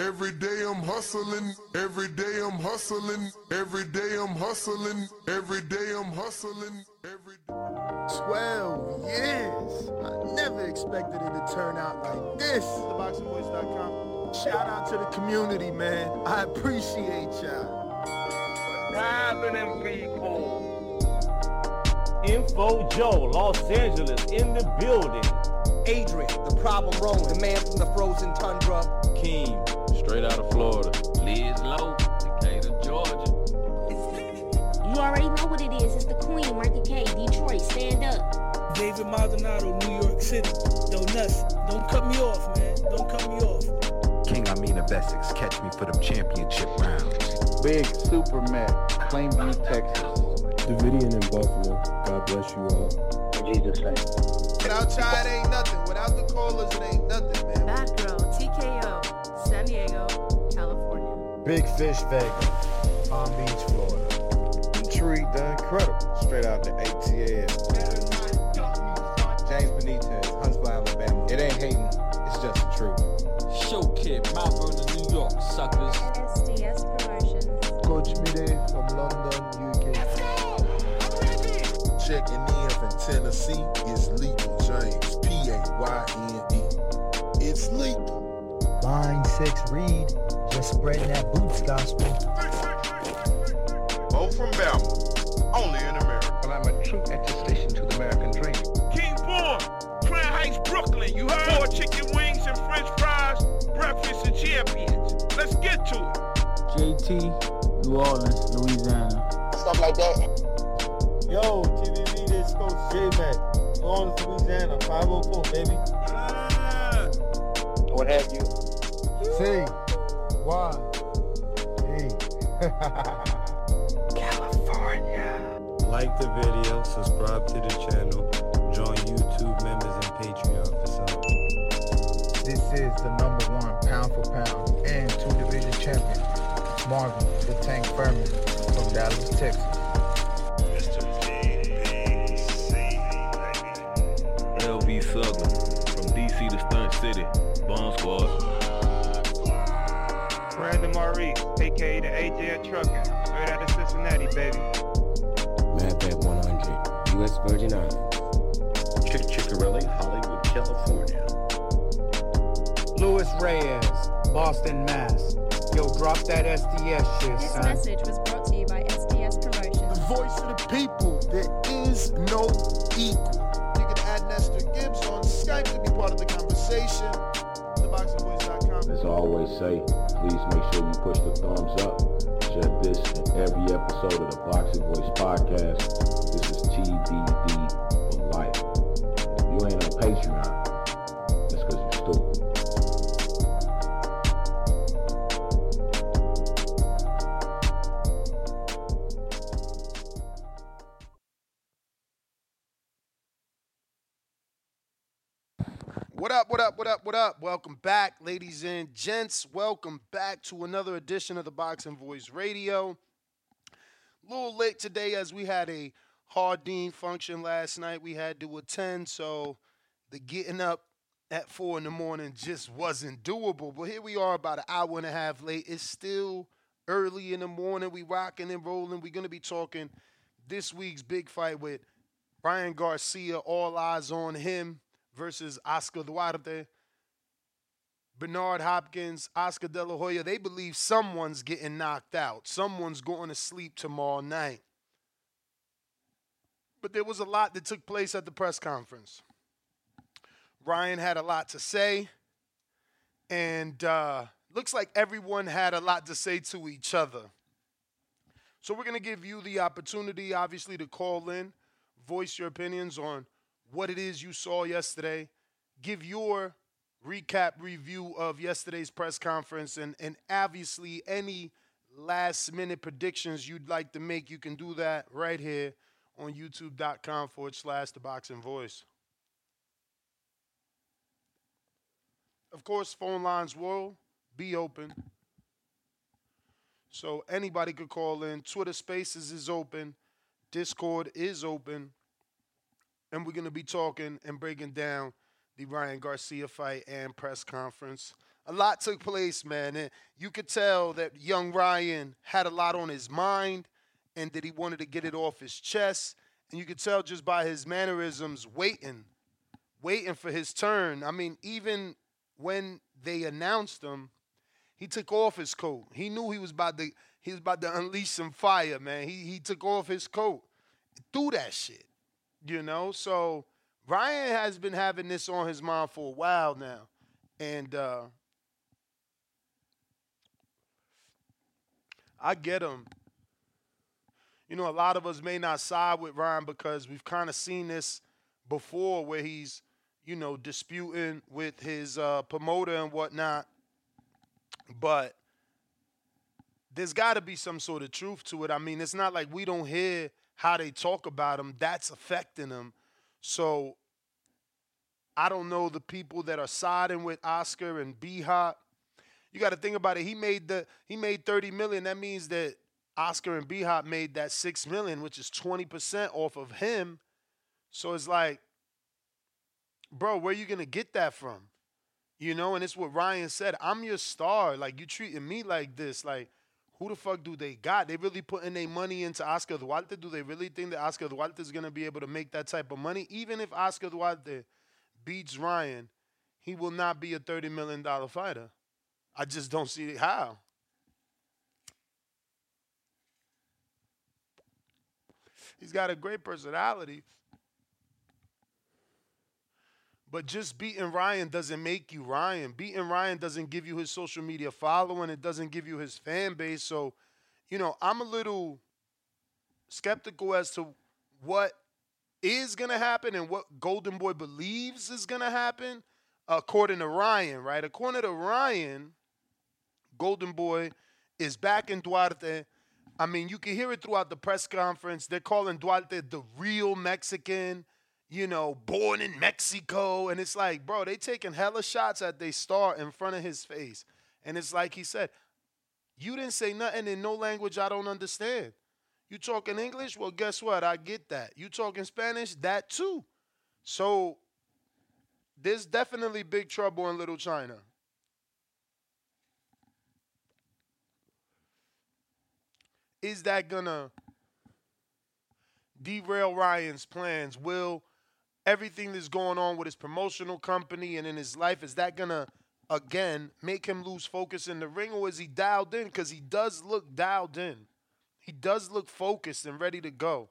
Every day I'm hustling, every day I'm hustling, every day I'm hustling, every day I'm hustling, every 12 years. I never expected it to turn out like this. TheBoxingVoice.com. Shout out to the community, man. I appreciate y'all. What's happening, people? Info Joe, Los Angeles, in the building. Adrian, the problem wrong, the man from the frozen tundra. Keem, straight out of Florida. Liz Lowe, Decatur, Georgia. You already know what it is. It's the Queen, Martha K, Detroit, stand up. David Maldonado, New York City. Yo, nuts, don't cut me off, man. Don't cut me off. King Amin of Essex, catch me for them championship rounds. Big Super Mac, Plainview, Texas. Davidian in Buffalo. God bless you all. In Jesus' name. Without y'all, it ain't nothing. Without the callers, it ain't nothing, man. Batgirl, TKO, San Diego, California. Big Fish Vegas, Palm Beach, Florida. Intrigue the Incredible, straight out the ATL. James Benitez, Huntsville, Alabama. It ain't hating, it's just the truth. Show Kid, Mount Vernon, New York, suckers. SDS Promotions. Coach Mide from London, UK. Checking in from Tennessee is Legal James, P-A-Y-N-E. It's lethal. Line 6 Reed, just spreading that boots gospel. Bo from Bama, only in America. Well, I'm a true attestation to the American dream. King Born, Crown Heights, Brooklyn. You heard? Four chicken wings and french fries, breakfast and champions. Let's get to it. JT, New Orleans, Louisiana. Stuff like that. Yo, TBV, this Coach J-Mac. New Orleans, Louisiana, 504, baby. Ah. What have you? C. Y. E. California. Like the video, subscribe to the channel, join YouTube members and Patreon for some. This is the number one pound for pound and two division champion, Marvin the Tank Furman from Dallas, Texas. LV Sugler from DC to Stunt City, Bomb Squad. Brandon Maurice, aka the AJ Trucking, straight out of Cincinnati, baby. Madbad 100, U.S. Virgin Islands. Chick Chickarelli, Hollywood, California. Louis Reyes, Boston, Mass. Yo, drop that SDS shit, This son. message was brought to you by SDS Promotions. The voice of the people. There is no equal. You can add Nestor Gibbs on Skype to be part of the conversation. TheBoxingVoice.com. As I always say, please make sure you push the thumbs up. Share this in every episode of the Boxing Voice podcast. This is TBV for life. If you ain't on Patreon, up? Welcome back, ladies and gents. Welcome back to another edition of the Boxing Voice Radio. A little late today as we had a Hardin function last night we had to attend, so the getting up at four in the morning just wasn't doable. But here we are about an hour and a half late. It's still early in the morning. We rocking and rolling. We're gonna be talking this week's big fight with Ryan Garcia. All eyes on him versus Oscar Duarte. Bernard Hopkins, Oscar De La Hoya, they believe someone's getting knocked out. Someone's going to sleep tomorrow night. But there was a lot that took place at the press conference. Ryan had a lot to say, and uh, looks like everyone had a lot to say to each other. So we're going to give you the opportunity, obviously, to call in, voice your opinions on what it is you saw yesterday, give your recap review of yesterday's press conference and, and obviously any last minute predictions you'd like to make, you can do that right here on youtube.com forward slash the boxing voice. Of course, phone lines will be open. So anybody could call in. Twitter Spaces is open. Discord is open. And we're going to be talking and breaking down the Ryan Garcia fight and press conference. A lot took place, man. And you could tell that young Ryan had a lot on his mind and that he wanted to get it off his chest. And you could tell just by his mannerisms waiting, waiting for his turn. I mean, even when they announced him, he took off his coat. He knew he was about to he was about to unleash some fire, man. He he took off his coat, threw that shit, you know. So Ryan has been having this on his mind for a while now, and uh, I get him. You know, a lot of us may not side with Ryan because we've kind of seen this before, where he's you know disputing with his uh, promoter and whatnot but there's got to be some sort of truth to it. I mean, it's not like we don't hear how they talk about him. That's affecting him. So I don't know the people that are siding with Oscar and B Hop. You got to think about it. He made the he made 30 million. That means that Oscar and B Hop made that 6 million, which is 20% off of him. So it's like, bro, where you going to get that from? You know, and it's what Ryan said. I'm your star. Like you treating me like this. Like, who the fuck do they got? They really putting their money into Oscar Duarte? Do they really think that Oscar Duarte is gonna be able to make that type of money? Even if Oscar Duarte beats Ryan, he will not be a thirty million dollar fighter. I just don't see how. He's got a great personality. But just beating Ryan doesn't make you Ryan. Beating Ryan doesn't give you his social media following. It doesn't give you his fan base. So, you know, I'm a little skeptical as to what is going to happen and what Golden Boy believes is going to happen, according to Ryan, right? According to Ryan, Golden Boy is back in Duarte. I mean, you can hear it throughout the press conference. They're calling Duarte the real Mexican you know, born in Mexico. And it's like, bro, they taking hella shots at they star in front of his face. And it's like he said, you didn't say nothing in no language I don't understand. You talking English? Well, guess what? I get that. You talking Spanish? That too. So there's definitely big trouble in Little China. Is that gonna derail Ryan's plans? Will everything that's going on with his promotional company and in his life, is that gonna again make him lose focus in the ring, or is he dialed in? Because he does look dialed in. He does look focused and ready to go.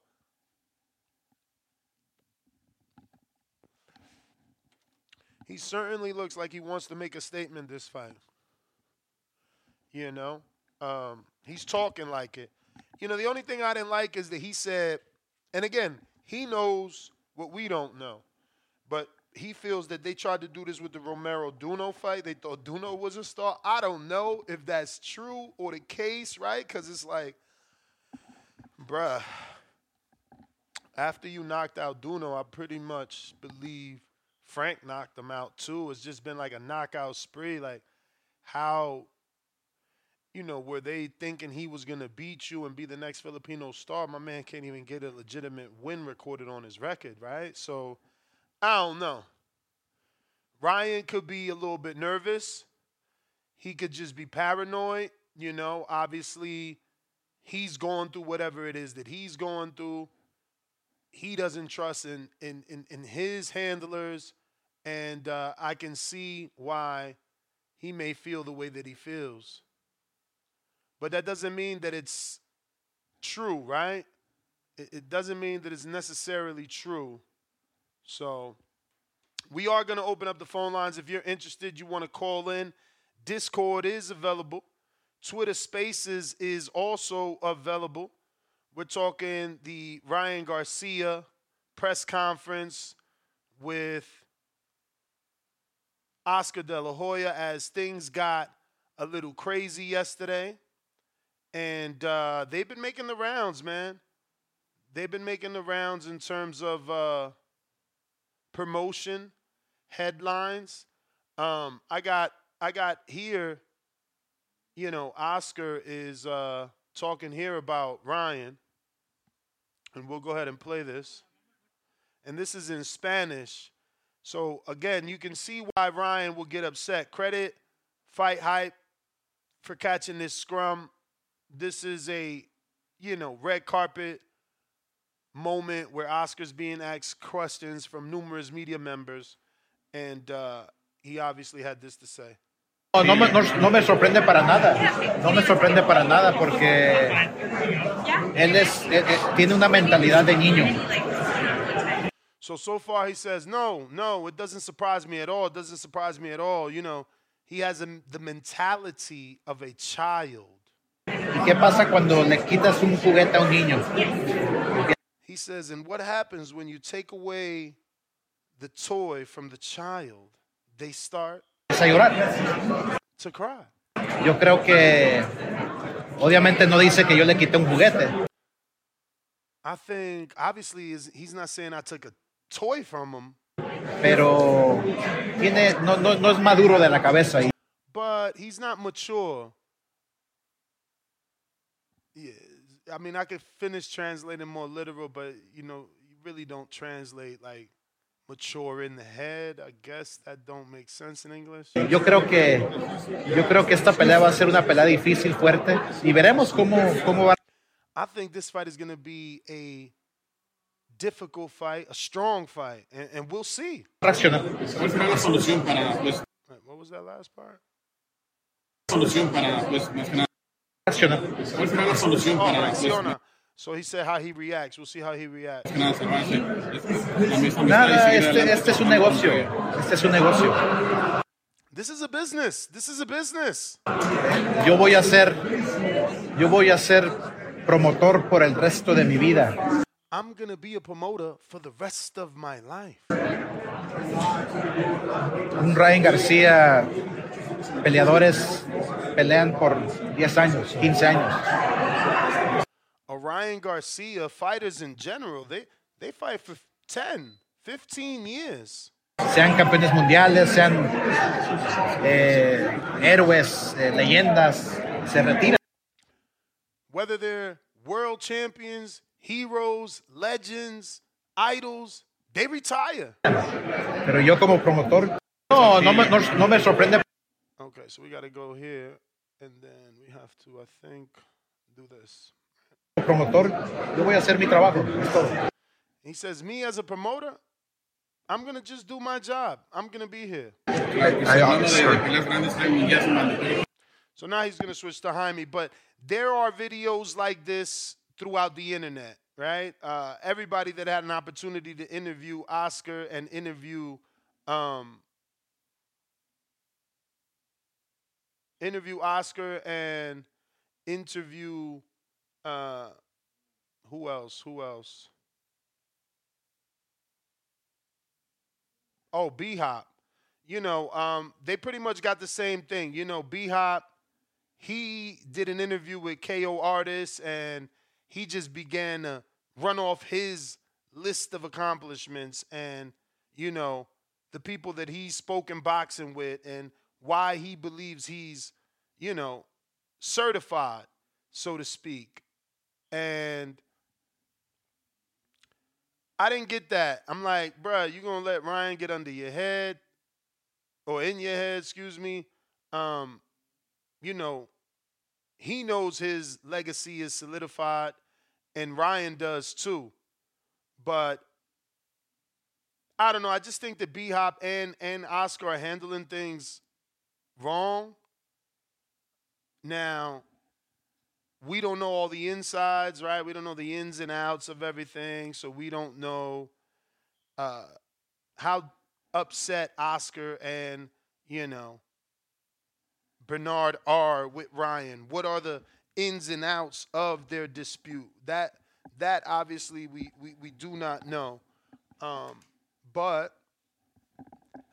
He certainly looks like he wants to make a statement this fight. You know, um, he's talking like it. You know, the only thing I didn't like is that he said, and again, he knows what we don't know. But he feels that they tried to do this with the Romero Duno fight. They thought Duno was a star. I don't know if that's true or the case, right? Because it's like, bruh, after you knocked out Duno, I pretty much believe Frank knocked him out too. It's just been like a knockout spree. Like, how, you know, were they thinking he was going to beat you and be the next Filipino star? My man can't even get a legitimate win recorded on his record, right? So, I don't know. Ryan could be a little bit nervous. He could just be paranoid. You know, obviously, he's going through whatever it is that he's going through. He doesn't trust in in in, in his handlers, and uh, I can see why he may feel the way that he feels. But that doesn't mean that it's true, right? It, it doesn't mean that it's necessarily true. So we are going to open up the phone lines. If you're interested, you want to call in. Discord is available. Twitter Spaces is also available. We're talking the Ryan Garcia press conference with Oscar De La Hoya as things got a little crazy yesterday. And uh, they've been making the rounds, man. They've been making the rounds in terms of uh, promotion, headlines. Um, I got I got here, you know, Oscar is uh, talking here about Ryan. And we'll go ahead and play this. And this is in Spanish. So again, you can see why Ryan will get upset. Credit Fight Hype for catching this scrum. This is a, you know, red carpet moment where Oscar's being asked questions from numerous media members, and uh, he obviously had this to say. No, no, me, no, no me sorprende para nada. No me sorprende para nada porque él es, él- él tiene una mentalidad de niño. So so far he says no, no, it doesn't surprise me at all. It doesn't surprise me at all. You know, he has a, the mentality of a child. ¿Y qué pasa cuando le quitas un juguete a un niño? He says, and what happens when you take away the toy from the child? They start a llorar. Yo creo que obviamente no dice que yo le quité un juguete, I think obviously he's not saying I took a toy from him, pero tiene, no, no, no es maduro de la cabeza. Y but he's not mature. Yeah, I mean I could finish translating more literal, but you know you really don't translate like mature in the head. I guess that don't make sense in English. yo creo que yo creo que esta pelea va a ser una pelea difícil, fuerte y veremos cómo, cómo va I think this fight is going to be a difficult fight, a strong fight, and, and we'll see. a reaccionar. ¿Cuál será la solución para, pues, Wait, what was that last part? solución para, pues, más que nada? ¿Cuál será la solución Oh, para, pues, reacciona. So he said how he reacts. We'll see how he reacts. nada este, este es un negocio. Este es un negocio. This is a business. This is a business. Yo voy a ser, yo voy a ser promotor por el resto de mi vida. I'm going to be a promoter for the rest of my life. Un Ryan García, peleadores pelean por 10 años, 15 años. Orion Garcia, fighters in general, they, they fight for 10, 15 years. Sean campeones mundiales, sean eh, héroes, eh, leyendas, se retiran. Whether they're world champions, heroes, legends, idols, they retire. Pero yo como promotor, no, no no, no me sorprende. Okay, so we got to go here, and then we have to, I think, do this. Como promotor, yo voy a hacer mi trabajo. es todo. He says, Me as a promoter, I'm going to just do my job. I'm going to be here. Hablando de, de peleas grandes, Jaime ya es un mandatorio. So now he's going to switch to Jaime. But there are videos like this throughout the internet, right? Uh, everybody that had an opportunity to interview Oscar and interview um, interview Oscar and interview uh, who else? Who else? Oh, B Hop. You know, um, they pretty much got the same thing. You know, B Hop, he did an interview with KO Artists and he just began to run off his list of accomplishments and, you know, the people that he's spoken boxing with and why he believes he's, you know, certified, so to speak. And I didn't get that. I'm like, bruh, you gonna let Ryan get under your head or in your head, excuse me. Um, you know, he knows his legacy is solidified, and Ryan does too. But I don't know. I just think that B Hop and and Oscar are handling things wrong. Now, we don't know all the insides, right? We don't know the ins and outs of everything, so we don't know uh, how upset Oscar and you know Bernard are with Ryan. What are the ins and outs of their dispute? That that obviously we we, we do not know. Um, but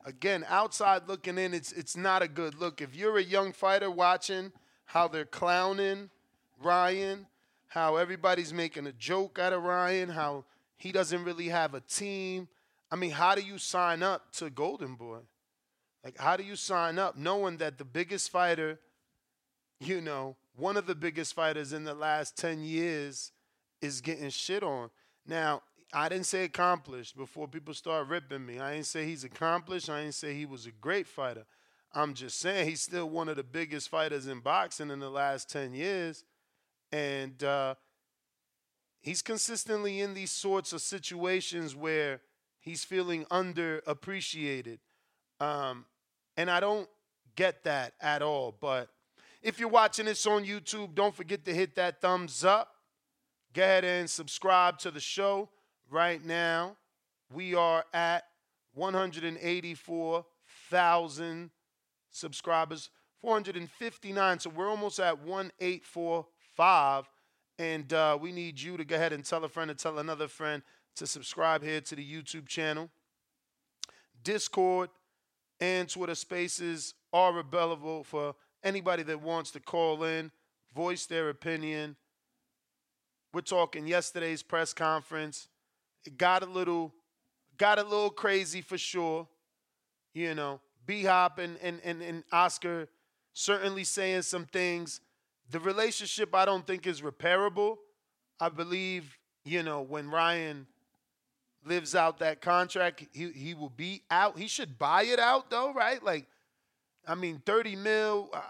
again, outside looking in, it's it's not a good look. If you're a young fighter watching how they're clowning Ryan, how everybody's making a joke out of Ryan, how he doesn't really have a team. I mean, how do you sign up to Golden Boy? Like, how do you sign up knowing that the biggest fighter, you know, one of the biggest fighters in the last 10 years is getting shit on? Now, I didn't say accomplished before people start ripping me. I didn't say he's accomplished. I didn't say he was a great fighter. I'm just saying he's still one of the biggest fighters in boxing in the last 10 years. And uh, he's consistently in these sorts of situations where he's feeling underappreciated. Um, and I don't get that at all. But if you're watching this on YouTube, don't forget to hit that thumbs up. Go ahead and subscribe to the show right now. We are at 184,000 subscribers, 459. So we're almost at 1845. And uh, we need you to go ahead and tell a friend and tell another friend to subscribe here to the YouTube channel. Discord and Twitter Spaces are available for anybody that wants to call in, voice their opinion. We're talking yesterday's press conference. It got a little got a little crazy for sure. You know, B Hop and, and, and, and Oscar certainly saying some things. The relationship I don't think is repairable. I believe, you know, when Ryan lives out that contract, he he will be out. He should buy it out though, right? Like, I mean, thirty mil. Uh,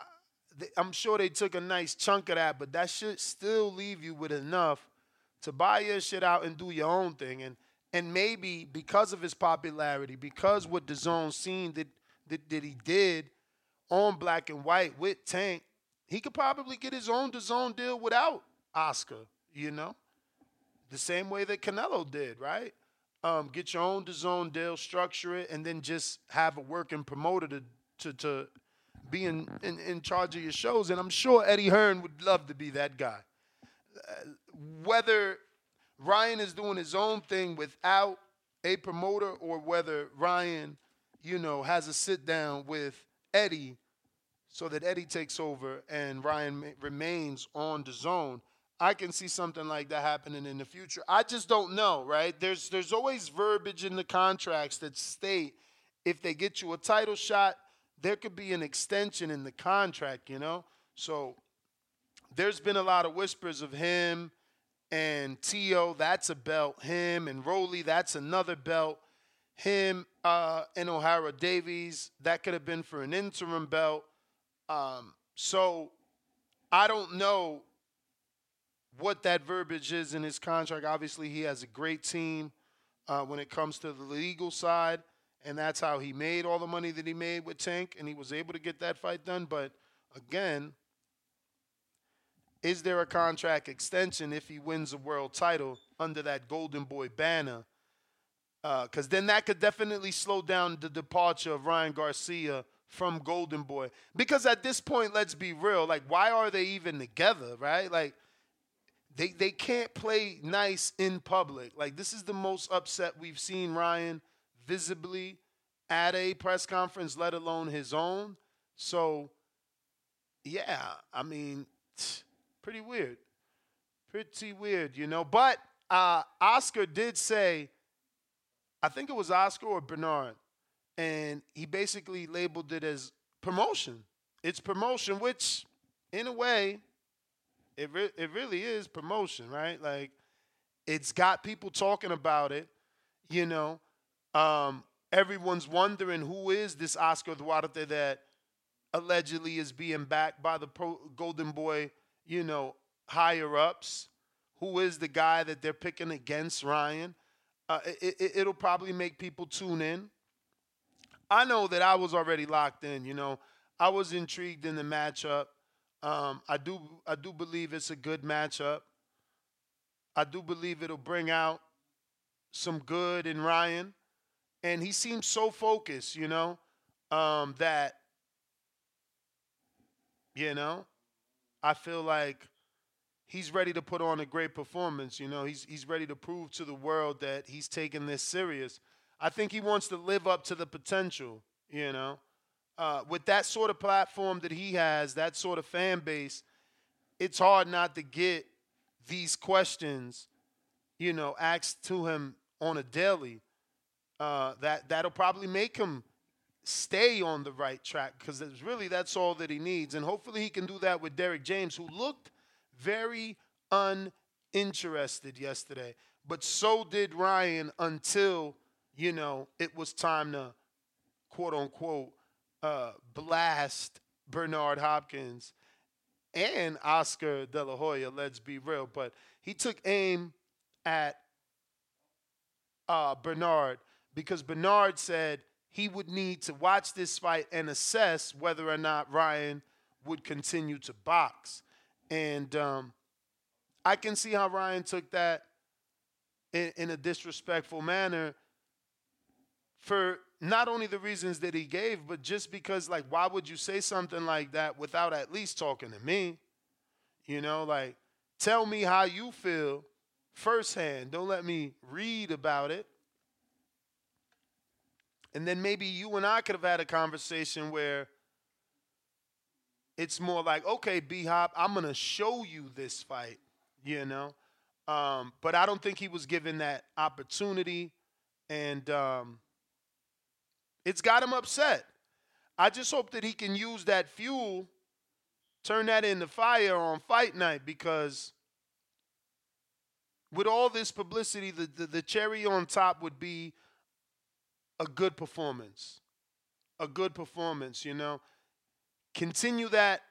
I'm sure they took a nice chunk of that, but that should still leave you with enough to buy your shit out and do your own thing. And and maybe because of his popularity, because what DAZN seen that that, that he did on black and white with Tank, he could probably get his own DAZN deal without Oscar, you know? The same way that Canelo did, right? Um, get your own DAZN deal, structure it, and then just have a working promoter to to, to be in, in, in charge of your shows. And I'm sure Eddie Hearn would love to be that guy. Uh, whether Ryan is doing his own thing without a promoter or whether Ryan, you know, has a sit down with Eddie so that Eddie takes over and Ryan remains on DAZN. I can see something like that happening in the future. I just don't know, right? There's there's always verbiage in the contracts that state if they get you a title shot, there could be an extension in the contract, you know? So there's been a lot of whispers of him and Tio, that's a belt. Him and Rolly, that's another belt. Him uh, and Ohara Davies, that could have been for an interim belt. Um, so I don't know what that verbiage is in his contract. Obviously, he has a great team uh, when it comes to the legal side, and that's how he made all the money that he made with Tank, and he was able to get that fight done. But again, is there a contract extension if he wins a world title under that Golden Boy banner? Because uh, then that could definitely slow down the departure of Ryan Garcia from Golden Boy. Because at this point, let's be real, like why are they even together, right? Like they they can't play nice in public. Like this is the most upset we've seen Ryan visibly at a press conference, let alone his own. So yeah, I mean. Pretty weird. Pretty weird, you know. But uh, Oscar did say, I think it was Oscar or Bernard, and he basically labeled it as promotion. It's promotion, which, in a way, it re- it really is promotion, right? Like, it's got people talking about it. You know, um, everyone's wondering who is this Oscar Duarte that allegedly is being backed by the Pro- Golden Boy you know, higher ups. Who is the guy that they're picking against Ryan? Uh, it, it, it'll probably make people tune in. I know that I was already locked in. You know, I was intrigued in the matchup. Um, I do I do believe it's a good matchup. I do believe it'll bring out some good in Ryan, and he seems so focused. You know, um, that you know I feel like he's ready to put on a great performance. You know, he's he's ready to prove to the world that he's taking this serious. I think he wants to live up to the potential, you know. Uh, with that sort of platform that he has, that sort of fan base, it's hard not to get these questions, you know, asked to him on a daily. Uh, that that'll probably make him stay on the right track because it's really that's all that he needs, and hopefully he can do that with Derrick James, who looked very uninterested yesterday, but so did Ryan until you know it was time to quote unquote uh, blast Bernard Hopkins and Oscar De La Hoya, let's be real. But he took aim at uh, Bernard because Bernard said he would need to watch this fight and assess whether or not Ryan would continue to box. And um, I can see how Ryan took that in, in a disrespectful manner for not only the reasons that he gave, but just because, like, why would you say something like that without at least talking to me? You know, like, tell me how you feel firsthand. Don't let me read about it. And then maybe you and I could have had a conversation where it's more like, okay, B Hop, I'm going to show you this fight, you know? Um, but I don't think he was given that opportunity. And, um, it's got him upset. I just hope that he can use that fuel, turn that into fire on fight night because with all this publicity, the, the, the cherry on top would be a good performance. A good performance, you know. Continue that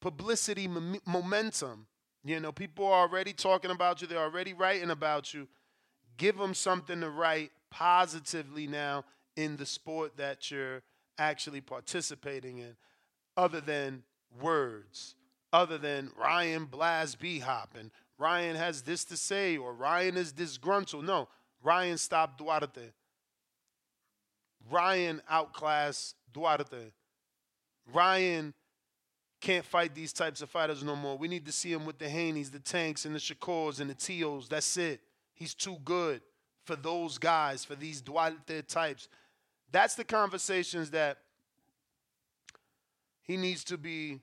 publicity m- momentum. You know, people are already talking about you, they're already writing about you. Give them something to write positively now in the sport that you're actually participating in, other than words, other than Ryan Blast B Hop and Ryan has this to say or Ryan is disgruntled. No, Ryan stopped Duarte. Ryan outclassed Duarte. Ryan can't fight these types of fighters no more. We need to see him with the Haney's, the Tanks, and the Shakurs and the Tios. That's it. He's too good for those guys, for these Duarte types. That's the conversations that he needs to be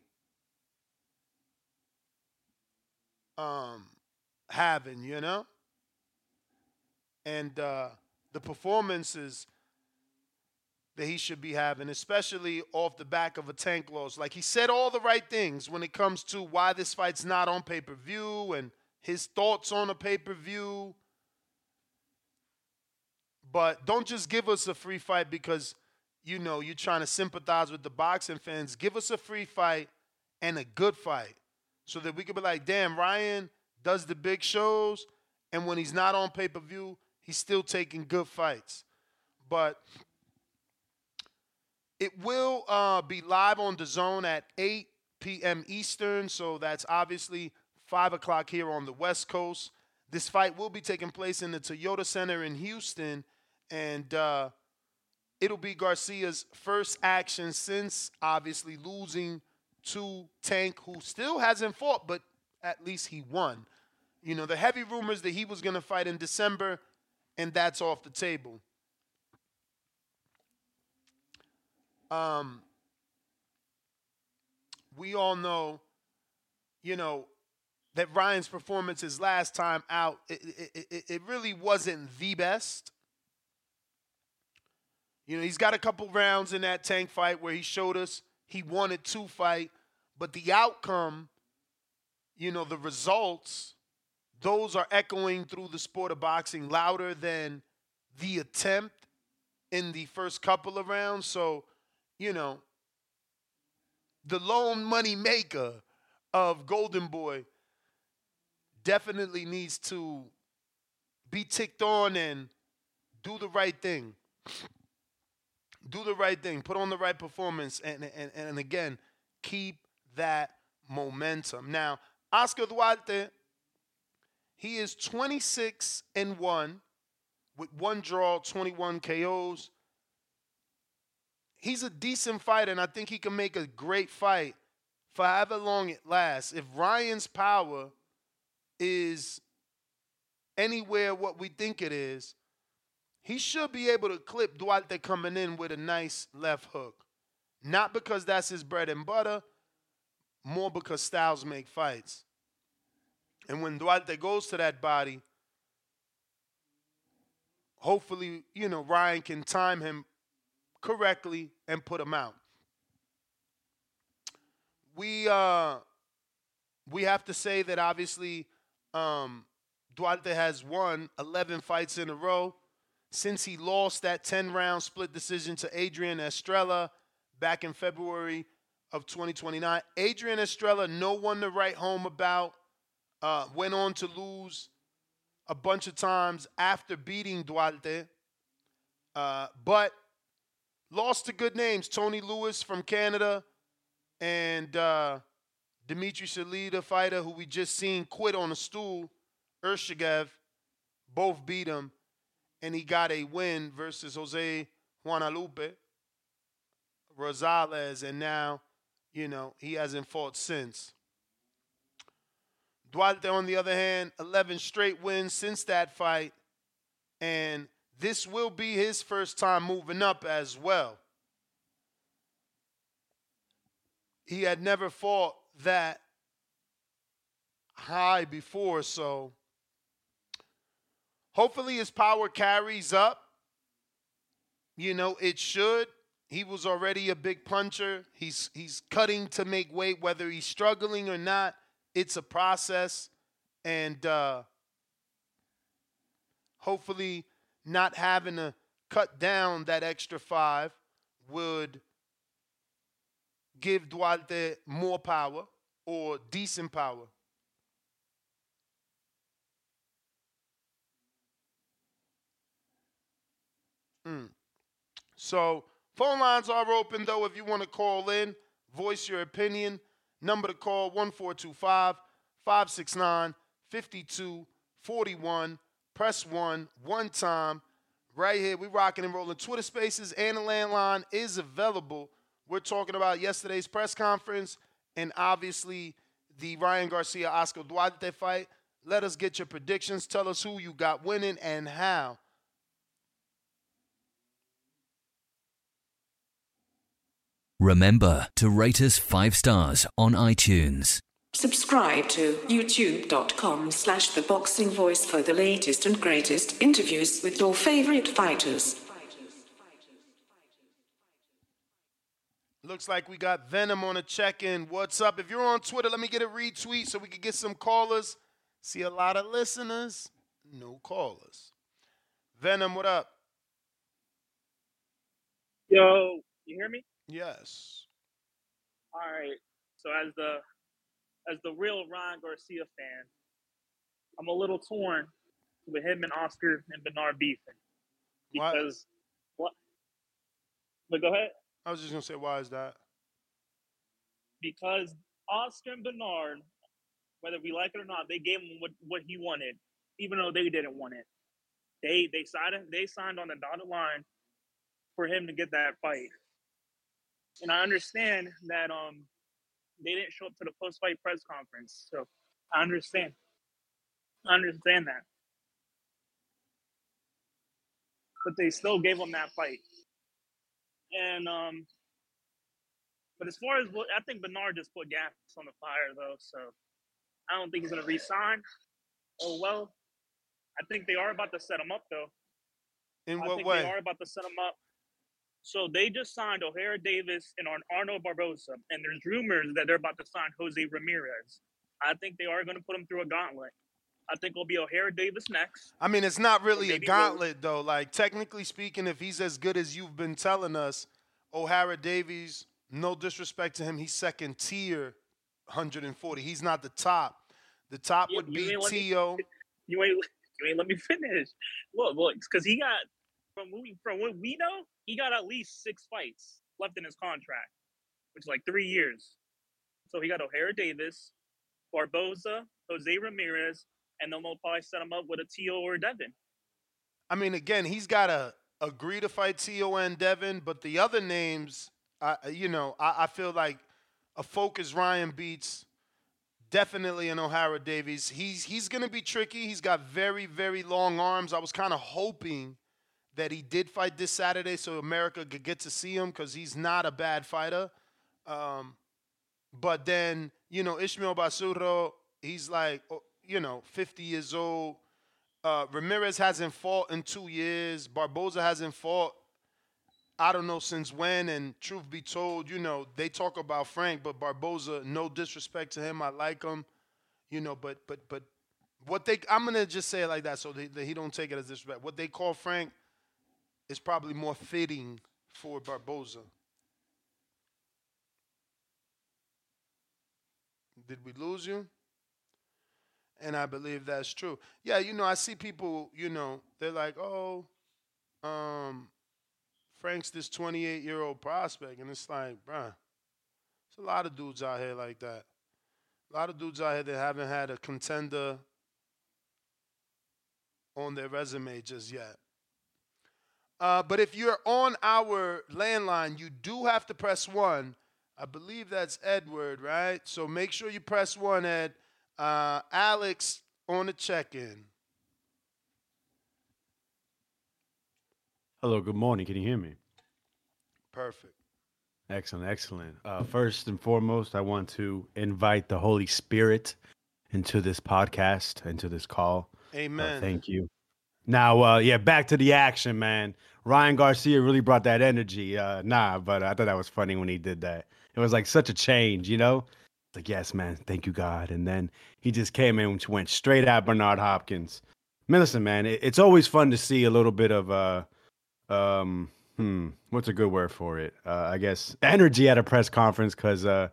um, having, you know? And uh, the performances that he should be having, especially off the back of a tank loss. Like he said all the right things when it comes to why this fight's not on pay per view and his thoughts on a pay per view. But don't just give us a free fight because you know you're trying to sympathize with the boxing fans. Give us a free fight and a good fight so that we can be like, damn, Ryan does the big shows, and when he's not on pay per view, he's still taking good fights. But it will uh, be live on DAZN at 8 p.m. Eastern, so that's obviously 5 o'clock here on the West Coast. This fight will be taking place in the Toyota Center in Houston, and uh, it'll be Garcia's first action since obviously losing to Tank, who still hasn't fought, but at least he won. You know, the heavy rumors that he was going to fight in December, and that's off the table. Um, we all know, you know, that Ryan's performance his last time out, it, it, it, it really wasn't the best. You know, he's got a couple rounds in that tank fight where he showed us he wanted to fight, but the outcome, you know, the results, those are echoing through the sport of boxing louder than the attempt in the first couple of rounds. So, you know, the lone money maker of Golden Boy definitely needs to be ticked on and do the right thing. Do the right thing. Put on the right performance. And, and, and again, keep that momentum. Now, Oscar Duarte, he is 26 and 1 with one draw, 21 KOs he's a decent fighter, and I think he can make a great fight for however long it lasts. If Ryan's power is anywhere what we think it is, he should be able to clip Duarte coming in with a nice left hook. Not because that's his bread and butter, more because styles make fights. And when Duarte goes to that body, hopefully, you know, Ryan can time him correctly and put him out. We uh we have to say that obviously um Duarte has won 11 fights in a row since he lost that 10 round split decision to Adrian Estrella back in February of 2029. Adrian Estrella, no one to write home about, uh, went on to lose a bunch of times after beating Duarte, uh, but lost to good names Tony Luis from Canada and uh, Dimitri Salita fighter who we just seen quit on a stool, Ergashev, both beat him, and he got a win versus Jose Guadalupe Rosales, and now, you know, he hasn't fought since. Duarte, on the other hand, 11 straight wins since that fight, and this will be his first time moving up as well. He had never fought that high before, so hopefully his power carries up. You know, it should. He was already a big puncher. He's he's cutting to make weight, whether he's struggling or not. It's a process, and uh, hopefully, not having to cut down that extra five would give Duarte more power or decent power. Mm. So phone lines are open though. If you want to call in, voice your opinion. Number to call 1425 569 5241. Press one one time. Right here, we rocking and rolling. Twitter Spaces and the landline is available. We're talking about yesterday's press conference and obviously the Ryan Garcia Oscar Duarte fight. Let us get your predictions. Tell us who you got winning and how. Remember to rate us five stars on iTunes. Subscribe to youtube.com slash the boxing voice for the latest and greatest interviews with your favorite fighters. Looks like we got Venom on a check in. What's up? If you're on Twitter, let me get a retweet so we can get some callers. See a lot of listeners, no callers. Venom, what up? Yo, you hear me? Yes. All right. So as the as the real Ryan Garcia fan, I'm a little torn with him and Oscar and Bernard beefing because what? But go ahead. I was just gonna say, why is that? Because Oscar and Bernard, whether we like it or not, they gave him what, what he wanted, even though they didn't want it. They they signed they signed on the dotted line for him to get that fight. And I understand that um they didn't show up to the post fight press conference. So I understand. I understand that. But they still gave him that fight. And um but as far as what I think Bernard just put gas on the fire though, so I don't think he's gonna resign. Oh well. I think they are about to set him up though. In I what think way? they are about to set him up. So they just signed Ohara Davies and Ar- Arnold Barboza, and there's rumors that they're about to sign Jose Ramirez. I think they are going to put him through a gauntlet. I think it'll be Ohara Davies next. I mean, it's not really a gauntlet though. Like technically speaking, if he's as good as you've been telling us, Ohara Davies, no disrespect to him, he's second tier 140. He's not the top. The top You- would be Tio. You ain't you ain't let me finish. Look, look, because he got from what we, from what we know, he got at least six fights left in his contract, which is like three years. So he got Ohara Davies, Barboza, Jose Ramirez, and then they'll probably set him up with a T.O. or a Devin. I mean, again, he's got to agree to fight Tio and Devin, but the other names, I, you know, I, I feel like a focus Ryan beats definitely an Ohara Davies. He's he's going to be tricky. He's got very very long arms. I was kind of hoping that he did fight this Saturday so America could get to see him because he's not a bad fighter. Um, but then, you know, Ismael Barroso, he's like, oh, you know, 50 years old. Uh, Ramirez hasn't fought in two years. Barboza hasn't fought, I don't know since when. And truth be told, you know, they talk about Frank, but Barboza, no disrespect to him. I like him, you know, but, but, but what they, I'm to just say it like that so that he don't take it as disrespect. What they call Frank is probably more fitting for Barboza. Did we lose you? And I believe that's true. Yeah, you know, I see people, you know, they're like, oh, um, Frank's this 28 year old prospect. And it's like, bruh, there's a lot of dudes out here like that. A lot of dudes out here that haven't had a contender on their resume just yet. Uh, but if you're on our landline, you do have to press one. I believe that's Edward, right? So make sure you press one, Ed. Uh, Alex on the check in. Hello, good morning. Can you hear me? Perfect. Excellent, excellent. Uh, first and foremost, I want to invite the Holy Spirit into this podcast, into this call. Amen. Uh, thank you. Now, uh, yeah, back to the action, man. Ryan Garcia really brought that energy. Uh, nah, but I thought that was funny when he did that. It was like such a change, you know? Like, yes, man, thank you, God. And then he just came in and went straight at Bernard Hopkins. Man, listen, man, it, it's always fun to see a little bit of uh um hmm, what's a good word for it? Uh, I guess energy at a press conference because uh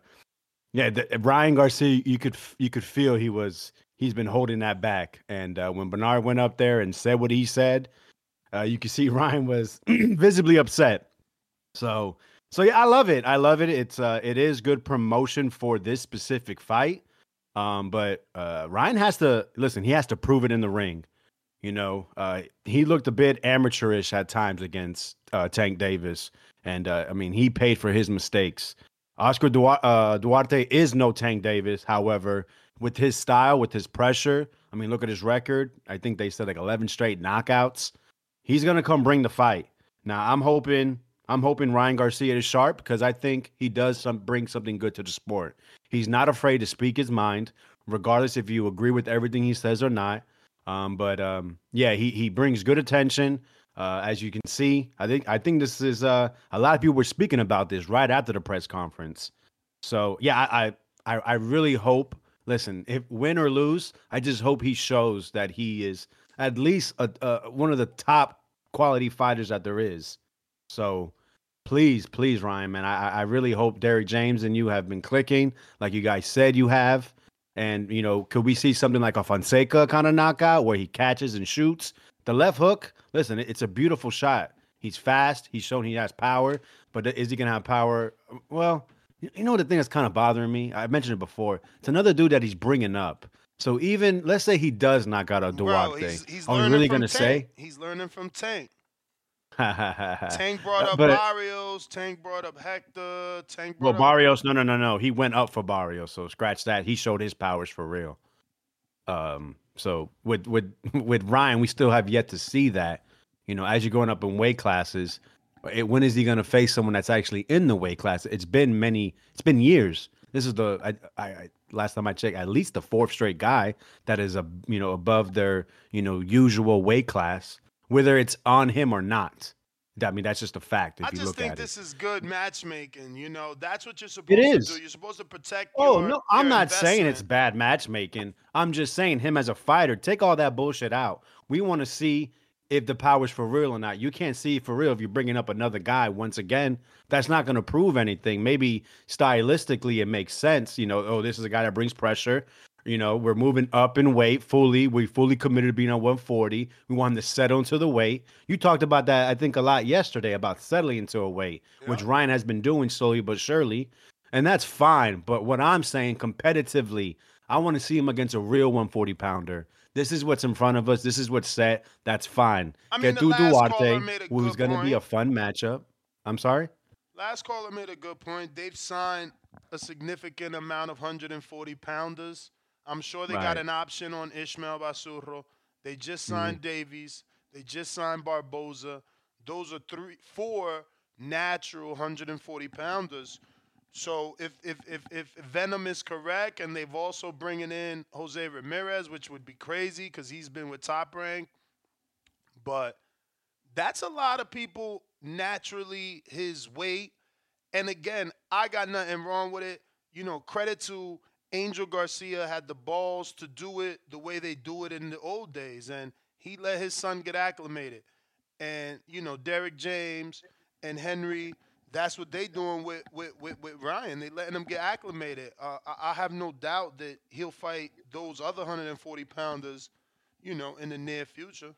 yeah, the, Ryan Garcia, you could you could feel he was he's been holding that back. And uh, when Bernard went up there and said what he said, uh, you can see Ryan was visibly upset. So so yeah, I love it. I love it. It's uh it is good promotion for this specific fight. Um, but uh Ryan has to listen, he has to prove it in the ring. You know, uh he looked a bit amateurish at times against uh Tank Davis. And uh I mean he paid for his mistakes. Oscar uh, Duarte is no Tank Davis. However, with his style, with his pressure, I mean, look at his record. I think they said like 11 straight knockouts. He's gonna come bring the fight. Now, I'm hoping I'm hoping Ryan Garcia is sharp because I think he does some bring something good to the sport. He's not afraid to speak his mind, regardless if you agree with everything he says or not. Um, but um, yeah, he he brings good attention. Uh, as you can see, I think I think this is uh, a lot of people were speaking about this right after the press conference. So yeah, I I, I really hope. Listen, if win or lose, I just hope he shows that he is at least a, uh, one of the top quality fighters that there is. So please, please, Ryan, man, I, I really hope Derrick James and you have been clicking like you guys said you have. And, you know, could we see something like a Fonseca kind of knockout where he catches and shoots? The left hook, listen, it's a beautiful shot. He's fast. He's shown he has power, but is he going to have power? Well, you know the thing that's kind of bothering me? I mentioned it before. It's another dude that he's bringing up. So even let's say he does knock out a Duarte, he's, he's are we really going to say? He's learning from Tank. Tank brought up But- Barrios. Tank brought up Hector. Tank Well, brought up Barrios, no, no, no, no. He went up for Barrios, so scratch that. He showed his powers for real. Um, so with with with Ryan, we still have yet to see that. You know, as you're going up in weight classes, Eh, when is he going to face someone that's actually in the weight class? It's been many. It's been years. This is the I, I, I last time I checked, at least the fourth straight guy that is a you know above their you know usual weight class, whether it's on him or not. I mean, that's just a fact. If I you just look think at this is good matchmaking. You know, that's what you're supposed It to do. You're supposed to protect. Oh your, no, I'm not saying it's bad matchmaking. I'm just saying him as a fighter, take all that bullshit out. We want to see if the power's for real or not. You can't see for real if you're bringing up another guy once again. That's not going to prove anything. Maybe stylistically it makes sense. You know, oh, this is a guy that brings pressure. You know, we're moving up in weight fully. We fully committed to being on 140. We want him to settle into the weight. You talked about that, I think, a lot yesterday about settling into a weight, which Ryan has been doing slowly but surely. And that's fine. But what I'm saying competitively, I want to see him against a real 140 pounder. This is what's in front of us. This is what's set. That's fine. I mean, Get the Duarte, caller made a who's going to be a fun matchup. I'm sorry? Last caller made a good point. They've signed a significant amount of 140 pounders. I'm sure they got an option on Ismael Barroso. They just mm-hmm. signed Davies. They just signed Barboza. those are three, four natural 140 pounders. So if if if if Venom is correct, and they've also bringing in Jose Ramirez, which would be crazy because he's been with Top Rank, but that's a lot of people naturally his weight. And again, I got nothing wrong with it. You know, credit to Angel Garcia had the balls to do it the way they do it in the old days, and he let his son get acclimated. And you know, Derrick James and Henry, that's what they doing with with, with, with Ryan. They letting him get acclimated. Uh, I, I have no doubt that he'll fight those other 140 pounders, you know, in the near future.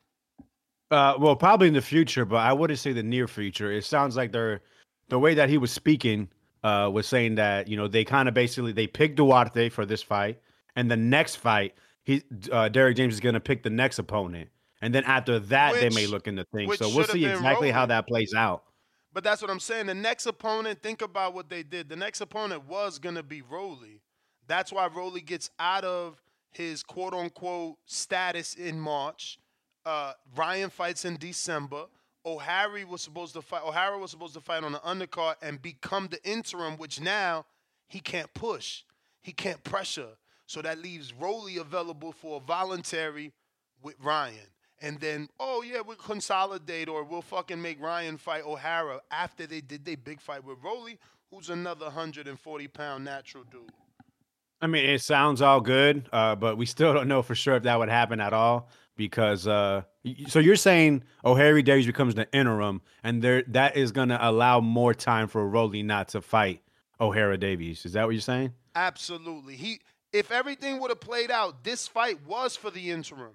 Uh, well, probably in the future, but I wouldn't say the near future. It sounds like they're the way that he was speaking uh, was saying that you know they kind of basically they picked Duarte for this fight, and the next fight he uh, Derrick James is going to pick the next opponent, and then after that they may look into things. which So we'll see exactly how that plays out. But that's what I'm saying. The next opponent, think about what they did. The next opponent was gonna be Roly. That's why Roly gets out of his quote unquote status in March. Uh, Ryan fights in December. Ohara was supposed to fight. Ohara was supposed to fight on the undercard and become the interim, which now he can't push. He can't pressure. So that leaves Roly available for a voluntary with Ryan. And then, oh yeah, we'll consolidate or we'll fucking make Ryan fight Ohara after they did their big fight with Roly, who's another 140 pound natural dude. I mean, it sounds all good, uh, but we still don't know for sure if that would happen at all. Because uh, so you're saying Ohara Davies becomes the interim, and there that is going to allow more time for Rolly not to fight Ohara Davies. Is that what you're saying? Absolutely. He if everything would have played out, this fight was for the interim.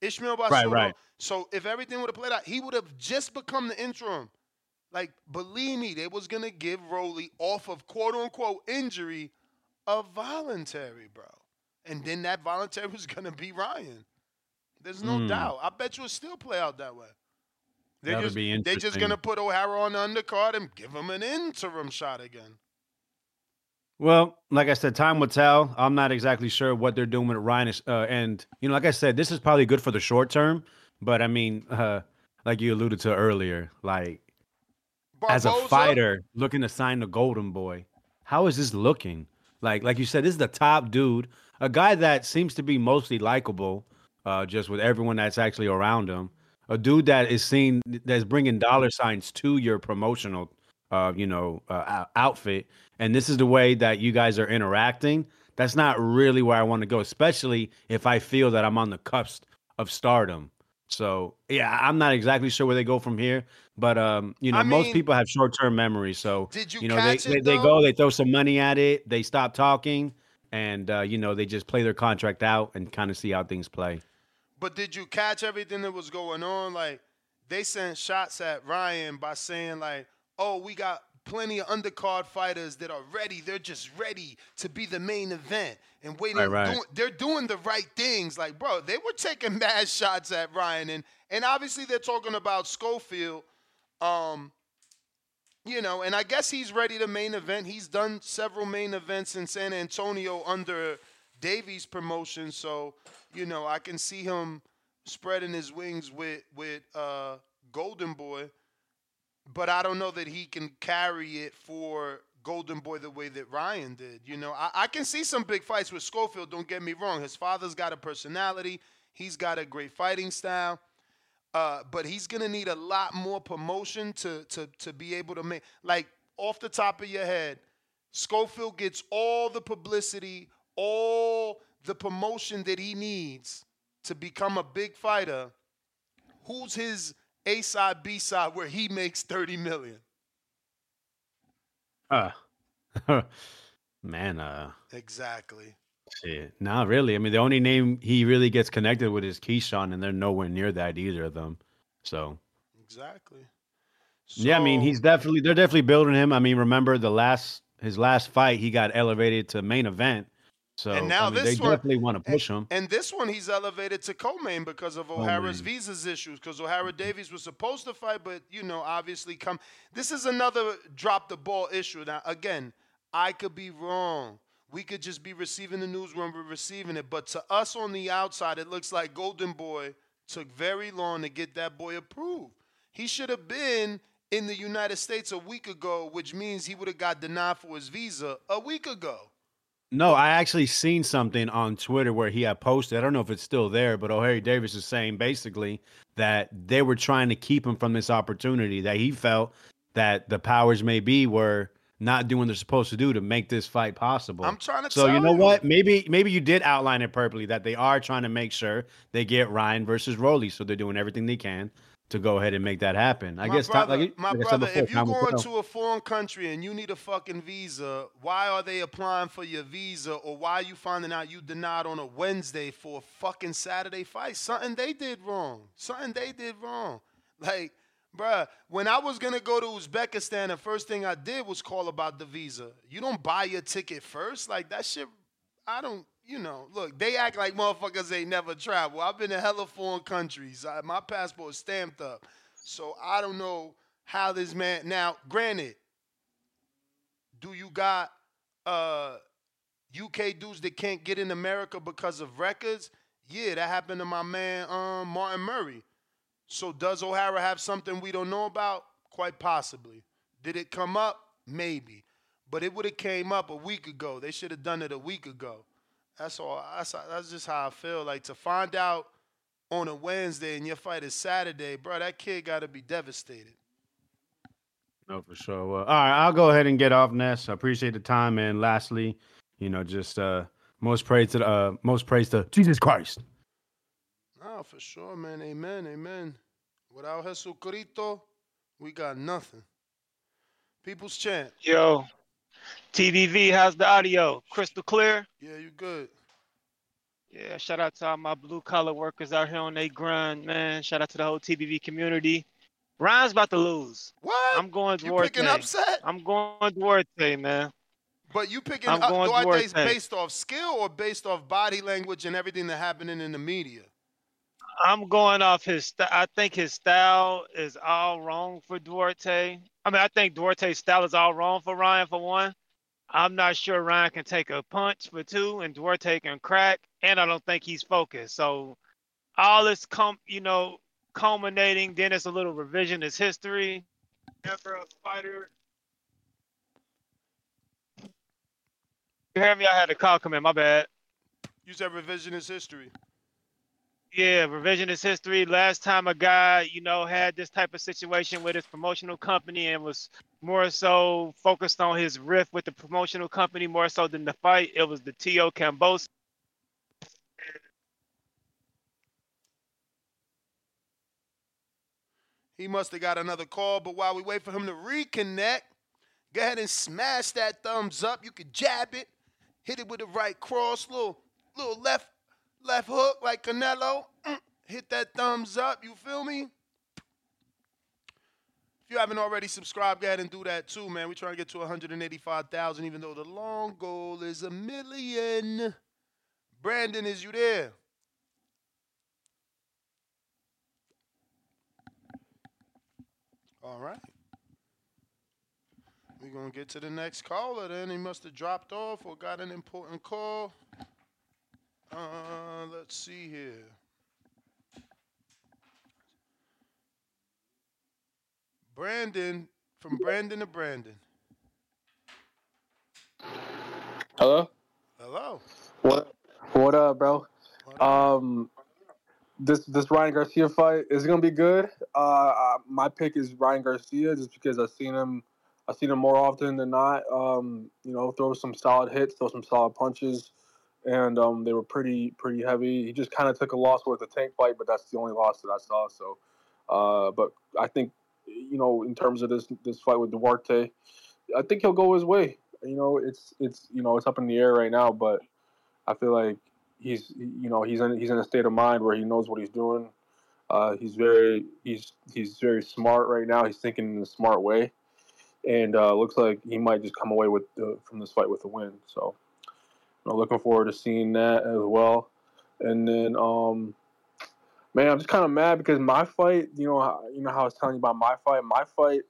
Ismael Barroso. Right, right. So if everything would have played out, he would have just become the interim. Like, believe me, they was gonna give Roly off of quote unquote injury a voluntary, bro. And then that voluntary was gonna be Ryan. There's no Hmm. doubt. I bet you it'll still play out that way. They're That would just, be They're just gonna put Ohara on the undercard and give him an interim shot again. Well, like I said, time will tell. I'm not exactly sure what they're doing with Ryan. is- Uh, and you know, like I said, this is probably good for the short term. But I mean, uh, like you alluded to earlier, like as a fighter looking to sign the Golden Boy, how is this looking? Like, like you said, this is the top dude, a guy that seems to be mostly likable, uh, just with everyone that's actually around him. A dude that is seen that's bringing dollar signs to your promotional, uh, you know, uh, outfit. And this is the way that you guys are interacting. That's not really where I want to go, especially if I feel that I'm on the cusp of stardom. So yeah, I'm not exactly sure where they go from here, but um, you know, I most people have short-term memory. So Did you you know, they, catch they it, they though? go, they throw some money at it, they stop talking, and uh, you know, they just play their contract out and kind of see how things play. But did you catch everything that was going on? Like they sent shots at Ryan by saying like, "Oh, we got plenty of undercard fighters that are ready. They're just ready to be the main event and waiting. Right, right. doing- they're doing the right things." Like, bro, they were taking mad shots at Ryan, and and obviously they're talking about Schofield. Um, you know, and I guess he's ready to main event. He's done several main events in San Antonio under Davies promotion, so you know I can see him spreading his wings with with uh, Golden Boy, but I don't know that he can carry it for Golden Boy the way that Ryan did. You know, I, I can see some big fights with Schofield. Don't get me wrong; his father's got a personality. He's got a great fighting style. Uh, but he's gonna need a lot more promotion to to to be able to make like off the top of your head, Schofield gets all the publicity, all the promotion that he needs to become a big fighter. Who's his A side, B side where he makes 30 million? Uh, man, uh, Exactly. shit. Not really. I mean, the only name he really gets connected with is Keyshawn, and they're nowhere near that either of them. So Exactly. yeah, I mean, he's definitely they're definitely building him. I mean, remember the last his last fight, he got elevated to main event. So And now I mean, this they one- definitely want to push him. And this one he's elevated to co-main because of oh, Ohara's Co-main. visas issues. Because Ohara mm-hmm. Davies was supposed to fight, but you know, obviously come. This is another drop the ball issue. Now, again, I could be wrong. We could just be receiving the news when we're receiving it. But to us on the outside, it looks like Golden Boy took very long to get that boy approved. He should have been in the United States a week ago, which means he would have got denied for his visa a week ago. No, I actually seen something on Twitter where he had posted. I don't know if it's still there, but Ohara Davies is saying basically that they were trying to keep him from this opportunity. That he felt that the powers may be were not doing what they're supposed to do to make this fight possible. I'm trying to So you know you. what? Maybe maybe you did outline it purposely that they are trying to make sure they get Ryan versus Rolly. So they're doing everything they can to go ahead and make that happen. I my guess brother, like, my like brother, before, if you're going to a foreign country and you need a fucking visa, why are they applying for your visa, or why are you finding out you denied on a Wednesday for a fucking Saturday fight? Something they did wrong. Something they did wrong. Like, bruh, when I was gonna go to Uzbekistan, the first thing I did was call about the visa. You don't buy your ticket first, like that shit. I don't. You know, look, they act like motherfuckers ain't never traveled. I've been to hella foreign countries. I, my passport is stamped up. So I don't know how this man. Now, granted, do you got uh UK dudes that can't get in America because of records? Yeah, that happened to my man um Martin Murray. So does Ohara have something we don't know about? Quite possibly. Did it come up? Maybe. But it would have came up a week ago. They should have done it a week ago. That's all. That's, that's just how I feel. Like to find out on a Wednesday and your fight is Saturday, bro, that kid got to be devastated. No, for sure. Well, all right, I'll go ahead and get off, Ness. I appreciate the time, and lastly, you know, just uh most praise to the, uh most praise to Jesus Christ. No, for sure, man. Amen. Amen. Without Jesucristo, we got nothing. People's chant. Yo, TBV, how's the audio? Crystal clear? Yeah, you good. Yeah, shout out to all my blue collar workers out here on they grind, man. Shout out to the whole TBV community. Ryan's about to lose. What? I'm going You Duarte. picking upset? I'm going Duarte, man. But you picking I'm up going Duarte's Duarte. based off skill or based off body language and everything that happening in the media? I'm going off his. I think his style is all wrong for Duarte. I mean, I think Duarte's style is all wrong for Ryan for one. I'm not sure Ryan can take a punch for two, and Duarte can crack, and I don't think he's focused. So all this com, you know, culminating. Then it's a little revisionist history. Never a fighter. You hear me? I had a call come in. My bad. You said revisionist history. Yeah, revisionist history. Last time a guy, you know, had this type of situation with his promotional company and was more so focused on his riff with the promotional company more so than the fight, it was the T.O. Cambosa. He must have got another call, but while we wait for him to reconnect, go ahead and smash that thumbs up. You can jab it, hit it with the right cross, little little left left hook like Canelo. Hit that thumbs up. You feel me? If you haven't already subscribed, go ahead and do that too, man. We're trying to get to 185,000, even though the long goal is a million. Brandon, is you there? All right. We're going to get to the next caller then. He must have dropped off or got an important call. Uh, let's see here. Brandon, from Brandon to Brandon. Hello. Hello. What? What up, bro? Um, this this Ryan Garcia fight is gonna be good. Uh, uh, my pick is Ryan Garcia just because I've seen him. I've seen him more often than not. Um, you know, throw some solid hits, throw some solid punches, and um, they were pretty pretty heavy. He just kind of took a loss with a tank fight, but that's the only loss that I saw. So, uh, but I think you know, in terms of this this fight with Duarte, I think he'll go his way. You know, it's it's you know it's up in the air right now, but I feel like he's you know he's in he's in a state of mind where he knows what he's doing. Uh, he's very he's he's very smart right now. He's thinking in a smart way, and uh, looks like he might just come away with the, from this fight with a win. So, know, looking forward to seeing that as well. And then, um, man, I'm just kind of mad because my fight, you know, you know how I was telling you about my fight. My fight,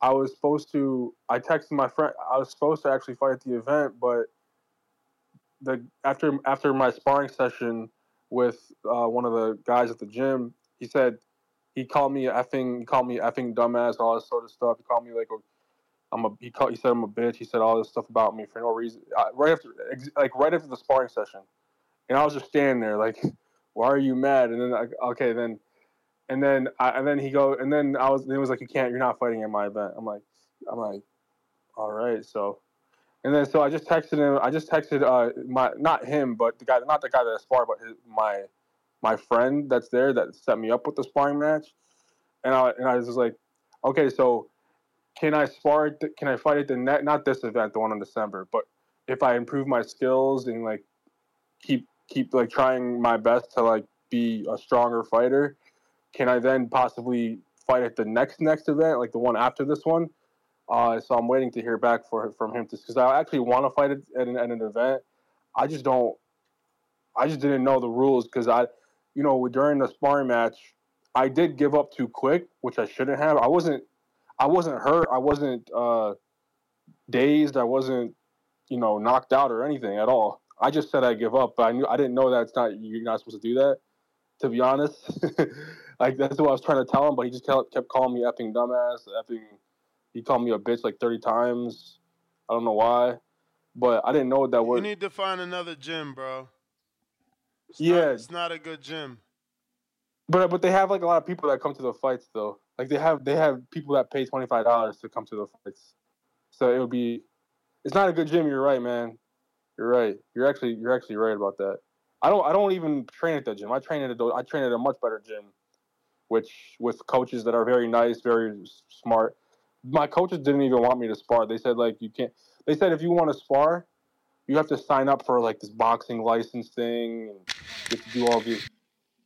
I was supposed to. I texted my friend. I was supposed to actually fight at the event, but the after after my sparring session with uh, one of the guys at the gym, he said he called me effing, he called me effing dumbass, all this sort of stuff. He called me like a, I'm a, he called, he said I'm a bitch. He said all this stuff about me for no reason. I, right after, like right after the sparring session, and I was just standing there like, why are you mad? And then like, okay, then, and then, I, and then he go, and then I was, it was like, you can't, you're not fighting in my event. I'm like, I'm like, all right, so. And then so I just texted him. I just texted uh my not him, but the guy, not the guy that I sparred, but his, my my friend that's there that set me up with the sparring match. And I and I was just like, okay, so can I spar? the- Can I fight at the net? Not this event, the one in December, but if I improve my skills and like keep keep like trying my best to like be a stronger fighter, can I then possibly fight at the next next event, like the one after this one? Uh, so I'm waiting to hear back for from him because I actually want to fight at, an, at an event. I just don't. I just didn't know the rules because I, you know, during the sparring match, I did give up too quick, which I shouldn't have. I wasn't. I wasn't hurt. I wasn't uh, dazed. I wasn't, you know, knocked out or anything at all. I just said I give up, but I knew I didn't know that it's not you're not supposed to do that. To be honest, like that's what I was trying to tell him, but he just kept, kept calling me effing dumbass, effing. He called me a bitch like thirty times. I don't know why, but I didn't know that was. You need to find another gym, bro. It's Yeah. Not, it's not a good gym. But but they have like a lot of people that come to the fights though. Like they have they have people that pay twenty five dollars to come to the fights. So it would be it's not a good gym, you're right, man. You're right. You're actually you're actually right about that. I don't I don't even train at that gym. I train at a I train at a much better gym, which with coaches that are very nice, very smart. My coaches didn't even want me to spar. They said like you can't. They said if you want to spar, you have to sign up for like this boxing license thing, and you have to do all these.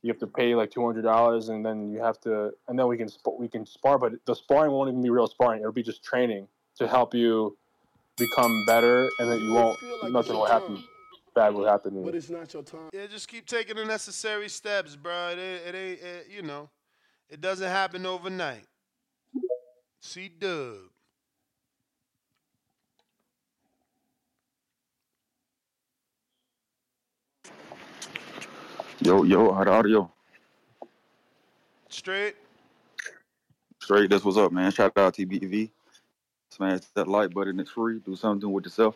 You have to pay like two hundred dollars, and then you have to, and then we can sp- we can spar. But the sparring won't even be real sparring. It'll be just training to help you become better, and then you won't. nothing will happen. Bad will happen. But it's not your time. Yeah, just keep taking the necessary steps, bro. It ain't, it ain't it, you know, it doesn't happen overnight. C Dub. Yo, yo, how the audio? Straight. Straight, that's what's up, man. Shout out TBV. Smash that like button, it's free. Do something with yourself.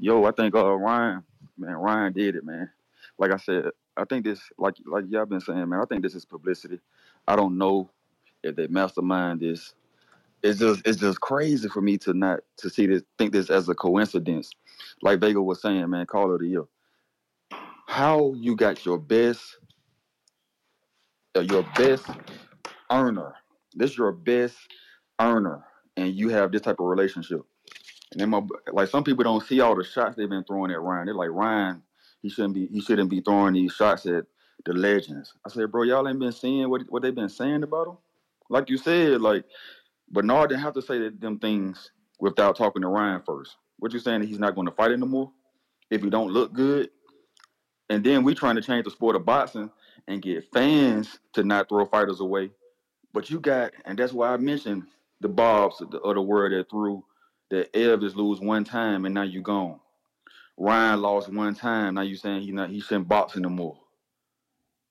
Yo, I think uh Ryan, man, Ryan did it, man. Like I said, I think this, like like y'all been saying, man, I think this is publicity. I don't know if they mastermind this. It's just it's just crazy for me to not to see this think this as a coincidence. Like Vega was saying, man, call of the year. How you got your best uh, your best earner. This is your best earner, and you have this type of relationship. And then my like some people don't see all the shots they've been throwing at Ryan. They're like Ryan, he shouldn't be he shouldn't be throwing these shots at the legends. I said, bro, y'all ain't been seeing what what they've been saying about him. Like you said, like Bernard didn't have to say that, them things without talking to Ryan first. What you saying that he's not going to fight anymore if he don't look good? And then we trying to change the sport of boxing and get fans to not throw fighters away. But you got, and that's why I mentioned the Bobs of the other word that threw that Elvis lose one time and now you gone. Ryan lost one time. Now you saying he not he shouldn't box anymore.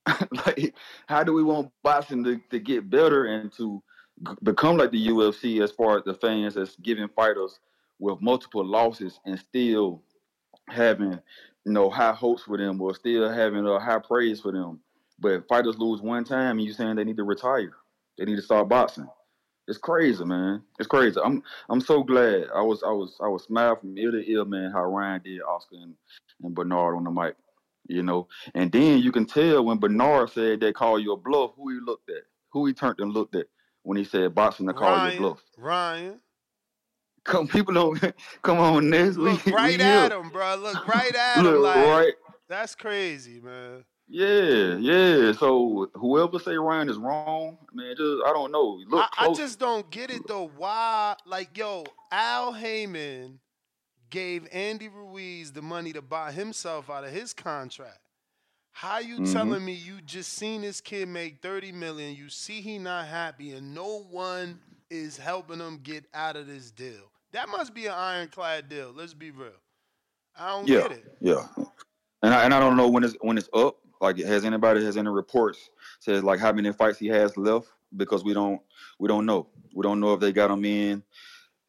like, how do we want boxing to, to get better and to g- become like the UFC as far as the fans that's giving fighters with multiple losses and still having you know high hopes for them or still having a high praise for them. But fighters lose one time and you saying they need to retire, they need to start boxing. It's crazy, man. It's crazy. I'm I'm so glad. I was I was I was smiling from ear to ear, man. How Ryan did Oscar and, and Bernard on the mic, you know. And then you can tell when Bernard said they call you a bluff, who he looked at, who he turned and looked at when he said boxing to call you a bluff. Ryan. Come people don't come on this. Look right we at him, bro. Look right at him. Look Like right. that's crazy, man. Yeah, yeah. So whoever say Ryan is wrong, man, just I don't know. Look I, I just don't get it though. Why, like, yo, Al Haymon gave Andy Ruiz the money to buy himself out of his contract. How you Mhm. telling me you just seen this kid make thirty million? You see he not happy, and no one is helping him get out of this deal. That must be an ironclad deal. Let's be real. I don't yeah, get it. yeah. And I, and I don't know when it's when it's up Like, has anybody has any reports says like how many fights he has left? Because we don't we don't know. We don't know if they got him in.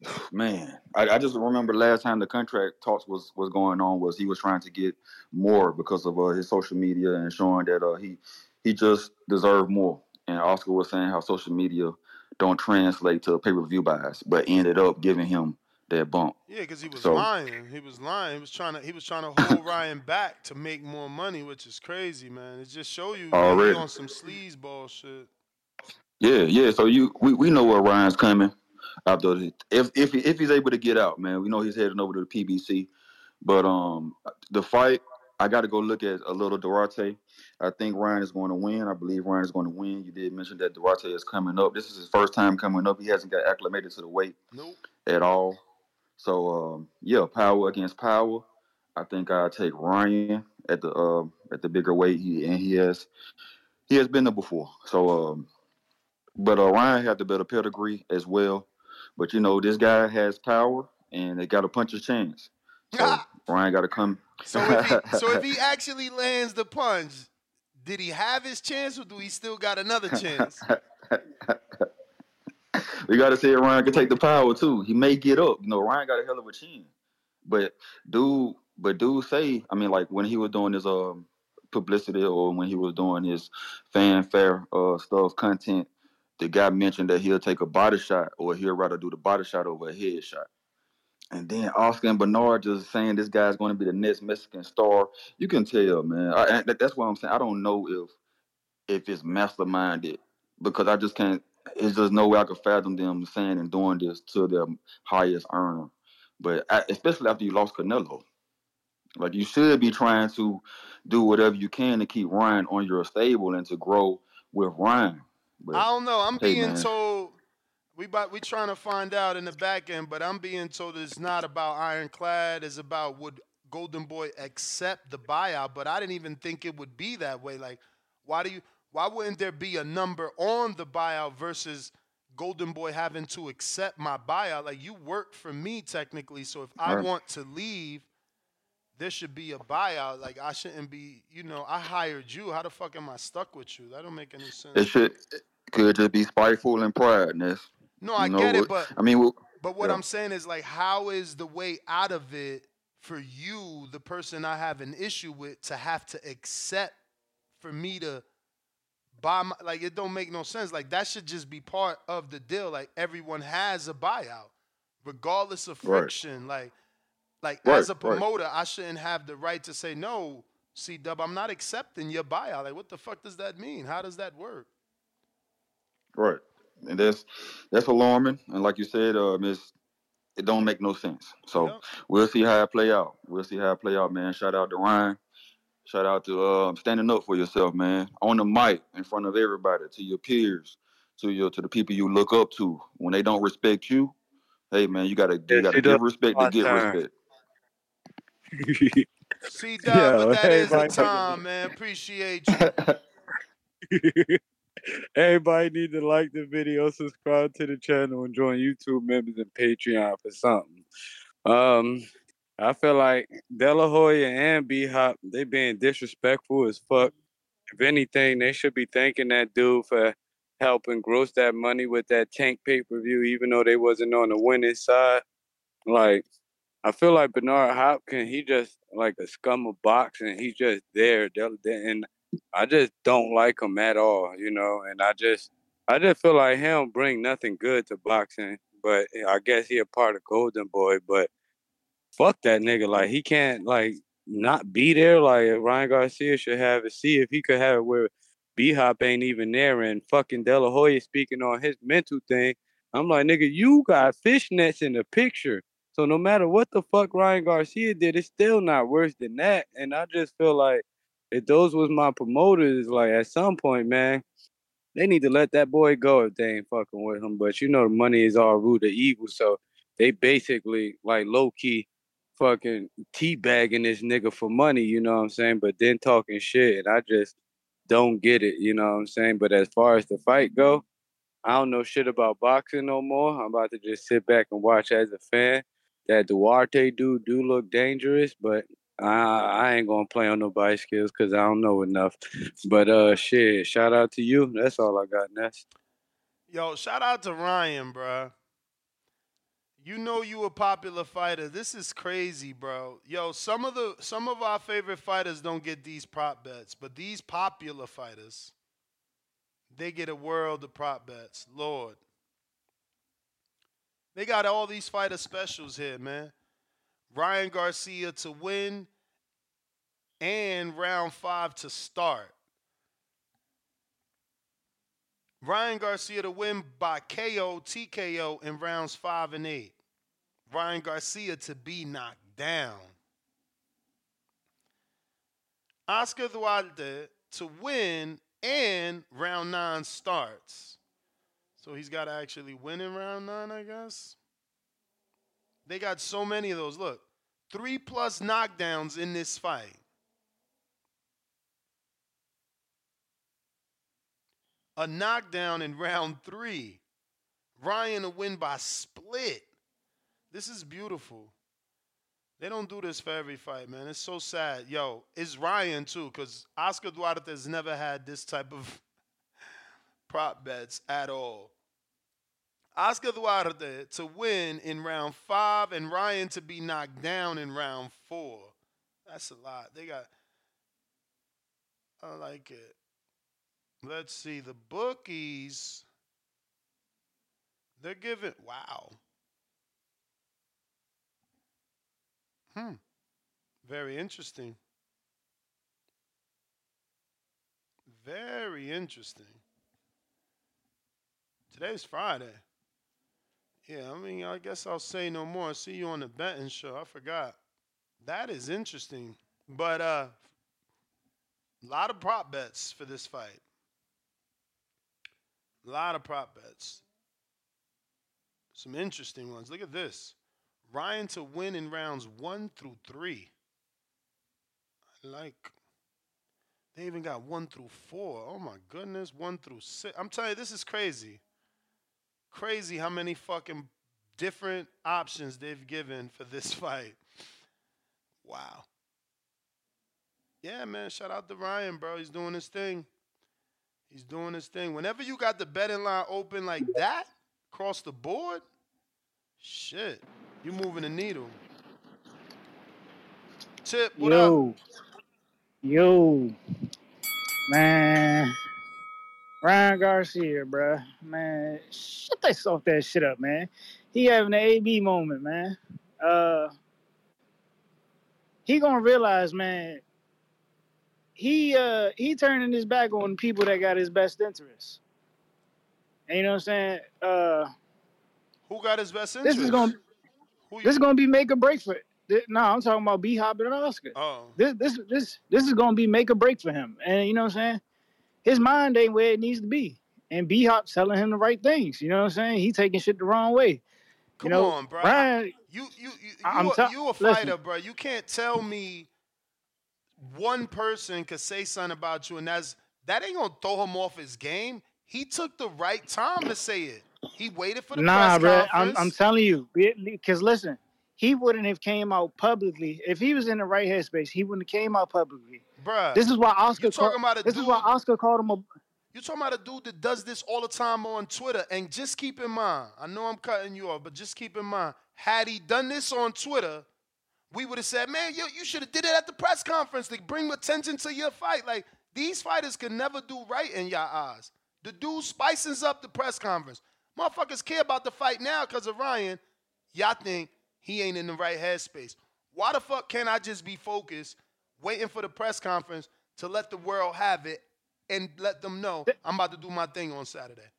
Man, I, I just remember last time the contract talks was was going on was he was trying to get more because of uh, his social media and showing that uh, he he just deserved more. And Oscar was saying how social media don't translate to a pay per view buys, but ended up giving him that bump. Yeah, because he was So- lying. He was lying. He was trying to he was trying to hold Ryan back to make more money, which is crazy, man. It just show you Already. on some sleaze ball shit. Yeah, yeah. So you we, we know where Ryan's coming after if if if he's able to get out, man. We know he's heading over to the PBC, but um the fight I got to go look at a little Duarte. I think Ryan is going to win. I believe Ryan is going to win. You did mention that Duarte is coming up. This is his first time coming up. He hasn't got acclimated to the weight Nope. at all. So um yeah, power against power. I think I'll take Ryan at the um at the bigger weight. He and he has he has been there before. So um but uh, Ryan had the better pedigree as well. But you know, this guy has power and they got to punch his chance. So Ryan got to come. So if he so if he actually lands the punch, did he have his chance or do he still got another chance? we got to say Ryan can take the power too. He may get up. You know, Ryan got a hell of a chin. But dude, but dude say, I mean, like when he was doing his um publicity or when he was doing his fanfare uh stuff content, the guy mentioned that he'll take a body shot or he'll rather do the body shot over a head shot. And then Oscar and Bernard just saying this guy's going to be the next Mexican star. You can tell, man. I, and that's what I'm saying. I don't know if if it's masterminded because I just can't. It's just no way I could fathom them saying and doing this to their highest earner. But I, especially after you lost Canelo, like you should be trying to do whatever you can to keep Ryan on your stable and to grow with Ryan. But I don't know. I'm hey, being man. told we about we trying to find out in the back end, but I'm being told it's not about Ironclad. It's about would Golden Boy accept the buyout? But I didn't even think it would be that way. Like, why do you? Why wouldn't there be a number on the buyout versus Golden Boy having to accept my buyout? Like, you work for me technically, so if I want to leave, there should be a buyout. Like, I shouldn't be. You know, I hired you. How the fuck am I stuck with you? That don't make any sense. it should could just be spiteful and pride. Ness. No, I You know get it, but I mean, well, but what yeah. I'm saying is like, how is the way out of it for you, the person I have an issue with, to have to accept for me to buy my like it don't make no sense. Like that should just be part of the deal. Like everyone has a buyout, regardless of Right. friction. Like like Right, as a right. promoter, I shouldn't have the right to say no. C Dub, I'm not accepting your buyout. Like, what the fuck does that mean? How does that work? Right. And that's that's alarming. And like you said, um, it's it don't make no sense. So we'll see how it play out. We'll see how it play out, man. Shout out to Ryan. Shout out to um standing up for yourself, man. On the mic, in front of everybody, to your peers, to your to the people you look up to. When they don't respect you, hey man, you gotta you Yeah, gotta she give does respect to my get time. respect. C Dub, Yo, but that is the time, man. Appreciate you. Everybody need to like the video, subscribe to the channel, and join YouTube members and Patreon for something. Um, I feel like De La Hoya and B Hop they being disrespectful as fuck. If anything, they should be thanking that dude for helping gross that money with that tank pay per view, even though they wasn't on the winning side. Like, I feel like Bernard Hopkins, he just like a scum of boxing. He's just there, and I just don't like him at all, you know. And I just, I just feel like he don't bring nothing good to boxing. But eh, I guess he a part of Golden Boy. But fuck that nigga. Like he can't like not be there. Like Ryan Garcia should have it. See if he could have it where B Hop ain't even there and fucking De La Hoya speaking on his mental thing. I'm like, nigga, you got fishnets in the picture. So no matter what the fuck Ryan Garcia did, it's still not worse than that. And I just feel like if those was my promoters, like at some point, man, they need to let that boy go if they ain't fucking with him. But you know the money is all root of evil, so they basically like low key fucking teabagging this nigga for money, you know what I'm saying? But then talking shit, and I just don't get it, you know what I'm saying? But as far as the fight go, I don't know shit about boxing no more. I'm about to just sit back and watch as a fan. That Duarte dude do look dangerous, but I, I ain't gonna play on nobody's skills because I don't know enough. But uh, shit, shout out to you. That's all I got, Ness. Yo, shout out to Ryan, bruh. You know you a popular fighter. This is crazy, bro. Yo, some of the some of our favorite fighters don't get these prop bets, but these popular fighters, they get a world of prop bets. Lord. They got all these fighter specials here, man. Ryan Garcia to win and round five to start. Ryan Garcia to win by KO, TKO in rounds five and eight. Ryan Garcia to be knocked down. Oscar Duarte to win and round nine starts. So he's got to actually win in round nine, I guess. They got so many of those. Look, three plus knockdowns in this fight. A knockdown in round three. Ryan to win by split. This is beautiful. They don't do this for every fight, man. It's so sad. Yo, it's Ryan too, because Oscar Duarte has never had this type of prop bets at all. Oscar Duarte to win in round five and Ryan to be knocked down in round four. That's a lot. They got. I like it. Let's see. The bookies. They're giving. Wow. Hmm. Very interesting. Very interesting. Today's Friday. Yeah, I mean, I guess I'll say no more. See you on the betting show. I forgot. That is interesting. But uh a lot of prop bets for this fight. A lot of prop bets. Some interesting ones. Look at this. Ryan to win in rounds one through three. I like. They even got one through four. Oh my goodness, one through six. I'm telling you, this is crazy. Crazy how many fucking different options they've given for this fight. Wow. Yeah, man. Shout out to Ryan, bro. He's doing his thing. He's doing his thing. Whenever you got the betting line open like that across the board, shit, you moving the needle. Tip, what up? Yo, yo, man, Ryan Garcia, bruh, man, shut that soft that shit up, man. He having an AB moment, man. Uh, he gonna realize, man. He uh he turning his back on people that got his best interests. And you know what I'm saying? Uh, Who got his best this interest? is gonna this is gonna be make or break for. Thi- No, I'm talking about B Hop and Oscar. Oh. This this this this is gonna be make or break for him. And you know what I'm saying? His mind ain't where it needs to be. And B Hop telling him the right things. You know what I'm saying? He taking shit the wrong way. Come you know, on, bro. Ryan, You you you you, I'm a, tell- you a listen. fighter, bro. You can't tell me one person could say something about you, and that's that ain't gonna throw him off his game. He took the right time to say it. He waited for the nah, press bro. I'm. I'm telling you, because listen, he wouldn't have came out publicly if he was in the right headspace. He wouldn't have came out publicly. Bruh, This is why Oscar. you talking call- about a this is why Oscar called him a. You talking about a dude that does this all the time on Twitter? And just keep in mind, I know I'm cutting you off, but just keep in mind, had he done this on Twitter, we would have said, "Man, you, you should have did it at the press conference to bring attention to your fight." Like these fighters can never do right in your eyes. The dude spices up the press conference. Motherfuckers care about the fight now because of Ryan. Y'all think he ain't in the right headspace. Why the fuck can't I just be focused, waiting for the press conference to let the world have it and let them know I'm about to do my thing on Saturday?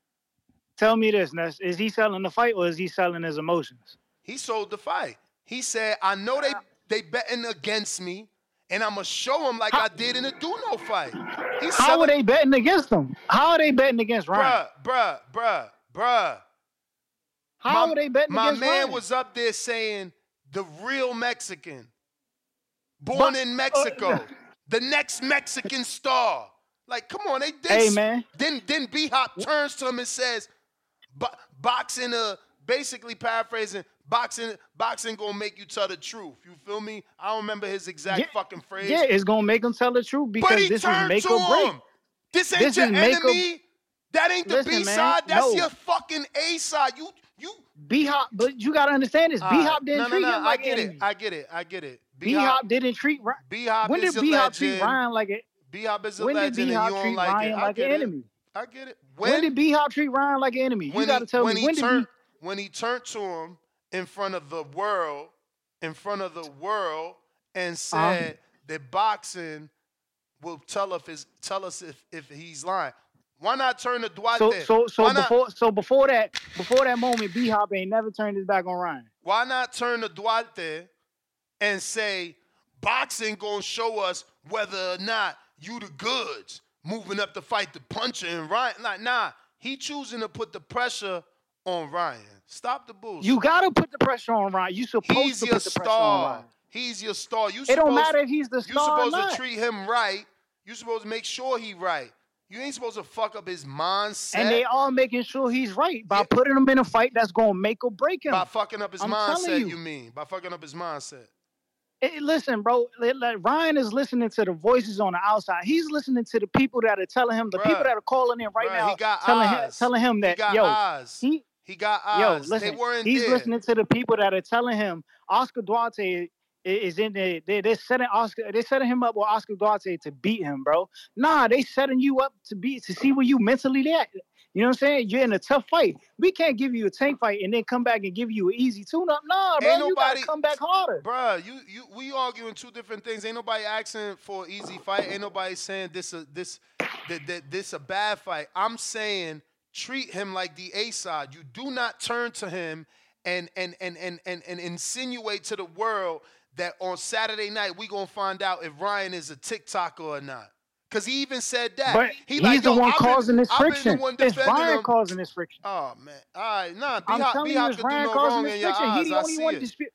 Tell me this, Ness. Is he selling the fight or is he selling his emotions? He sold the fight. He said, I know they they betting against me, and I'm gonna show them like I did in the Duno fight. He's How selling, are they betting against him? How are they betting against Ryan? bruh, bruh, bruh, bruh. How my, are they betting My against My man Ryan? was up there saying the real Mexican, born in uh, Mexico, the next Mexican star. Like, come on, they did. Hey, man. Then then B Hop turns to him and says, boxing a basically paraphrasing, boxing boxing gonna make you tell the truth. You feel me? I don't remember his exact Yeah, fucking phrase. Yeah, it's gonna make him tell the truth because this is make or break. him. This ain't This your is make or- enemy. That ain't the B side. That's no. your fucking A side. You you B Hop, but you gotta understand this. B Hop didn't no, no, treat no, him like I get enemy. it. I get it. I get it. B Hop didn't treat Ryan. B Hop When did B Hop treat. Ryan like it? B Hop is a When did legend, and B Hop treat like. Ryan like an it. enemy? I get it. When, did B Hop treat Ryan like an enemy? when you gotta he, tell when me he when did turned B when he turned to him in front of the world, in front of the world, and Uh-huh. said that boxing will tell if his, tell us if, if he's lying. Why not turn to Duarte? so so so why not, before so before that before that moment, B Hop ain't never turned his back on Ryan. why not turn to Duarte and say boxing gonna show us whether or not you the goods moving up to fight the puncher and Ryan like nah he choosing to put the pressure on Ryan. Stop the bullshit. You gotta put the pressure on Ryan. You supposed He's to put the pressure on. Ryan. He's your star. You It don't matter if he's the You star or supposed to treat him right. You supposed to make sure he right. You ain't supposed to fuck up his mindset And they are making sure he's right by putting him in a fight that's gonna make or break him. by fucking up his I'm mindset. you. You. mean by fucking up his mindset? Eh, listen, bro. li- li- Ryan is listening to the voices on the outside. He's listening to the people that are telling him, the people that are calling in right Bruh, now, he got telling him, telling him He that got yo, eyes. he He got eyes. yo, listen, he's there. listening to the people that are telling him Oscar Duarte is in there. They, they're setting Oscar. They're setting him up with Oscar Duarte to beat him, bro. Nah, they setting you up to be to see where you mentally at. You know what I'm saying? You're in a tough fight. We can't give you a tank fight and then come back and give you an easy tune-up. Nah, bro, Ain't you nobody- gotta come back harder. Bruh, you you we arguing two different things. Ain't nobody asking for an easy fight. Ain't nobody saying this a this that, that this a bad fight. I'm saying treat him like the A side. You do not turn to him and and and and and, and insinuate to the world that on Saturday night we gonna find out if Ryan is a TikToker or not. Cause he even said that. But he he's like, the one I've been- causing this I've been the friction. It's Ryan him." causing this friction. Oh man. All right, nah, I'm B-Hop, telling you, B-Hop it's could do Ryan no causing wrong this in your friction. eyes. He the only one it. dispute.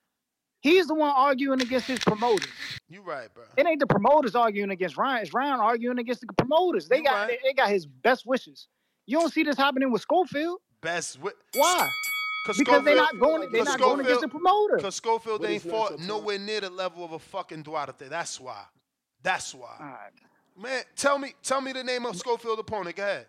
He's the one arguing against his promoters. You right, bro. It ain't the promoters arguing against Ryan. It's Ryan arguing against the promoters. They got they, they got his best wishes. You don't see this happening with Schofield. Best wi- Why? Cause Because they're not going. They're cause not going against the promoter. Because Schofield ain't fought nowhere near the level of a fucking Duarte. That's why. That's why. Man, tell me, tell me the name of Schofield opponent. Go ahead.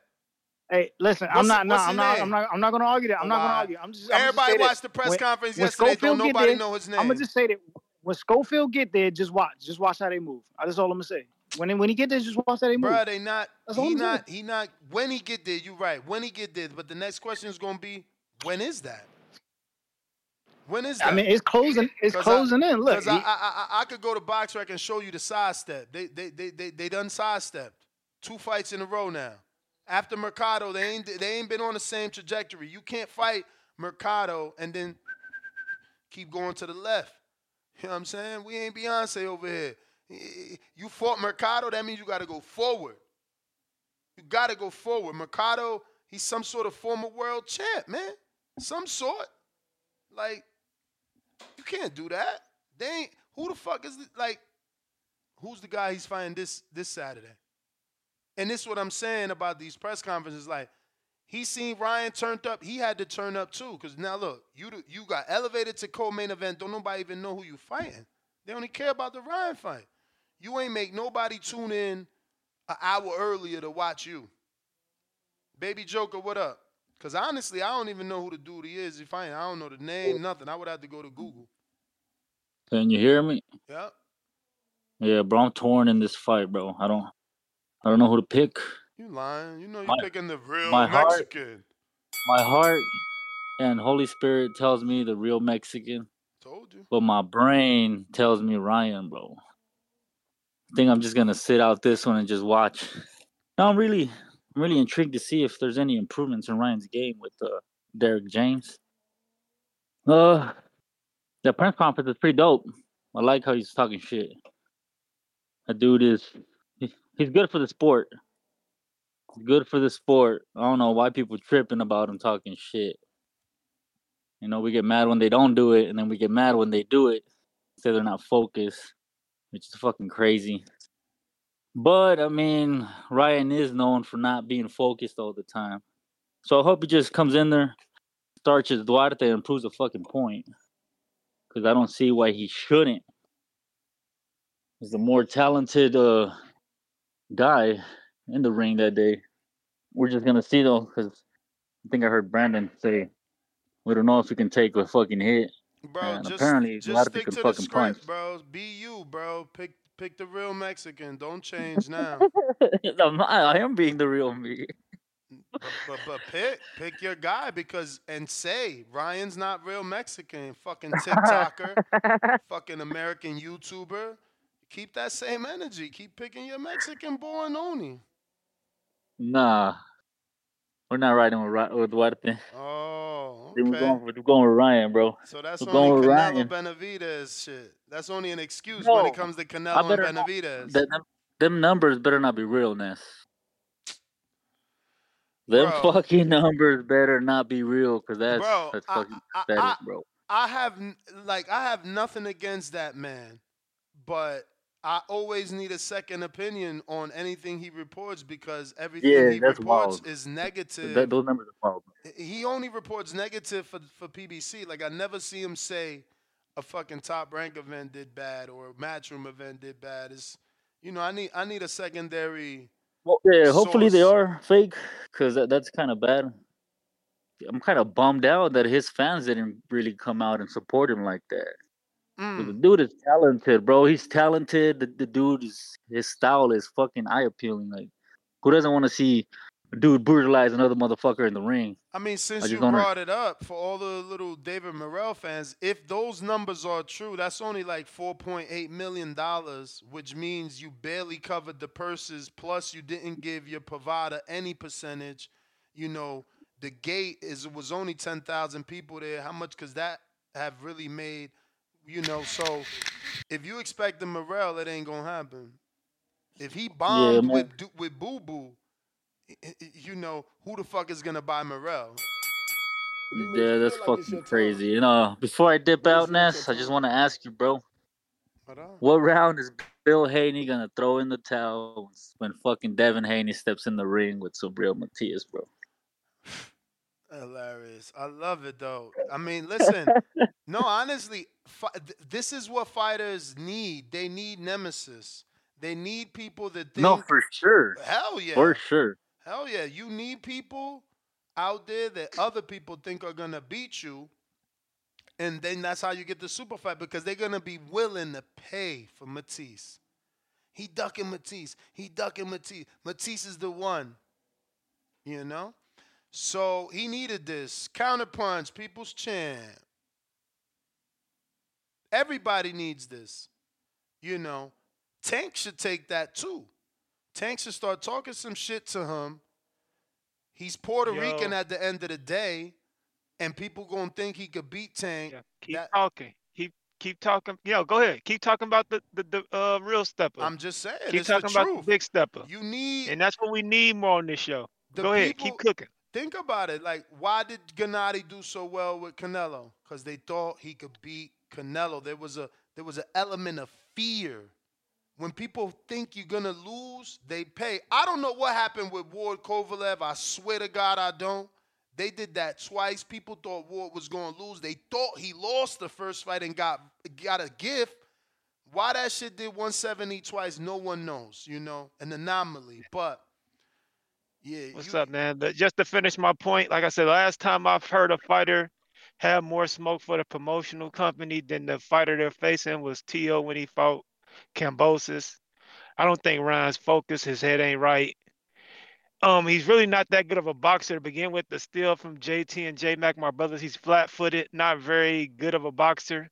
Hey, listen, What's I'm not. No, I'm not. I'm not. I'm not going to argue that. I'm not going to argue. I'm just. I'm Everybody watched the press conference when yesterday. Don't Schofield nobody there, know his name. I'm gonna just say that when Schofield get there, just watch. Just watch how they move. That's all I'm gonna say. When they, when he get there, just watch how they move. Bruh, they not. That's he saying. not. He not. When he get there, you right. When he get there, but the next question is gonna be, when is that? When is that? I mean, it's closing. It's closing I, in. Look, I, he- I, I, I could go to BoxRec and show you the sidestep. They, they, they, they, they done sidestepped two fights in a row now. After Mercado, they ain't, they ain't been on the same trajectory. You can't fight Mercado and then keep going to the left. You know what I'm saying? We ain't Beyonce over here. You fought Mercado, that means you got to go forward. You got to go forward. Mercado, he's some sort of former world champ, man. Some sort. Like, you can't do that. They ain't. Who the fuck is the, like? Who's the guy he's fighting this this Saturday? And this is what I'm saying about these press conferences. Like, he seen Ryan turned up. He had to turn up too. Cause now look, you you got elevated to co-main event. Don't nobody even know who you fighting. They only care about the Ryan fight. You ain't make nobody tune in an hour earlier to watch you. Baby Joker, what up? Cause honestly, I don't even know who the dude he is. If I I don't know the name, nothing. I would have to go to Google. Can you hear me? Yeah. Yeah, bro, I'm torn in this fight, bro. I don't, I don't know who to pick. You lying. You know you My- picking the real my heart- Mexican. My heart and Holy Spirit tells me the real Mexican, Told you. but my brain tells me Ryan, bro. I think I'm just gonna sit out this one and just watch. No, I'm really, I'm really intrigued to see if there's any improvements in Ryan's game with uh, Derrick James. Uh, the press conference is pretty dope. I like how he's talking shit. That dude is he's good for the sport. He's good for the sport. I don't know why people tripping about him talking shit. You know, we get mad when they don't do it, and then we get mad when they do it. Say they're not focused, which is fucking crazy. But I mean, Ryan is known for not being focused all the time. So I hope he just comes in there, starches Duarte and proves a fucking point. Because I don't see why he shouldn't. He's the more talented uh, guy in the ring that day. We're just gonna see though, because I think I heard Brandon say we don't know if he can take a fucking hit. Bro, and just, apparently just Duarte stick can to the fucking punch. bro. Be you, bro. Pick pick the real Mexican. Don't change now. I am being the real me. but, but but pick pick your guy because and say Ryan's not real Mexican. Fucking TikToker, fucking American YouTuber. Keep that same energy. Keep picking your Mexican born only. Nah, we're not riding with with Duarte. Oh, Then We're okay. going, we're going with Ryan, bro. So that's we're going only with Canelo Ryan. Benavidez shit. That's only an excuse when it comes to Canelo and not- Benavidez. That, them, them numbers better not be realness. Them Bro. fucking numbers better not be real, cause that's Bro, that's fucking I- pathetic, I- bro. I have like I have nothing against that man, but I always need a second opinion on anything he reports because everything Yeah, he that's reports wild. is negative. That, those numbers are wild. he only reports negative for for PBC. Like I never see him say a fucking top rank event did bad or a matchroom event did bad. It's you know I need I need a secondary. Well, yeah, hopefully they are fake, cause that, that's kind of bad. I'm kind of bummed out that his fans didn't really come out and support him like that. 'Cause The Mm. dude is talented, bro. He's talented. The, the dude is his style is fucking eye appealing. Like, who doesn't want to see a dude brutalize another motherfucker in the ring? I mean, since I you just don't brought it up, for all the little David Morrell fans, if those numbers are true, that's only like four point eight million dollars, which means you barely covered the purses. Plus, you didn't give your provider any percentage. You know, the gate is was only ten thousand people there. How much could that have really made? You know, so if you expect the Morrell, it ain't gonna happen. If he bombed man. with with Boo Boo, you know who the fuck is gonna buy Morrell? Yeah, that's fucking crazy. You uh, know, before I dip out, Ness, I just want to ask you, bro. Uh, what round is Bill Haney gonna throw in the towel when fucking Devin Haney steps in the ring with Subriel Matias, bro? Hilarious. I love it though. I mean, listen. no, honestly, fi- th- this is what fighters need. They need nemesis. They need people that think. No, for sure. Hell yeah. For sure. Hell yeah. You need people out there that other people think are gonna beat you. And then that's how you get the super fight because they're gonna be willing to pay for Matisse. He ducking Matisse. He ducking Matisse. Matisse is the one. You know? So he needed this. Counterpunch, people's champ. Everybody needs this. You know, Tank should take that too. Tank should start talking some shit to him. He's Puerto Yo. Rican at the end of the day, and people gonna think he could beat Tank. Keep talking. Keep keep talking. Yo, go ahead. Keep talking about the the, the uh, real stepper. I'm just saying, Keep it's the talking about truth. the big stepper. You need, and that's what we need more on this show. Go ahead. Keep cooking. Think about it. Like, why did Gennady do so well with Canelo? Because they thought he could beat Canelo. There was a there was an element of fear. When people think you're gonna lose, they pay. I don't know what happened with Ward Kovalev. I swear to God, I don't. They did that twice. People thought Ward was gonna lose. They thought he lost the first fight and got got a gift. Why that shit did 170 twice, no one knows. You know, an anomaly. But yeah, What's up, man? Just to finish my point, like I said, last time I've heard a fighter have more smoke for the promotional company than the fighter they're facing was T.O. when he fought Kambosos. I don't think Ryan's focused. His head ain't right. Um, he's really not that good of a boxer to begin with. The steal from JT and J Mac, my brothers, he's flat footed, not very good of a boxer.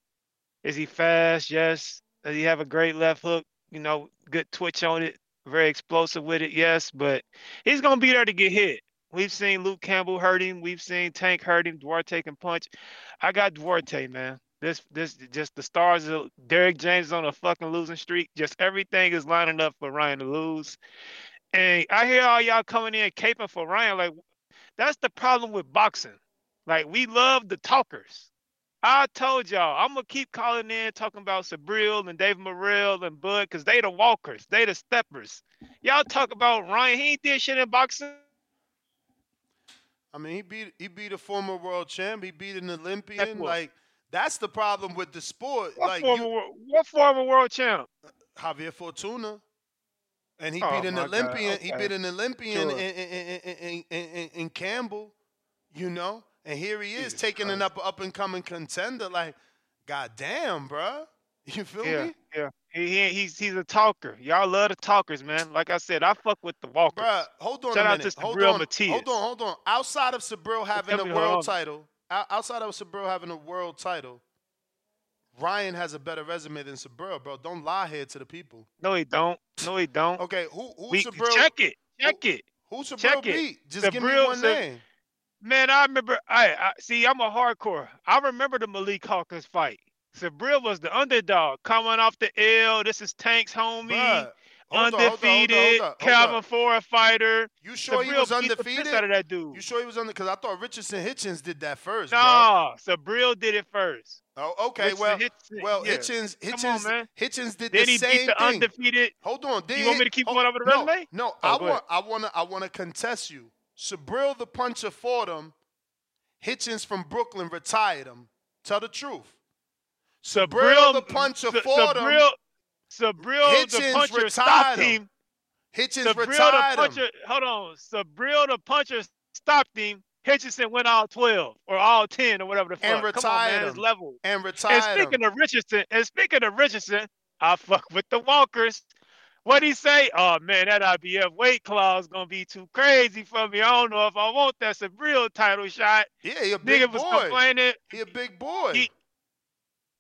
Is he fast? Yes. Does he have a great left hook? You know, good twitch on it, very explosive with it, yes, but he's gonna be there to get hit. We've seen Luke Campbell hurt him. We've seen Tank hurt him. Duarte can punch. I got Duarte, man. This, this, just the stars. Of, Derrick James is on a fucking losing streak. Just everything is lining up for Ryan to lose. And I hear all y'all coming in caping for Ryan. Like that's the problem with boxing. Like we love the talkers. I told y'all I'm gonna keep calling in talking about Subriel and Dave Morrell and Bud because they the walkers, they the steppers. Y'all talk about Ryan. He ain't did shit in boxing. I mean, he beat he beat a former world champ. He beat an Olympian. Like that's the problem with the sport. What like former you, what former world champ? Uh, Javier Fortuna, and he Oh, beat an. Olympian. He beat an Olympian Sure. in, in, in, in Campbell. You know, and here he is Jesus taking an up up and coming contender. Like, goddamn, bruh. You feel Yeah, me? yeah. He, he he's he's a talker. Y'all love the talkers, man. Like I said, I fuck with the walkers. Bruh, hold on Shout a out minute. to hold on, Matias. hold on, hold on. Outside of Subriel having a world title, outside of Subriel having a world title, Ryan has a better resume than Subriel, bro. Don't lie here to the people. No, he don't. No, he don't. Okay, who who We Subriel? check it. Check it. Who Subriel beat? Just give me one name. Man, I remember. I, I see. I'm a hardcore. I remember the Malik Hawkins fight. Subriel was the underdog coming off the L. This is Tank's homie. Bruh, hold on, on, hold on, undefeated. hold on, Calvin. Ford fighter. You sure he was undefeated? out of that dude. You sure he was under? Because I thought Richardson Hitchens did that first, bro. Nah, Subriel did it first. Oh, okay. Richardson well, Hitchens- well, yeah. Hitchens, Hitchens, on. Hitchens did Then the he same beat the thing. undefeated. Hold on. You want me to keep oh, going over the no, resume? No, Oh, I want, I want to, I want to contest you. Subriel the puncher fought him. Hitchens from Brooklyn retired him. Tell the truth. Subriel the puncher fought him. Subriel, the puncher retired stopped him. him. Hitchens Subriel the retired him. puncher. Hold on. Subriel the puncher stopped him. Hitchinson went all twelve or all ten or whatever the fuck. And Come on, retired man, him. level. And And retired him. speaking of Richardson, and speaking of Richardson, I fuck with the Walkers. What he say? Oh man, that IBF weight clause gonna be too crazy for me. I don't know if I want that Subriel title shot. Yeah, he a big Nigga was boy. complaining. He a big boy. He,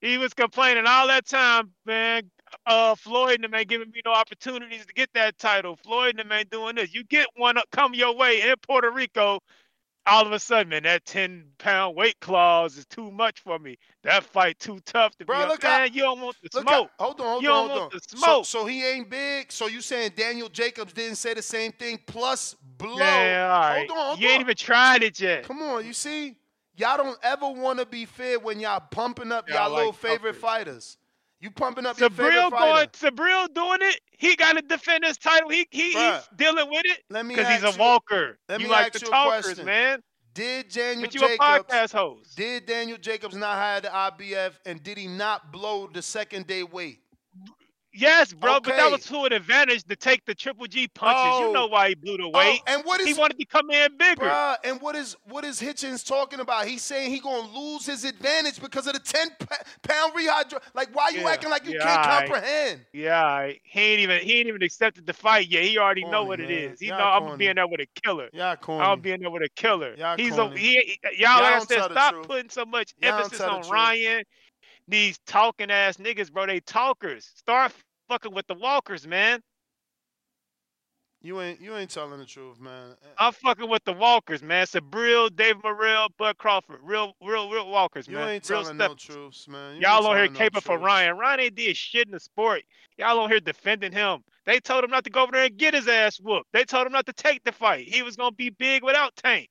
he was complaining all that time, man. Uh, Floyd and them ain't giving me no opportunities to get that title. Floyd and them ain't doing this. You get one up, come your way in Puerto Rico. All of a sudden, man, that 10 pound weight clause is too much for me. That fight too tough to Bro, be up. look how- Man, you don't want the Look smoke. How, hold on, hold you on, don't hold want on. the So, smoke. so he ain't big. So you saying Daniel Jacobs didn't say the same thing? Plus blow. Man, all right. Hold on, hold you on. ain't even tried it yet. Come on, you see, y'all don't ever want to be fair when y'all pumping up Y'all y'all little like favorite fighters. You pumping up your favorite fighter. going, Subriel doing it. He got to defend his title. He he Bruh, he's dealing with it let me because he's a you- walker. let you me like ask the you a talkers, question. man. Did Daniel But you a Jacobs? podcast host. Did Daniel Jacobs not hire the IBF, and did he not blow the second day weight? Yes, bro, but that was to an advantage to take the triple G punches. Oh. You know why he blew the weight. Oh, and what is he wanted to come in bigger. Bruh, and what is what is Hitchens talking about? He's saying he gonna lose his advantage because of the ten pound rehydro. Like, why are you Yeah, acting like you yeah, can't comprehend? Yeah, right. he ain't even he ain't even accepted the fight yet. He already know what it man. is. He Y'all know I'm corny. be in there with a killer. Y'all corny. I'm be in there with a killer. Y'all He's a, corny. he, he- y'all, Y'all like I said, stop putting so much emphasis on. Ryan. These talking ass niggas, bro. They talkers. Start fucking with the walkers, man. You ain't you ain't telling the truth, man. I'm fucking with the walkers, man. Subriel, Dave Morrell, Bud Crawford. Real, real, real walkers, You man. You ain't real telling stuff. no truths, man. You Y'all ain't on here telling no caping for truths. Ryan. Ryan ain't did shit in the sport. Y'all on here defending him. They told him not to go over there and get his ass whooped. They told him not to take the fight. He was gonna be big without Tank.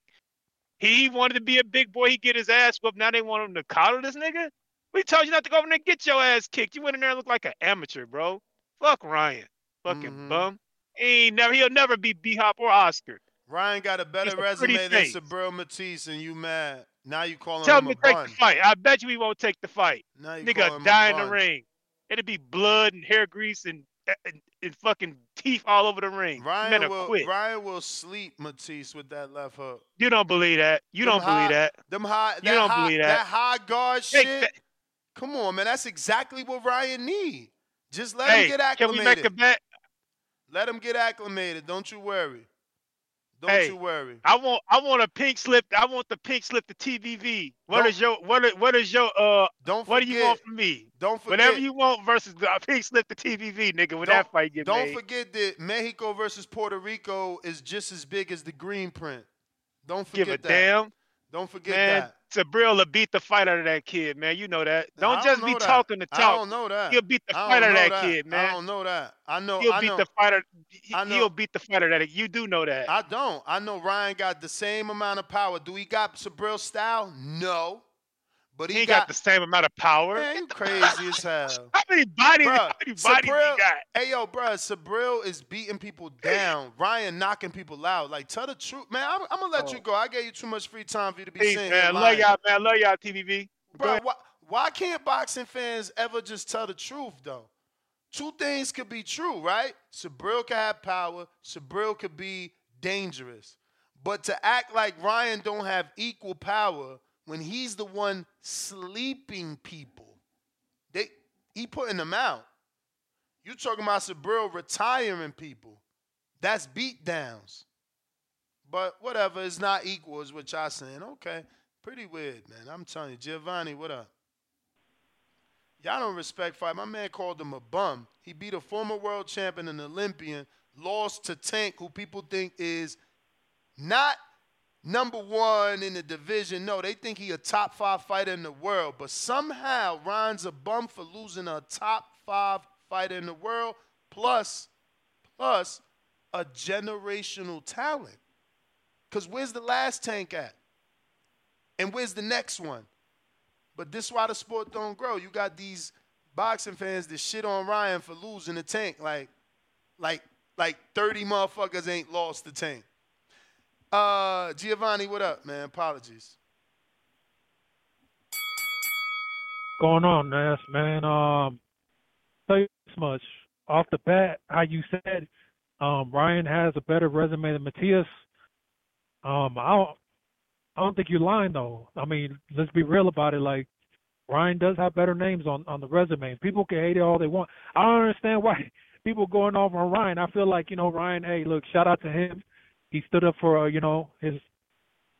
He wanted to be a big boy. He get his ass whooped. Now they want him to coddle this nigga. We told you not to go over there and get your ass kicked. You went in there and looked like an amateur, bro. Fuck Ryan. Fucking Mhm. bum. He ain't never. He'll never be B Hop or Oscar. Ryan got a better a resume than. Subriel Matisse, and you mad? Now you calling Tell him him a to take bun? the fight. I bet you he won't take the fight. Now you Nigga die in the ring. It'd be blood and hair grease and, and, and fucking teeth all over the ring. Ryan will quit. Ryan will sleep Matisse with that left hook. You don't believe that. You Them don't believe that. Them high, You that don't high, believe that. high guard Take shit. that- Come on, man. That's exactly what Ryan need. Just let hey, him get acclimated. can we make a bet? Let him get acclimated. Don't you worry. Don't Hey, you worry. I want I want a pink slip. I want the pink slip to TBV. What is your what is, what is your uh Don't what do you want from me? Don't forget. Whatever you want versus the pink slip to TBV, nigga. When that fight get Don't made. forget that Mexico versus Puerto Rico is just as big as the green print. Don't forget Give a that. damn. Don't forget Man, that. Beat the fight out of that kid, man. You know that. Don't don't just be that. talking to talk. I don't know that. He'll beat the fight out of that, that. kid, man. I don't know that. I know. He'll I beat know. the fighter. He, I know. He'll beat the fighter that you do know that. I don't. I know Ryan got the same amount of power. Do he got Subriel style? No. But he, he ain't got, got- the same amount of power. Man, you crazy as hell. How many bodies? Bruh, how many bodies he got? Hey yo, bro, Subriel is beating people down. Ryan knocking people out. Like, tell the truth, man. I'm, I'm gonna let oh. you go. I gave you too much free time for you to be Peace, saying. man. I love y'all, man. Love y'all, TBV. bro. Why, why can't boxing fans ever just tell the truth though? Two things could be true, right? Subriel could have power. Subriel could be dangerous. But to act like Ryan don't have equal power when he's the one sleeping people, they he putting them out. You talking about Subriel retiring people? That's beat downs. But whatever, it's not equal, is what y'all saying. Okay, pretty weird, man. I'm telling you, Giovanni, what up? Y'all don't respect fight. My man called him a bum. He beat a former world champion and Olympian, lost to Tank, who people think is not number one in the division. No, they think he a top five fighter in the world. But somehow Ryan's a bum for losing a top five fighter in the world, plus, plus a generational talent. Because where's the last tank at? And where's the next one? But this why the sport don't grow. You got these boxing fans that shit on Ryan for losing the tank. Like, like, like 30 motherfuckers ain't lost the tank. Uh, Giovanni, what up, man? Apologies. going on, man. Um, tell you this much off the bat, how you said, um, Ryan has a better resume than Matias. Um, I don't, I don't think you're lying though. I mean, let's be real about it. Like, Ryan does have better names on on the resume. People can hate it all they want. I don't understand why people going off on Ryan. I feel like you know Ryan. Hey, look, shout out to him. He stood up for uh, you know his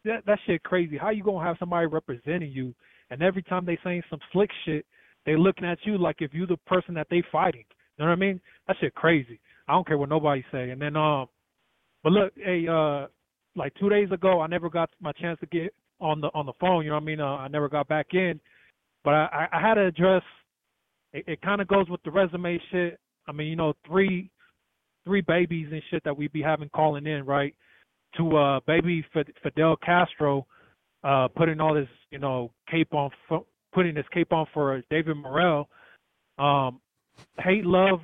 that that shit crazy. How you gonna have somebody representing you, and every time they saying some slick shit, they looking at you like if you the person that they fighting. You know what I mean? That shit crazy. I don't care what nobody say. And then um, but look, hey, uh, like two days ago, I never got my chance to get on the on the phone. You know what I mean? Uh, I never got back in, but I I had to address. It, it kind of goes with the resume shit. I mean, you know, three three babies and shit that we be having calling in, right? To uh baby Fidel Castro uh putting all this, you know, cape on for, putting this cape on for David Morrell. Um hate love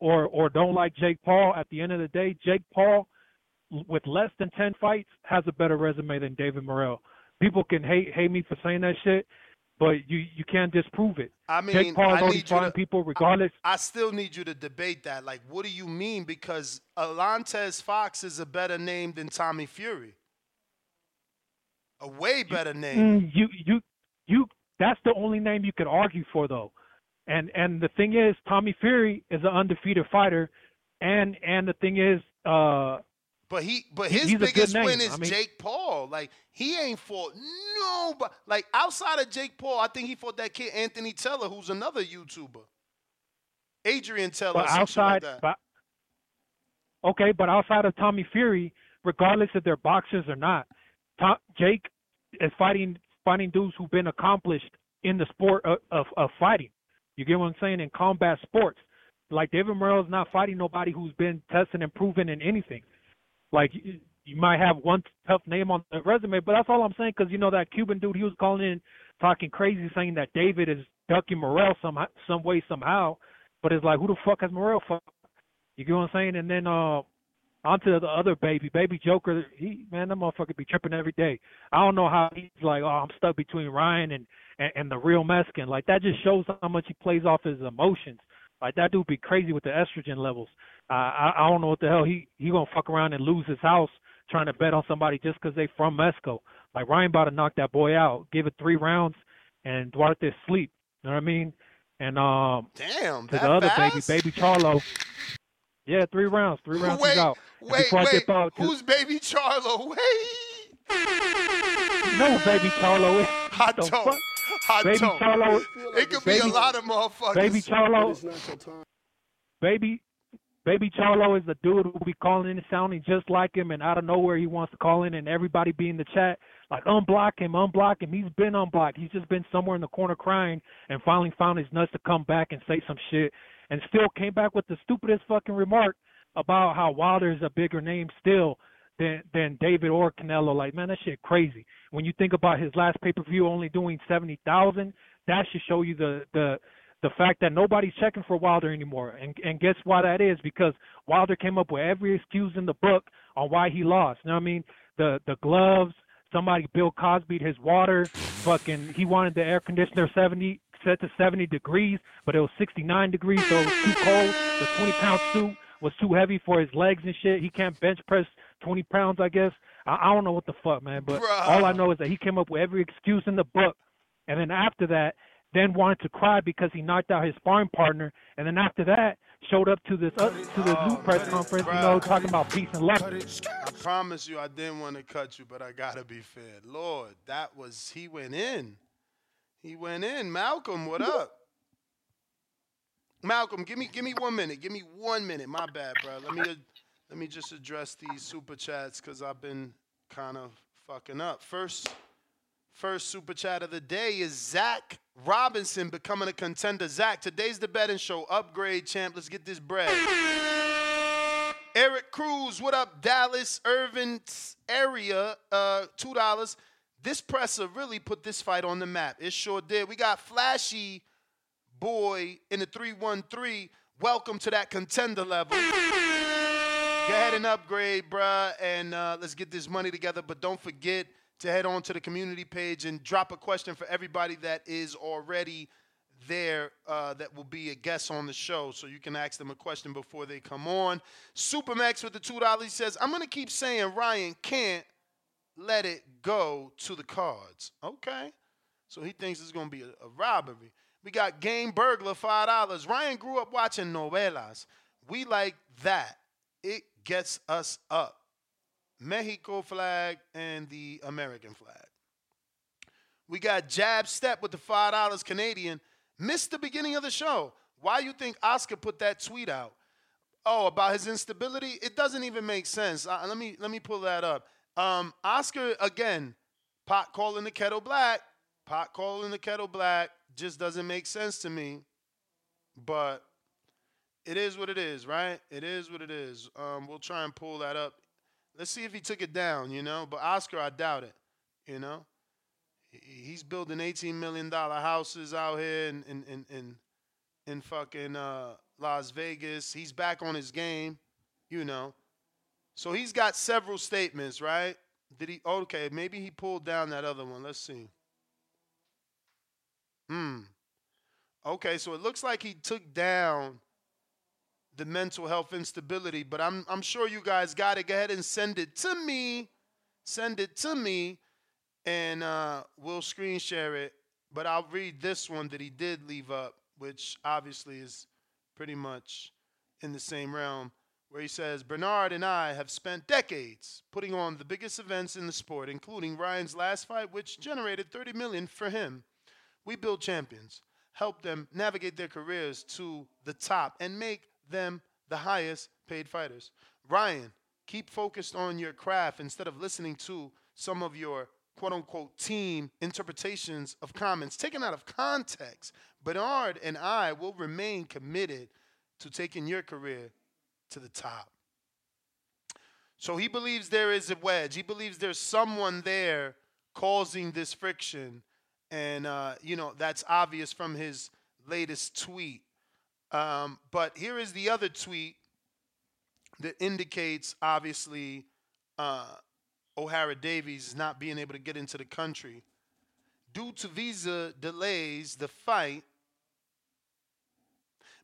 or or don't like Jake Paul at the end of the day, Jake Paul with less than 10 fights has a better resume than David Morrell. People can hate hate me for saying that shit, but you you can't disprove it. I mean, Jake Paul's I you to- people regardless. I still need you to debate that. Like, what do you mean? Because Alantez Fox is a better name than Tommy Fury. A way better name. Mm, you you you that's the only name you could argue for though. And and the thing is Tommy Fury is an undefeated fighter and and the thing is uh But he, but his he's biggest win is I mean- Jake Paul. Like he ain't fought no, but like outside of Jake Paul, I think he fought that kid Anthony Teller, who's another YouTuber, Adrian Teller, but like outside that. but okay, but outside of Tommy Fury, regardless if they're boxers or not, Tom, Jake is fighting fighting dudes who've been accomplished in the sport of, of, of fighting. You get what I'm saying? In combat sports. Like David Morrell's not fighting nobody who's been tested and proven in anything. Like you, might have one tough name on the resume, but that's all I'm saying. Because you know that Cuban dude, he was calling in talking crazy, saying that David is ducking Morrell some some way somehow. But it's like, who the fuck has fuck? You get what I'm saying? And then uh, onto the other baby, baby Joker. He man, that motherfucker be tripping every day. I don't know how he's like, oh, I'm stuck between Ryan and and, and the real Mexican. Like that just shows how much he plays off his emotions. Like that dude be crazy with the estrogen levels. Uh, I I don't know what the hell he he gonna fuck around and lose his house trying to bet on somebody just 'cause they from Mexico. Like Ryan about to knock that boy out, give it three rounds, and Duarte sleep. You know what I mean? And um, Damn, to that the other fast? baby, baby Charlo. Yeah, three rounds, three rounds wait, out. Wait, wait. out, Who's baby Charlo? Wait. no baby Charlo is. I the don't. fuck? I Baby don't. Charlo- it could be a Baby- lot of motherfuckers. Baby Charlo, baby, baby Charlo is the dude who be calling in and sounding just like him, and out of nowhere he wants to call in, and everybody be in the chat like unblock him, unblock him. He's been unblocked. He's just been somewhere in the corner crying, and finally found his nuts to come back and say some shit, and still came back with the stupidest fucking remark about how Wilder is a bigger name still than than David or Canelo. Like, man, that shit crazy. When you think about his last pay per view only doing seventy thousand, that should show you the the the fact that nobody's checking for Wilder anymore. And and guess why that is? Because Wilder came up with every excuse in the book on why he lost. You know what I mean? The the gloves, somebody Bill Cosby his water, fucking he wanted the air conditioner seventy set to seventy degrees, but it was sixty nine degrees, so it was too cold. The twenty pound suit was too heavy for his legs and shit. He can't bench press twenty pounds, I guess. I, I don't know what the fuck, man. But all I know is that he came up with every excuse in the book, and then after that, then wanted to cry because he knocked out his sparring partner, and then after that, showed up to this uh, to the Oh, new press conference, you know, talking about peace and love. I promise you, I didn't want to cut you, but I gotta be fair. Lord, that was he went in. He went in. Malcolm, what up? Malcolm, give me give me one minute. Give me one minute. My bad, bro. Let me let me just address these super chats because I've been kind of fucking up. First, first super chat of the day is Zach Robinson becoming a contender. Zach, today's the betting show. Upgrade, champ. Let's get this bread. Eric Cruz, what up, Dallas, Irvin's area, uh, two dollars. This presser really put this fight on the map. It sure did. We got Flashy Boy in the 313. Welcome to that contender level. Go ahead and upgrade, bruh, and uh, let's get this money together. But don't forget to head on to the community page and drop a question for everybody that is already there uh, that will be a guest on the show. So you can ask them a question before they come on. Supermax with the $2 he says, I'm going to keep saying Ryan can't let it go to the cards. Okay. So he thinks it's going to be a, a robbery. We got Game Burglar, $5. Ryan grew up watching novelas. We like that. It gets us up. Mexico flag and the American flag. We got Jab Step with the $5 Canadian. Missed the beginning of the show. Why you think Oscar put that tweet out? Oh, about his instability? It doesn't even make sense. Uh, let me let me pull that up. Um, Oscar again, pot calling the kettle black. Pot calling the kettle black just doesn't make sense to me. But it is what it is, right? It is what it is. Um, we'll try and pull that up. Let's see if he took it down, you know. But Oscar, I doubt it. You know, he's building eighteen million dollar houses out here in in in in, in fucking uh, Las Vegas. He's back on his game, you know. So he's got several statements, right? Did he? Okay, maybe he pulled down that other one. Let's see. Hmm. Okay, so it looks like he took down the mental health instability, but I'm I'm sure you guys got it. Go ahead and send it to me. Send it to me, and uh, we'll screen share it. But I'll read this one that he did leave up, which obviously is pretty much in the same realm, where he says Bernard and I have spent decades putting on the biggest events in the sport, including Ryan's last fight, which generated 30 million for him. We build champions, help them navigate their careers to the top, and make them the highest paid fighters. Ryan, keep focused on your craft instead of listening to some of your quote unquote team interpretations of comments taken out of context. Bernard and I will remain committed to taking your career to the top. So he believes there is a wedge. He believes there's someone there causing this friction. And, uh, you know, that's obvious from his latest tweet. Um, but here is the other tweet that indicates, obviously, uh, Ohara Davies not being able to get into the country. Due to visa delays, the fight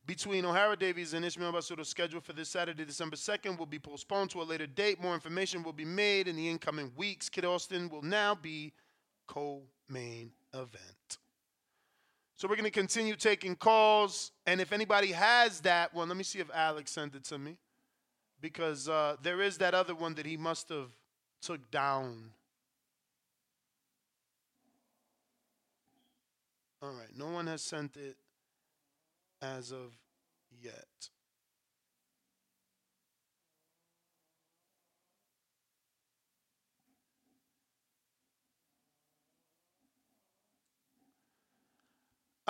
between Ohara Davies and Ismael Barroso scheduled for this Saturday, December 2nd, will be postponed to a later date. More information will be made in the incoming weeks. Kid Austin will now be co-main event. So we're going to continue taking calls, and if anybody has that one, let me see if Alex sent it to me, because uh, there is that other one that he must have took down. All right, no one has sent it as of yet.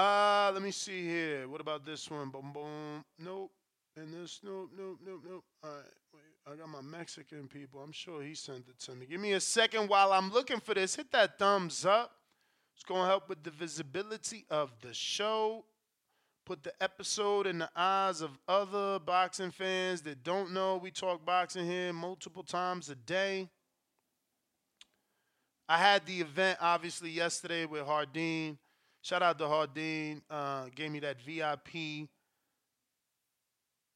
Uh, let me see here. What about this one? Boom, boom. Nope. And this, nope, nope, nope, nope. All right, wait. I got my Mexican people. I'm sure he sent it to me. Give me a second while I'm looking for this. Hit that thumbs up. It's going to help with the visibility of the show. Put the episode in the eyes of other boxing fans that don't know we talk boxing here multiple times a day. I had the event obviously yesterday with Jardín. Shout out to Jardín. Uh, gave me that VIP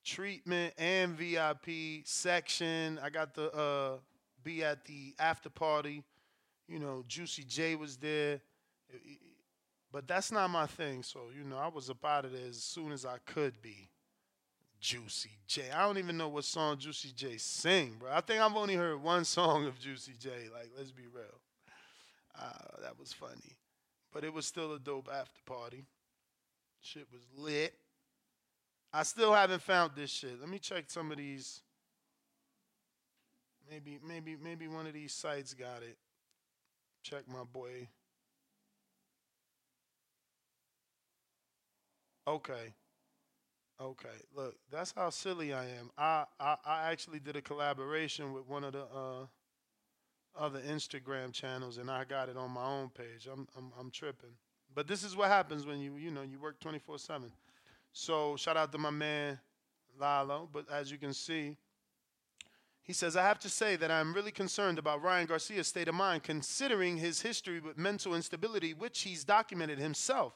treatment and VIP section. I got to uh, be at the after party. You know, Juicy J was there. But that's not my thing. So, you know, I was up out of there as soon as I could be. Juicy J. I don't even know what song Juicy J sing, bro. I think I've only heard one song of Juicy J. Like, let's be real. Uh, that was funny. But it was still a dope after party. Shit was lit. I still haven't found this shit. Let me check some of these. Maybe, maybe, maybe one of these sites got it. Check my boy. Okay. Okay. Look, that's how silly I am. I, I, I actually did a collaboration with one of the uh, other Instagram channels, and I got it on my own page. I'm, I'm, I'm tripping. But this is what happens when you, you know, you work 24 seven. So shout out to my man Lalo. But as you can see, he says, I have to say that I'm really concerned about Ryan Garcia's state of mind, considering his history with mental instability, which he's documented himself.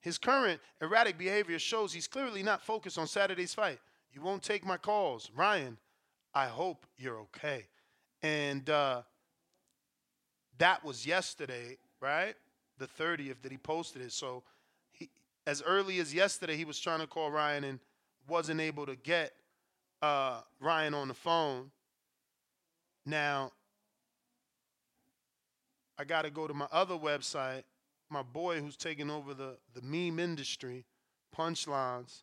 His current erratic behavior shows he's clearly not focused on Saturday's fight. You won't take my calls. Ryan, I hope you're okay. And uh, that was yesterday, right? The 30th that he posted it. So he, as early as yesterday, he was trying to call Ryan and wasn't able to get uh, Ryan on the phone. Now, I got to go to my other website my boy who's taking over the, the meme industry, punchlines,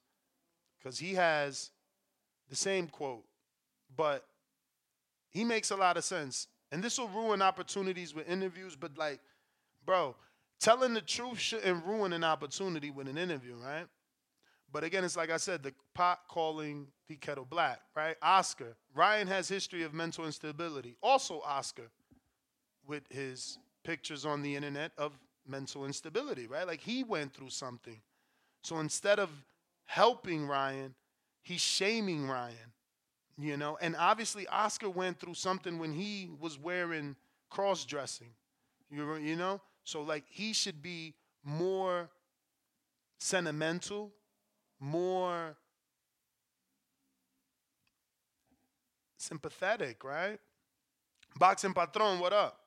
because he has the same quote, but he makes a lot of sense. And this will ruin opportunities with interviews, but like, bro, telling the truth shouldn't ruin an opportunity with an interview, right? But again, it's like I said, the pot calling the kettle black, right? Oscar. Ryan has history of mental instability. Also Oscar with his pictures on the internet of mental instability, right? Like he went through something. So instead of helping Ryan, he's shaming Ryan, you know? And obviously, Oscar went through something when he was wearing cross dressing, you, you know? So, like, he should be more sentimental, more sympathetic, right? Boxing Patron, what up?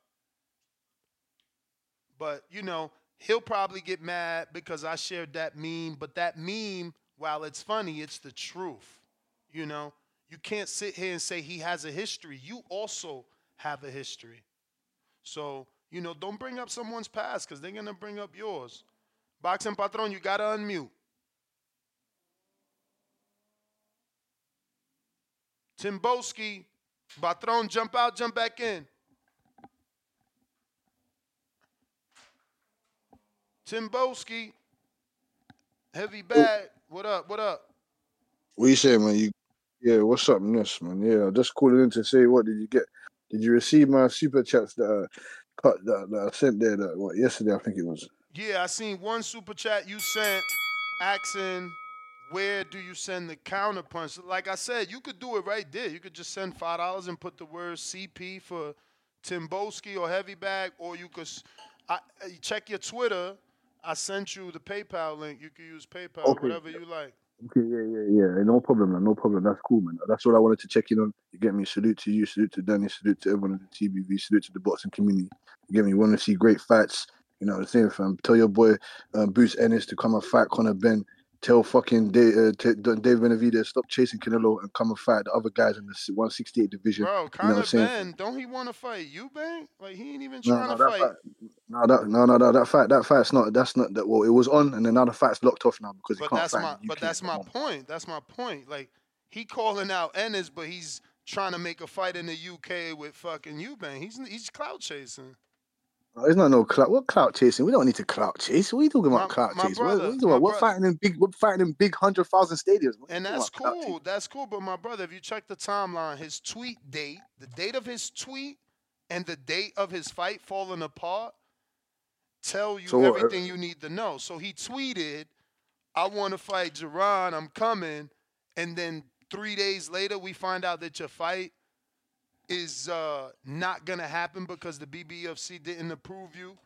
But, you know, he'll probably get mad because I shared that meme. But that meme, while it's funny, it's the truth. You know, you can't sit here and say he has a history. You also have a history. So, you know, don't bring up someone's past because they're going to bring up yours. Boxing Patron, you got to unmute. Timboski, Patron, jump out, jump back in. Timboski, heavy bag. What up? What up? What you say, man? You yeah, what's up, Ness, man? Yeah, just calling in to say what did you get? Did you receive my super chats that uh, cut that, that I sent there that what yesterday I think it was. Yeah, I seen one super chat you sent asking where do you send the counter punch? Like I said, you could do it right there. You could just send five dollars and put the word CP for Timboski or heavy bag, or you could I, check your Twitter I sent you the PayPal link. You can use PayPal, Okay. whatever you like. Okay, yeah, yeah, yeah. No problem, man. No problem. That's cool, man. That's all I wanted to check in on. You get me? Salute to you. Salute to Danny. Salute to everyone in the TBV. Salute to the boxing community. You get me? Want to see great fights? You know what I'm saying, fam. Tell your boy um, Bruce Ennis to come and fight Conor Benn. Tell fucking Dave, uh, t- Dave Benavidez stop chasing Canelo and come and fight the other guys in the 168 division. Bro, you know what I'm saying? Benn, don't he want to fight you, Bang? Like he ain't even trying no, to fight. fight, no, that, no, no, no, that fight, that fight's not. That's not that. Well, it was on, and then now the fight's locked off now because he can't that's fight. my but that's my anymore. point. That's my point. Like he calling out Ennis, but he's trying to make a fight in the UK with fucking Eubank. He's he's clout chasing. Oh, It's not no clout. What clout chasing? We don't need to clout chase. What are you talking about? My- clout my chase? What, brother, what are you talking? We're fighting in big. We're fighting in big hundred thousand stadiums. What And that's cool. That's cool. But my brother, if you check the timeline, his tweet date, the date of his tweet, and the date of his fight falling apart tell you So what, uh, everything you need to know. So he tweeted, I want to fight Jaron. I'm coming. And then three days later, we find out that your fight is uh, not going to happen because the BBFC didn't approve you.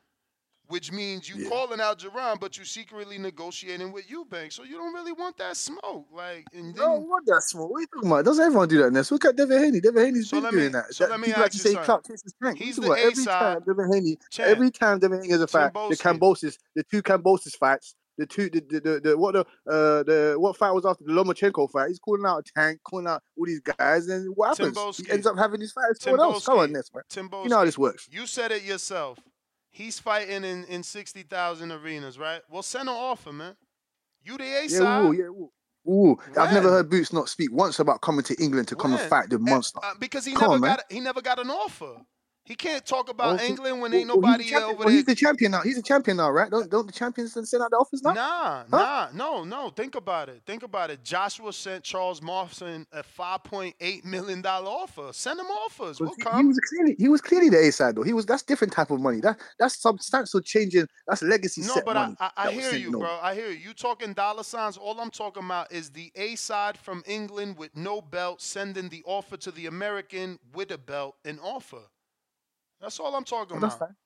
Which means you Yeah. calling out Jaron, but you secretly negotiating with Eubank. So you don't really want that smoke. Like, and then No, what that smoke. What are you talking about? Doesn't everyone do that? Ness? Look at Devin Haney. Devin Haney's So been me- doing that. so That- let me like ask to you say something. clout chases tank. He's the talking every A-side. time Devin Haney, every time Devin Haney has a fight, the Kambosos, the two Kambosos fights, the two, the, the, the, the what the uh the what fight was after the Lomachenko fight? He's calling out a Tank, calling out all these guys, and what happens? Timboski. He ends up having these fights. Someone else. Come on, Ness, man. Timboski. You know how this works. You said it yourself. He's fighting in, in 60,000 arenas, right? Well, send an offer, man. You the A Yeah, side. ooh, yeah, ooh. Ooh, I've never heard Boots not speak once about coming to England to come and fight the monster. Uh, because he Come never on, man. got he never got an offer. He can't talk about oh, Okay. England when Well, ain't oh, nobody the champion- over well, there. He's the champion now. He's a champion now, right? Don't don't the champions send out the offers now? Nah, nah, no, no. Think about it. Think about it. Joshua sent Charles Morrison a five point eight million dollar offer. Send him offers. We'll He, he was clearly he was clearly the A side though. He was that's different type of money. That that's substantial changing. That's legacy No, set but I. I, I hear you, know. bro. I hear you. You talking dollar signs. All I'm talking about is the A side from England with no belt sending the offer to the American with a belt an offer. That's all I'm talking that's about. fine.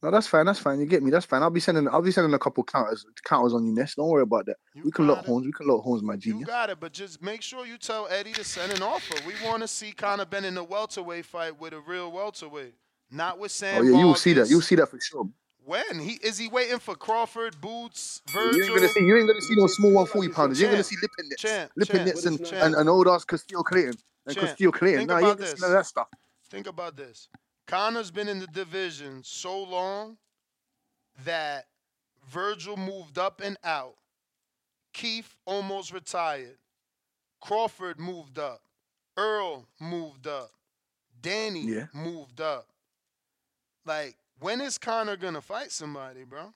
No, that's fine. That's fine. You get me. That's fine. I'll be sending. I'll be sending a couple counters counters on you, Ness. Don't worry about that. we can lock horns. We can lock horns, my genius. You got it, but just make sure you tell Eddie to send an offer. We want to see Conor Benn in a welterweight fight with a real welterweight, not with Sam. Oh yeah, you'll see that. You'll see that for sure. When he is he waiting for Crawford, Boots, Virgil? You ain't gonna see. You ain't gonna see no small 140 pounders. You're gonna see Lipinets, champ, Lipinets, and, and and old ass Castillo Clayton and Champ, Castillo Clayton. No, you ain't gonna see this. none of that stuff. Think about this. Conor's been in the division so long that Virgil moved up and out. Keith almost retired. Crawford moved up. Earl moved up. Danny Yeah. moved up. Like, when is Connor gonna fight somebody, bro?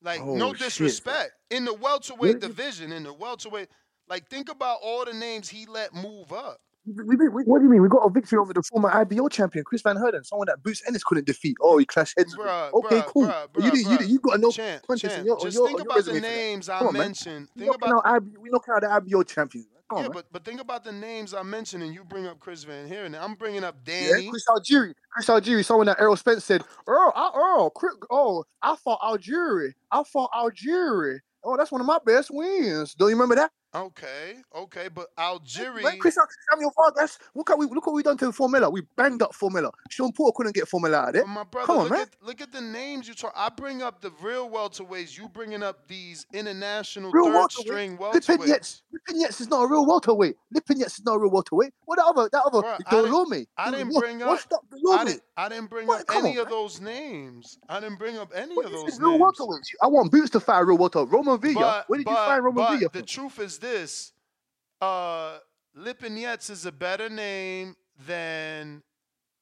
Like, oh, no Oh, shit. disrespect. In the welterweight division, in the welterweight, like, think about all the names he let move up. We, we, we, what do you mean? We got a victory over the former IBO champion, Chris Van Heerden, someone that Boots Ennis couldn't defeat. Oh, he clashed heads with him. Bruh, Okay, bruh, cool. bruh, But you, did- you, did- you got no Champ, punches champ, in your, just your, think your about the resume for that. names I Come on, man. mentioned. We Think about out IB, we knocking out the IBO champions. Come on, yeah, man. but but think about the names I mentioned, and you bring up Chris Van Heerden. I'm bringing up Yeah, Danny. Chris Algieri. Chris Algieri, someone that Errol Spence said, Earl, I, Earl, Chris, oh, I fought Algieri. I fought Algieri. Oh, that's one of my best wins. Don't you remember that? Okay, okay, but Man, Algieri. Chris Al- Samuel Vargas. Look how we look what we done to Formella. We banged up Formella. Sean Paul couldn't get Formella out of. But my brother, Come on, look man. at look at the names you talk. I bring up the real welterweights. You bringing up these international Real third welterweight. string welterweights. Yates. Lipinets is not a real welterweight. Lipinets is not a real welterweight. What the other? That other Bruh, I didn't-. I didn't bring up. I didn't. I didn't bring What? up Come any on, of those names. I didn't bring up any What of those real names. welterweights? I want Boots to fight real welterweight. Roman Villa. But, Where did you find Roman but Villa the truth is this: uh, Lipinets is a better name than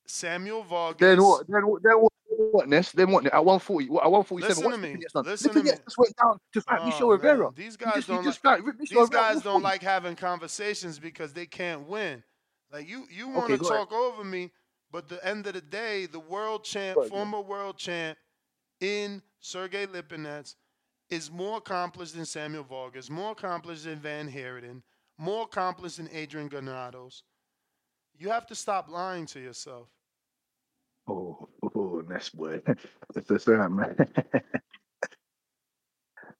Samuel Vargas. Then what? Then what? Then what? What? Ness? Then what? At 140, what, at 147, Listen to me. Lipinets done? Listen to me. just went down to fight Michel Oh, Rivera. man, These guys just, don't like. fight These guys don't like having conversations because they can't win. Like you, you want Okay, to ahead. talk over me, but the end of the day, the world champ, ahead, former world champ, in Sergey Lipinets, is more accomplished than Samuel Vargas, more accomplished than Van Heerden, more accomplished than Adrian Granados. You have to stop lying to yourself. Oh, oh, boy. It's that's all right, man.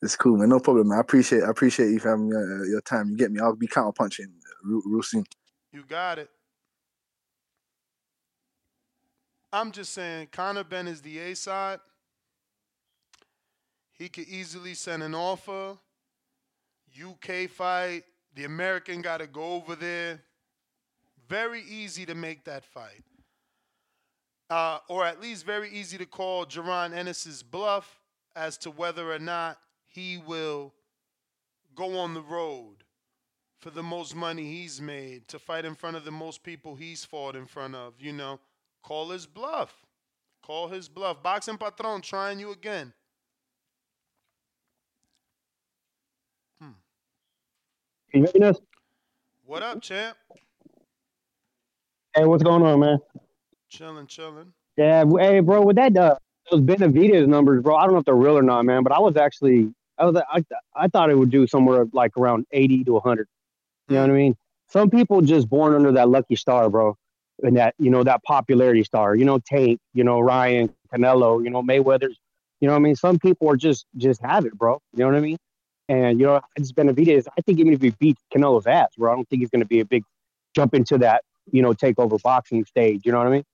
it's cool, man. No problem, man. I appreciate I appreciate you for having your, uh, your time. You get me? I'll be counter punching real, real soon. You got it. I'm just saying, Conor Benn is the A side. He could easily send an offer. UK fight. The American got to go over there. Very easy to make that fight. Uh, or at least very easy to call Jaron Ennis's bluff as to whether or not he will go on the road for the most money he's made to fight in front of the most people he's fought in front of. You know, call his bluff. Call his bluff. Boxing Patron trying you again. You hear us? What up, champ? Hey, what's going on, man? Chilling, chilling. Yeah, hey, bro, with that uh, those Benavidez numbers, bro, I don't know if they're real or not, man. But I was actually, I was, I, I thought it would do somewhere like around eighty to hundred. You know what I mean? Some people just born under that lucky star, bro, and that you know that popularity star. You know, Tate, you know Ryan, Canelo, you know Mayweather's. You know what I mean? Some people are just just have it, bro. You know what I mean? And you know, it's Benavidez. I think even if he beats Canelo's ass, where I don't think he's going to be a big jump into that, you know, takeover boxing stage. You know what I mean?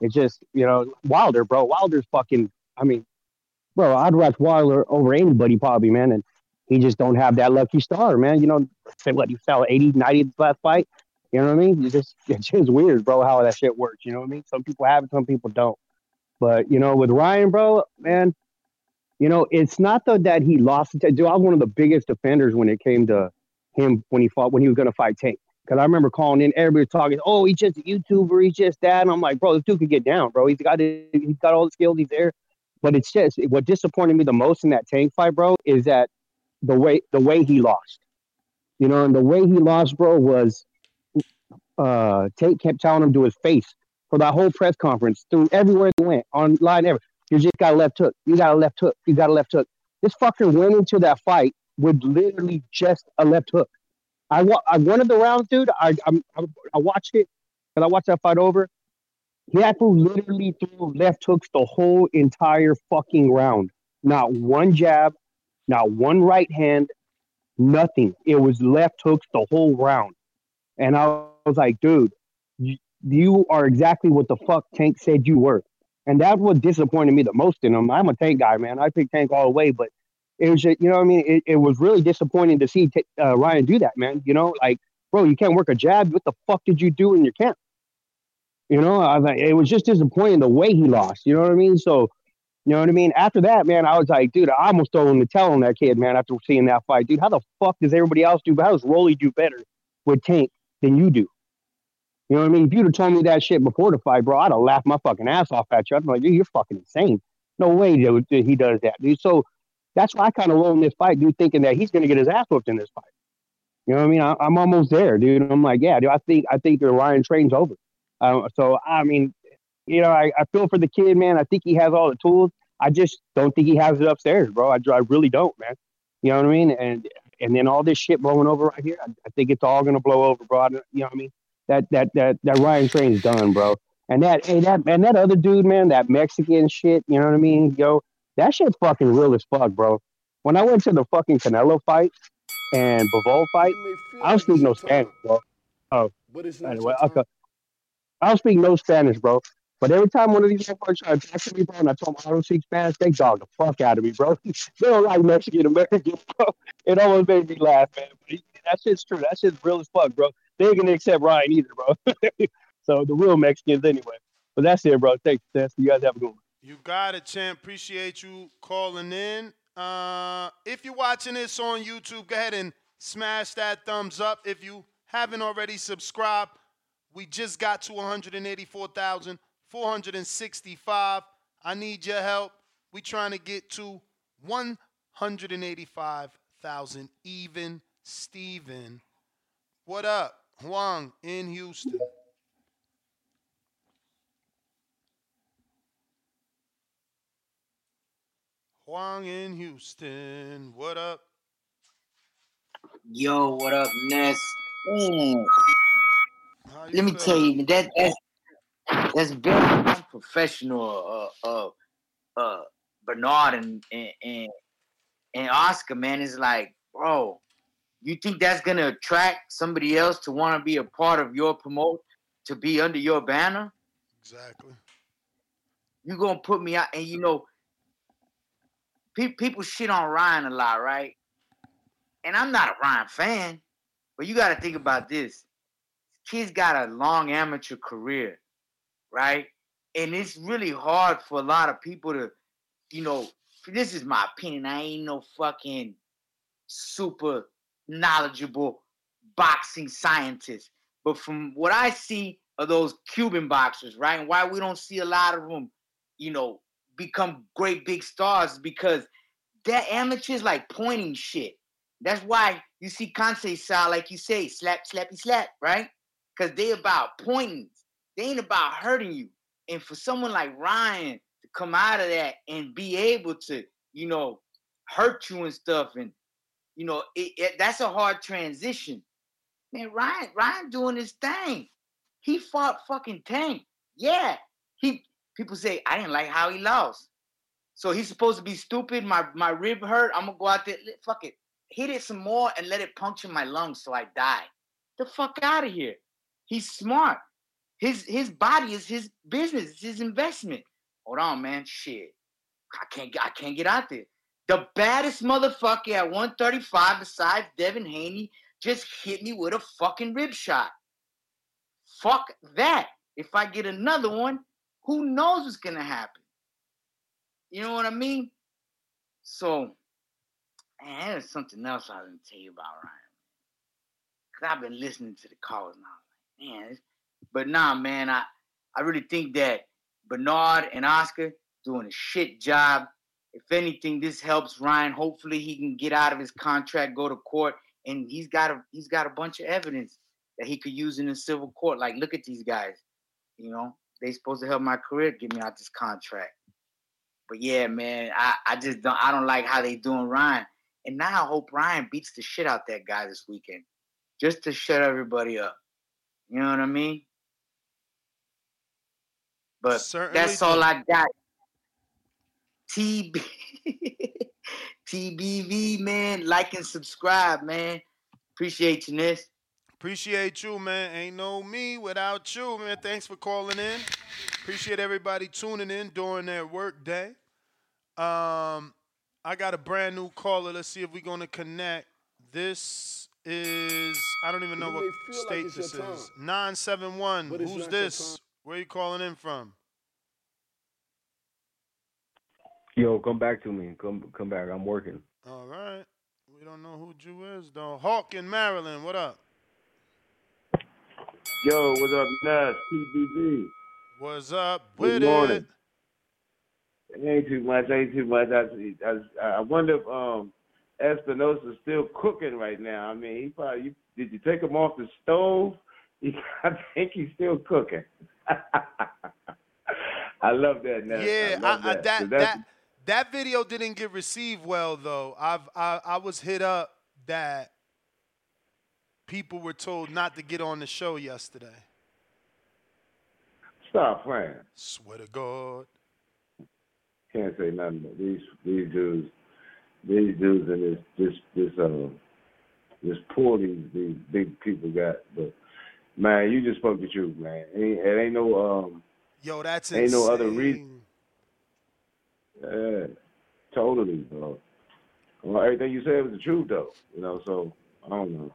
It's just, you know, Wilder, bro. Wilder's fucking. I mean, bro, I'd watch Wilder over anybody probably, man. And he just don't have that lucky star, man. You know, say what he fell 80, 90 this last fight. You know what I mean? It's just it's just weird, bro, how that shit works. You know what I mean? Some people have it, some people don't. But you know, with Ryan, bro, man, you know, it's not that he lost. Dude, I was one of the biggest defenders when it came to him when he fought when he was gonna fight Tank. Because I remember calling in, everybody talking, oh, he's just a YouTuber, he's just that. And I'm like, bro, this dude could get down, bro. He's got it, he's got all the skills, he's there. But it's just what disappointed me the most in that Tank fight, bro, is that the way the way he lost. You know, and the way he lost, bro, was uh Tate kept telling him to his face for that whole press conference, through everywhere he went, online, ever. You just got a left hook. You got a left hook. You got a left hook. This fucker went into that fight with literally just a left hook. I wa- I one of the rounds, dude. I I'm, I, watched it, and I watched that fight over. He had to literally throw left hooks the whole entire fucking round. Not one jab, not one right hand, nothing. It was left hooks the whole round. And I was like, dude, you are exactly what the fuck Tank said you were. And that's what disappointed me the most in him. I'm a Tank guy, man. I pick Tank all the way, but it was, just, you know what I mean? It, it was really disappointing to see uh, Ryan do that, man. You know, like, bro, you can't work a jab. What the fuck did you do in your camp? You know, I was like, it was just disappointing the way he lost. You know what I mean? So, you know what I mean? After that, man, I was like, dude, I almost throw him the tell on that kid, man, after seeing that fight. Dude, how the fuck does everybody else do? How does Rolly do better with Tank than you do? You know what I mean? If you'd have told me that shit before the fight, bro, I'd have laughed my fucking ass off at you. I'd be like, dude, you're fucking insane. No way dude, he does that, dude. So that's why I kind of roll in this fight, dude, thinking that he's gonna get his ass whooped in this fight. You know what I mean? I, I'm almost there, dude. I'm like, yeah, dude. I think I think the Ryan train's over. Uh, so I mean, you know, I, I feel for the kid, man. I think he has all the tools. I just don't think he has it upstairs, bro. I, I really don't, man. You know what I mean? And and then all this shit blowing over right here, I, I think it's all gonna blow over, bro. I, you know what I mean? That that that that Ryan train's done, bro. And that hey that and that other dude, man, that Mexican shit, you know what I mean? Yo, that shit fucking real as fuck, bro. When I went to the fucking Canelo fight and Bivol fight, I don't speak no Spanish, bro. Oh, anyway, okay. I don't speak no Spanish, bro. But every time one of these motherfuckers tried to talk to me, bro, and I told them I don't speak Spanish, they dog the fuck out of me, bro. they don't like Mexican Americans, bro. It almost made me laugh, man. But that shit's true. That shit's real as fuck, bro. They ain't gonna accept Ryan either, bro. so the real Mexicans anyway. But that's it, bro. Thanks, Tess. You guys have a good one. You got it, champ. Appreciate you calling in. Uh, if you're watching this on YouTube, go ahead and smash that thumbs up. If you haven't already subscribed, we just got to 184,465. I need your help. We trying to get to 185,000 even. Steven, what up? Huang in Houston. Huang in Houston. What up? Yo, what up, Ness? Mm. How you Let me tell you, that that's that's very unprofessional. Uh, uh, uh, Bernard and and and, and Oscar, man, is like, bro, you think that's gonna attract somebody else to want to be a part of your promote, to be under your banner? Exactly. You're gonna put me out, and you know, pe- people shit on Ryan a lot, right? And I'm not a Ryan fan, but you got to think about this. Kid's got a long amateur career, right? And it's really hard for a lot of people to, you know, this is my opinion. I ain't no fucking super knowledgeable boxing scientist. But from what I see of those Cuban boxers, right, and why we don't see a lot of them you know, become great big stars because that amateurs like pointing shit. That's why you see Kansei style, like you say, slap, slappy, slap, right? Because they about pointing. They ain't about hurting you. And for someone like Ryan to come out of that and be able to, you know, hurt you and stuff, and you know, it, it, that's a hard transition. Man, Ryan, Ryan doing his thing. He fought fucking Tank. Yeah, he. People say I didn't like how he lost. So he's supposed to be stupid. My my rib hurt. I'm gonna go out there. Fuck it. Hit it some more and let it puncture my lungs so I die. The fuck out of here. He's smart. His his body is his business. It's his investment. Hold on, man. Shit. I can't I can't get out there. The baddest motherfucker at 135 besides Devin Haney just hit me with a fucking rib shot. Fuck that. If I get another one, who knows what's gonna happen? You know what I mean? So, man, there's something else I gonna tell you about Ryan. Cause I've been listening to the calls now. Like, man, but nah, man, I I really think that Bernard and Oscar doing a shit job. If anything, this helps Ryan. Hopefully, he can get out of his contract, go to court, and he's got a he's got a bunch of evidence that he could use in a civil court. Like, look at these guys. You know, they supposed to help my career, get me out this contract. But yeah, man, I, I just don't I don't like how they doing Ryan. And now I hope Ryan beats the shit out that guy this weekend. Just to shut everybody up. You know what I mean? But Certainly that's all I got. TB TBV, man. Like and subscribe, man. Appreciate you, Nis. Appreciate you, man. Ain't no me without you, man. Thanks for calling in. Appreciate everybody tuning in during their work day. Um, I got a brand new caller. Let's see if we're gonna connect. This is I don't even know what may feel like state this is. Nine seven one. Who's this? time. Where you calling in from? Yo, come back to me. Come come back. I'm working. All right. We don't know who Jew is though. Hawk in Maryland. What up? Yo, what's up, Nas? TBV. What's up Good with morning. it? Ain't too much. Ain't too much. I, I, I wonder if um Espinosa's still cooking right now. I mean, he probably you, did you take him off the stove? He, I think he's still cooking. I love that. Nas. Yeah, I love I, I, that. that 'Cause that's- that video didn't get received well though. I've I, I was hit up that people were told not to get on the show yesterday. Stop playing. Swear to God. Can't say nothing. But these these dudes, these dudes, and this this this uh this poor these these big people got. But man, you just spoke the truth, man. Ain't, it ain't no um Yo, that's ain't no other reason. Yeah, totally, bro. Well, everything you said was the truth, though. You know, so I don't know.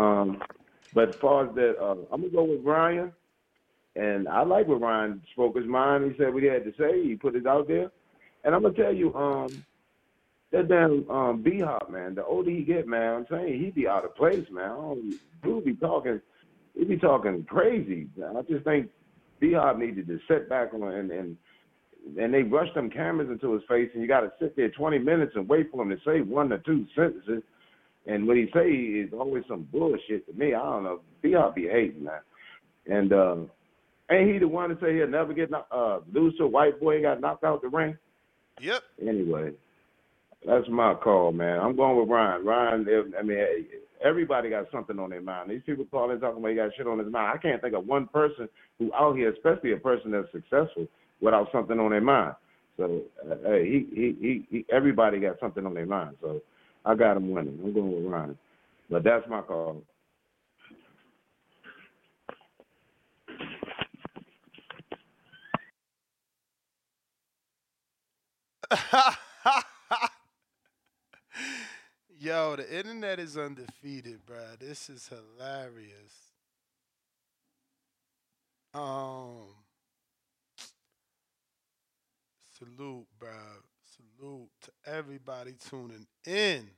Um, but as far as that, uh, I'm gonna go with Ryan. And I like what Ryan spoke his mind. He said what he had to say. He put it out there. And I'm gonna tell you, um, that damn um, B Hop man. The older he get, man, I'm saying he be out of place, man. I be talking, he be talking crazy. I just think B Hop needed to sit back on and and and they rush them cameras into his face, and you got to sit there 20 minutes and wait for him to say one or two sentences. And what he say is always some bullshit to me. I don't know. B Hop be hating, man. And uh, ain't he the one to say he'll never get knock- uh, lose to a white boy? He got knocked out the ring. Yep. Anyway, that's my call, man. I'm going with Ryan. Ryan, I mean, everybody got something on their mind. These people calling talking about he got shit on his mind. I can't think of one person who out here, especially a person that's successful, without something on their mind. So, uh, hey, he, he, he, he, everybody got something on their mind. So, I got him winning. I'm going with Ryan. But that's my call. Yo, the internet is undefeated, bruh. This is hilarious. Um, salute, bruh. Salute to everybody tuning in.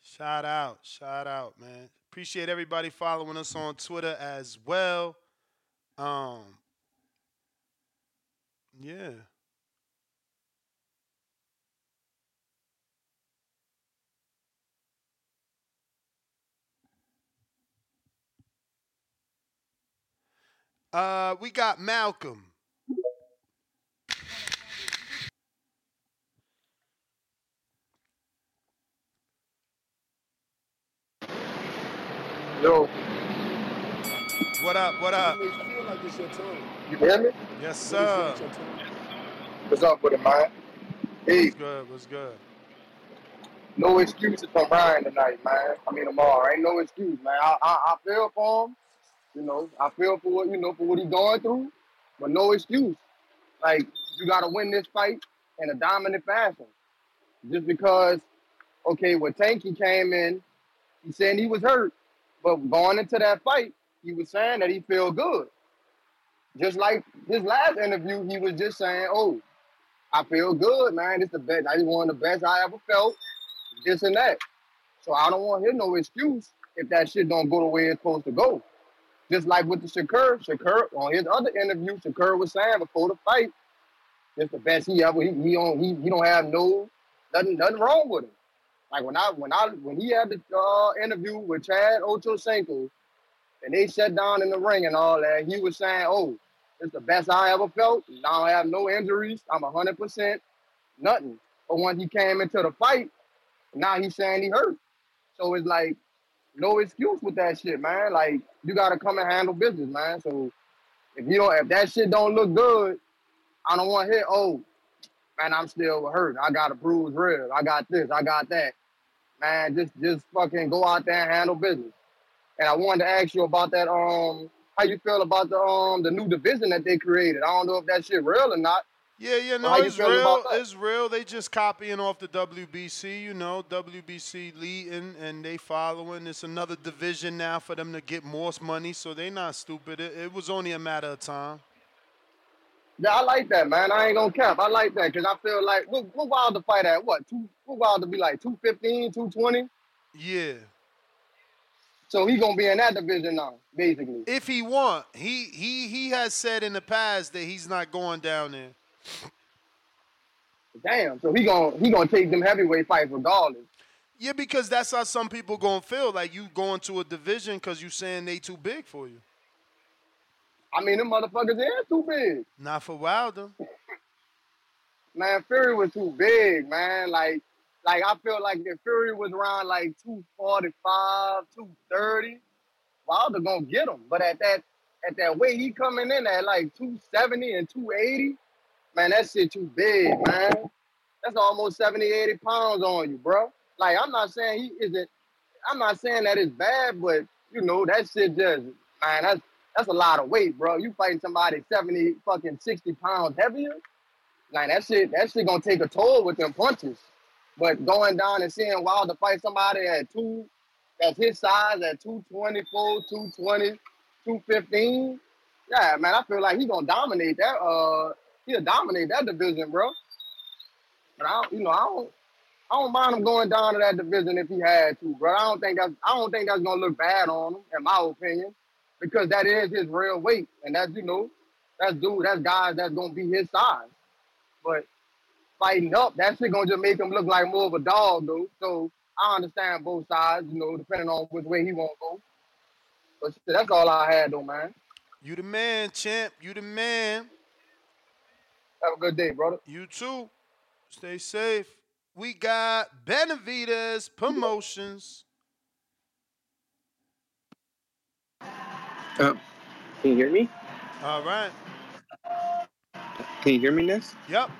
Shout out, shout out, man. Appreciate everybody following us on Twitter as well. Um, Yeah. Uh, we got Malcolm. Yo, What up? What up? you hear me? Yes, sir. What's up with it, man? Hey, What's good? What's good? no excuses from Ryan tonight, man. I mean tomorrow. Ain't no excuse, man. I, I I feel for him. You know, I feel for what you know for what he's going through, but no excuse. Like you got to win this fight in a dominant fashion. Just because, okay, when Tanky came in, he said he was hurt, but going into that fight, he was saying that he feel good. Just like his last interview, he was just saying, "Oh, I feel good, man. It's the best. I just one of the best I ever felt. This and that. So I don't want to hear no excuse if that shit don't go the way it's supposed to go. Just like with the Shakur, Shakur on his other interview, Shakur was saying before the fight, it's the best he ever. He, he don't he, he don't have no nothing nothing wrong with him. Like when I when I when he had the uh, interview with Chad Ochocinco, and they sat down in the ring and all that, he was saying, "Oh, it's the best I ever felt. I don't have no injuries. I'm hundred percent nothing." But when he came into the fight, now he's saying he hurt. So it's like no excuse with that shit, man. Like you gotta come and handle business, man. So if you don't, if that shit don't look good, I don't want to hear, oh, man, I'm still hurt. I got a bruised rib. I got this. I got that. Man, just just fucking go out there and handle business. And I wanted to ask you about that. Um, how you feel about the um the new division that they created? I don't know if that shit real or not. Yeah, yeah, no, it's real. It's real. They just copying off the WBC, you know, WBC leading and they following. It's another division now for them to get more money, so they not stupid. It, it was only a matter of time. Yeah, I like that, man. I ain't gonna cap. I like that because I feel like what, what wild to fight at? What two? What wild to be like 215, 220? Yeah. So he gonna be in that division now, basically. If he want, he he he has said in the past that he's not going down there. Damn. So he gonna he gonna take them heavyweight fights regardless. Yeah, because that's how some people gonna feel. Like you going to a division because you saying they too big for you. I mean, them motherfuckers is too big. Not for Wilder. Man, Fury was too big, man. Like, like I feel like if Fury was around like 245, 230, Wilder gonna get him. But at that at that weight he coming in at like 270 and 280, man, that shit too big, man. That's almost 70, 80 pounds on you, bro. Like, I'm not saying he isn't, I'm not saying that it's bad, but you know, that shit just, man, that's that's a lot of weight, bro. You fighting somebody 70 fucking 60 pounds heavier. Like that shit, that shit gonna take a toll with them punches. But going down and seeing Wilder fight somebody at two, that's his size at 224, 220, 215, yeah, man, I feel like he gonna dominate that. Uh, he'll dominate that division, bro. But I, you know, I don't, I don't mind him going down to that division if he had to, bro. I don't think that's, I don't think that's gonna look bad on him, in my opinion, because that is his real weight, and that's, you know, that's dude, that's guys that's gonna be his size. But fighting up, that shit gonna just make him look like more of a dog, though. So I understand both sides, you know, depending on which way he want to go. But shit, that's all I had, though, man. You the man, champ. You the man. Have a good day, brother. You too. Stay safe. We got Benavides Promotions. Uh, can you hear me? All right. Can you hear me, Ness? Yep.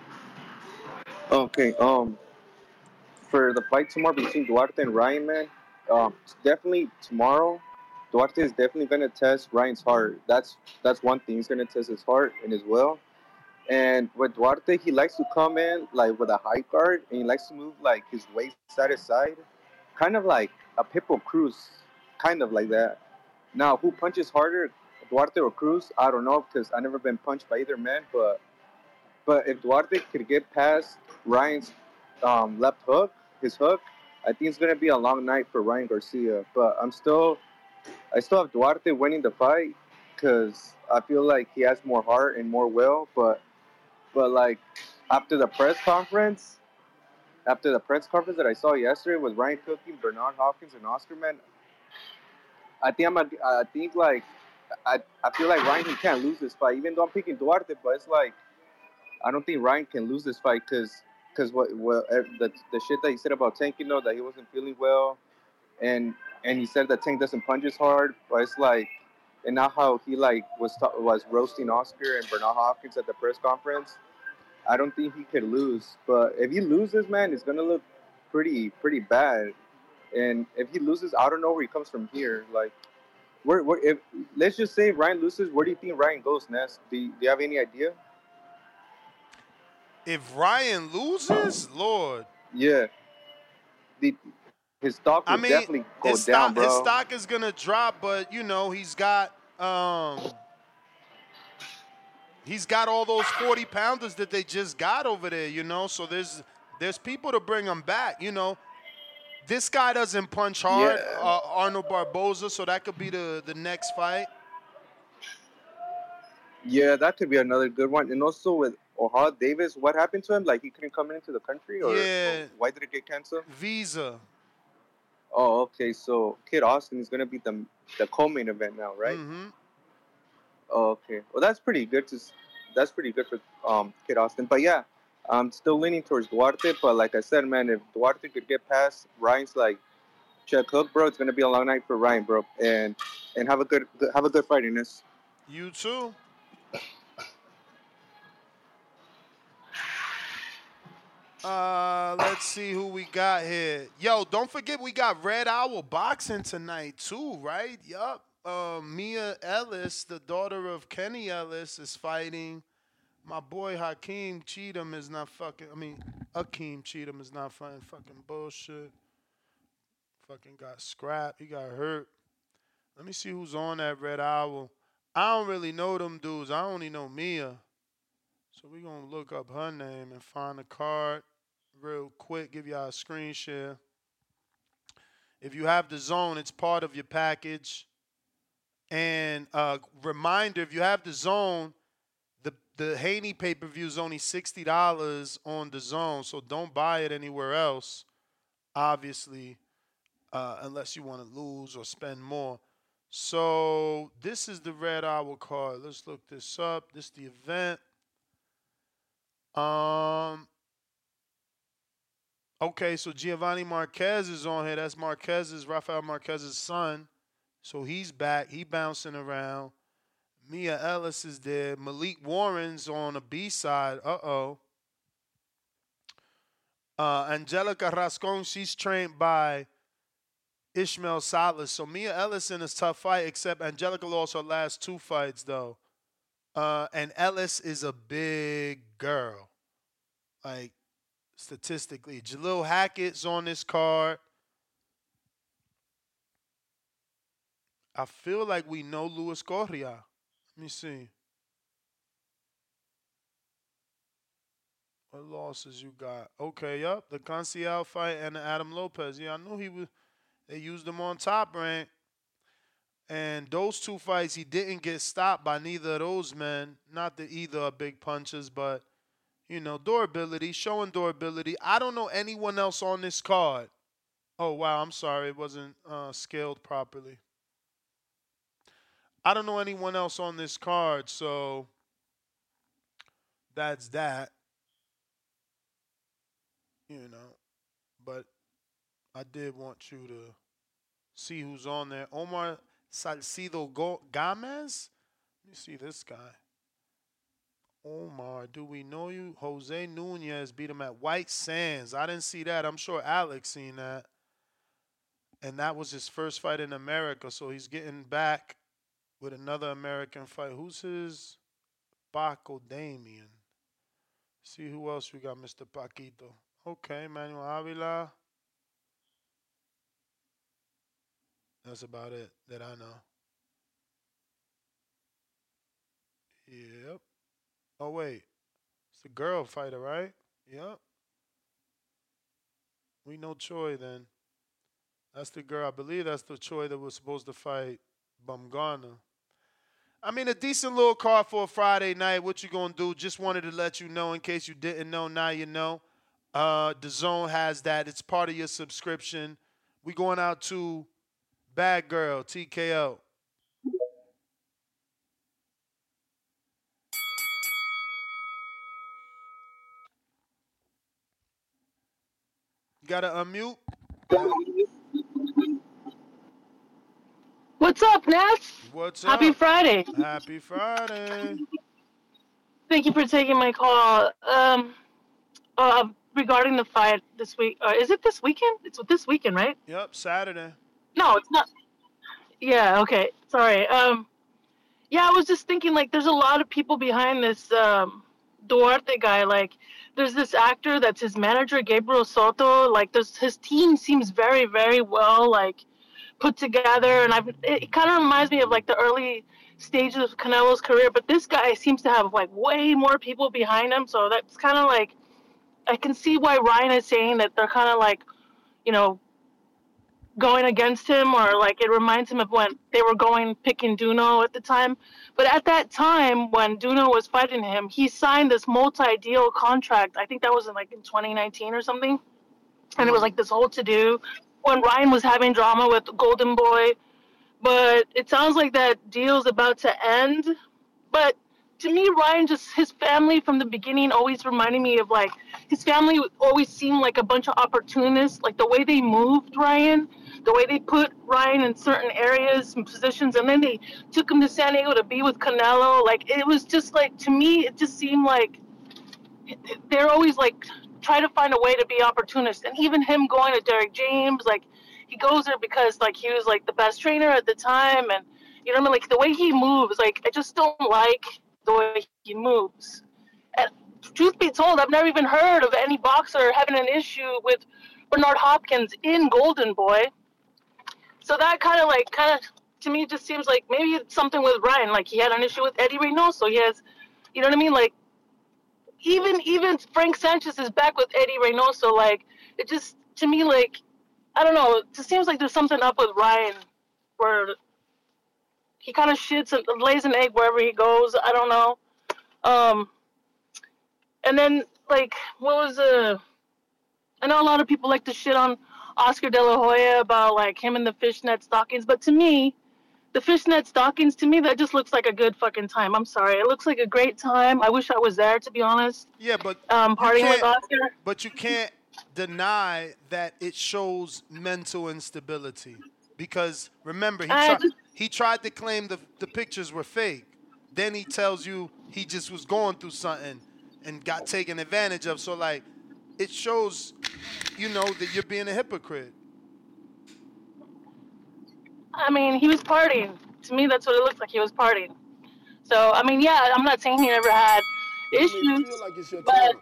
Okay. Um, for the fight tomorrow between Duarte and Ryan, man, um, definitely tomorrow. Duarte is definitely gonna test Ryan's heart. That's that's one thing. He's gonna test his heart and his will. And with Duarte, he likes to come in like with a high guard, and he likes to move like his waist side to side, kind of like a Pitbull Cruz, kind of like that. Now, who punches harder, Duarte or Cruz? I don't know because I've never been punched by either man. But but if Duarte could get past Ryan's um, left hook, his hook, I think it's gonna be a long night for Ryan Garcia. But I'm still, I still have Duarte winning the fight because I feel like he has more heart and more will. But But like after the press conference, after the press conference that I saw yesterday with Ryan Cooking, Bernard Hopkins, and Oscar, man, I think I'm. A, I think like I, I feel like Ryan he can't lose this fight, even though I'm picking Duarte. But it's like I don't think Ryan can lose this fight because because what eh, the the shit that he said about Tank, you know, that he wasn't feeling well, and and he said that Tank doesn't punch as hard. But it's like and now how he like was ta- was roasting Oscar and Bernard Hopkins at the press conference. I don't think he could lose. But if he loses, man, it's gonna look pretty pretty bad. And if he loses, I don't know where he comes from here. Like, where, where if let's just say Ryan loses, where do you think Ryan goes next? Do you, do you have any idea? If Ryan loses, Lord, Yeah. The, his stock I would mean, definitely go his down, stock, bro. his stock is gonna drop, but you know he's got um he's got all those forty pounders that they just got over there, you know. So there's there's people to bring him back, you know. This guy doesn't punch hard, Yeah. uh, Arnold Barboza, so that could be the the next fight. Yeah, that could be another good one. And also with Ohara Davies, what happened to him? Like he couldn't come into the country, or, Yeah. or why did it get canceled? Visa. Oh, okay. So Kid Austin is gonna be the the co-main event now, right? Mm-hmm. Oh, okay. Well, that's pretty good. To that's pretty good for um Kid Austin. But yeah, I'm still leaning towards Duarte. But like I said, man, if Duarte could get past Ryan's like check hook, bro, it's gonna be a long night for Ryan, bro. And and have a good have a good this. You too. Uh, let's see who we got here. Yo, don't forget we got Red Owl boxing tonight too, right? Yup. Uh, Mia Ellis, the daughter of Kenny Ellis, is fighting. My boy Hakeem Cheatham is not fucking. I mean, Akeem Cheatham is not fighting fucking bullshit. Fucking got scrapped. He got hurt. Let me see who's on that Red Owl. I don't really know them dudes. I only know Mia. So we're gonna look up her name and find the card real quick, give y'all a screen share. If you have DAZN, it's part of your package. And uh reminder, if you have DAZN, the Haney pay-per-view is only sixty dollars on DAZN, so don't buy it anywhere else. Obviously, uh, unless you want to lose or spend more. So this is the Red Owl card. Let's look this up. This is the event. Um. Okay, so Giovanni Marquez is on here. That's Marquez's Rafael Marquez's son. So he's back. He bouncing around. Mia Ellis is there. Malik Warren's on a B side. Uh oh. Uh, Angelica Rascon, she's trained by Ismael Salas. So Mia Ellis in a tough fight, except Angelica lost her last two fights though. Uh, and Ellis is a big girl. Like statistically. Jalil Hackett's on this card. I feel like we know Luis Correa. Let me see. What losses you got? Okay, yep. The Conciel fight and the Adam Lopez. Yeah, I knew he was they used him on top rank. And those two fights, he didn't get stopped by neither of those men. Not that either are big punches, but you know, durability, showing durability. I don't know anyone else on this card. Oh wow, I'm sorry, it wasn't uh, scaled properly. I don't know anyone else on this card, so that's that. You know, but I did want you to see who's on there. Omar Salcido Go- Gomez. Let me see this guy. Omar, do we know you? Jose Nunez beat him at White Sands. I didn't see that. I'm sure Alex seen that. And that was his first fight in America, so he's getting back with another American fight. Who's his Paco Damien? See who else we got, Mr. Paquito. Okay, Manuel Avila. That's about it that I know. Yep. Oh wait, it's the girl fighter, right? Yep. We know Choi then. That's the girl. I believe that's the Choi that was supposed to fight Bumgarner. I mean, a decent little card for a Friday night. What you gonna do? Just wanted to let you know in case you didn't know. Now you know. Uh, DAZN has that. It's part of your subscription. We going out to Bad Girl TKO. You gotta unmute. What's up, Ness? What's up? Happy up? Friday. Happy Friday. Thank you for taking my call. Um, uh, regarding the fight this week, uh, is it this weekend? It's this weekend, right? Yep, Saturday. No, it's not. Yeah. Okay. Sorry. Um, yeah, I was just thinking like there's a lot of people behind this um, Duarte guy. Like, there's this actor that's his manager, Gabriel Soto. Like, there's his team seems very, very well like put together, and I've it kind of reminds me of like the early stages of Canelo's career. But this guy seems to have like way more people behind him, so that's kind of like I can see why Ryan is saying that they're kind of like, you know, going against him or like it reminds him of when they were going picking Duno at the time. But at that time when Duno was fighting him, he signed this multi-deal contract. I think that was in like in 2019 or something. And it was mm-hmm. like this whole to do when Ryan was having drama with Golden Boy. But it sounds like that deal's about to end. But to me, Ryan just his family from the beginning always reminded me of like his family always seemed like a bunch of opportunists. Like the way they moved Ryan, the way they put Ryan in certain areas and positions, and then they took him to San Diego to be with Canelo. Like it was just like to me, it just seemed like they're always like try to find a way to be opportunist. And even him going to Derrick James, like he goes there because like he was like the best trainer at the time, and you know what I mean. Like the way he moves, like I just don't like the way he moves. And truth be told, I've never even heard of any boxer having an issue with Bernard Hopkins in Golden Boy. So that kind of like kind of to me just seems like maybe it's something with Ryan. Like he had an issue with Eddie Reynoso. He has, you know what I mean? Like even even Frank Sanchez is back with Eddie Reynoso. Like it just to me like I don't know. It just seems like there's something up with Ryan where he kind of shits and lays an egg wherever he goes. I don't know. Um, and then like what was uh I know a lot of people like to shit on Oscar De La Hoya about like him and the fishnet stockings, but to me, the fishnet stockings to me that just looks like a good fucking time. I'm sorry, it looks like a great time. I wish I was there to be honest. Yeah, but Um, partying with Oscar. But you can't deny that it shows mental instability because remember he tried just- he tried to claim the the pictures were fake. Then he tells you he just was going through something and got taken advantage of. So like it shows you know that you're being a hypocrite. I mean, he was partying. To me, that's what it looked like. He was partying. So I mean, yeah, I'm not saying he never had issues, but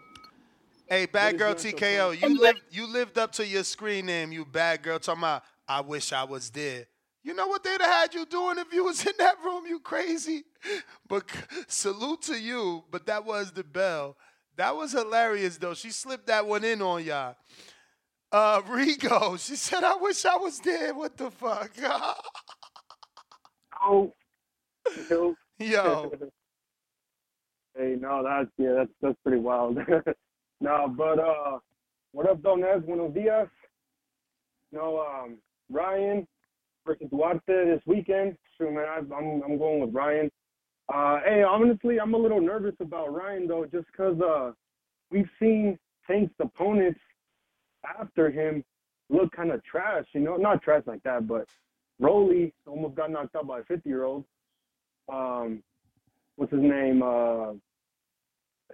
Hey, bad girl TKO, you lived you lived up to your screen name, you bad girl. Talking about, I wish I was there. You know what they'd have had you doing if you was in that room, you crazy. But salute to you. But that was the bell. That was hilarious though. She slipped that one in on y'all. Uh, Rigo, she said, I wish I was dead. What the fuck? Oh, yo. Yo. hey, no, that's yeah, that's that's pretty wild. no, but uh, what up, though, Nez? Buenos dias. No, um, Ryan versus Duarte this weekend. Sure, man, I, I'm I'm going with Ryan. Uh, hey, honestly, I'm a little nervous about Ryan though, just because uh, we've seen Tank's opponents after him look kind of trash. You know, not trash like that, but Rolly almost got knocked out by a 50 year old. Um, what's his name? Uh,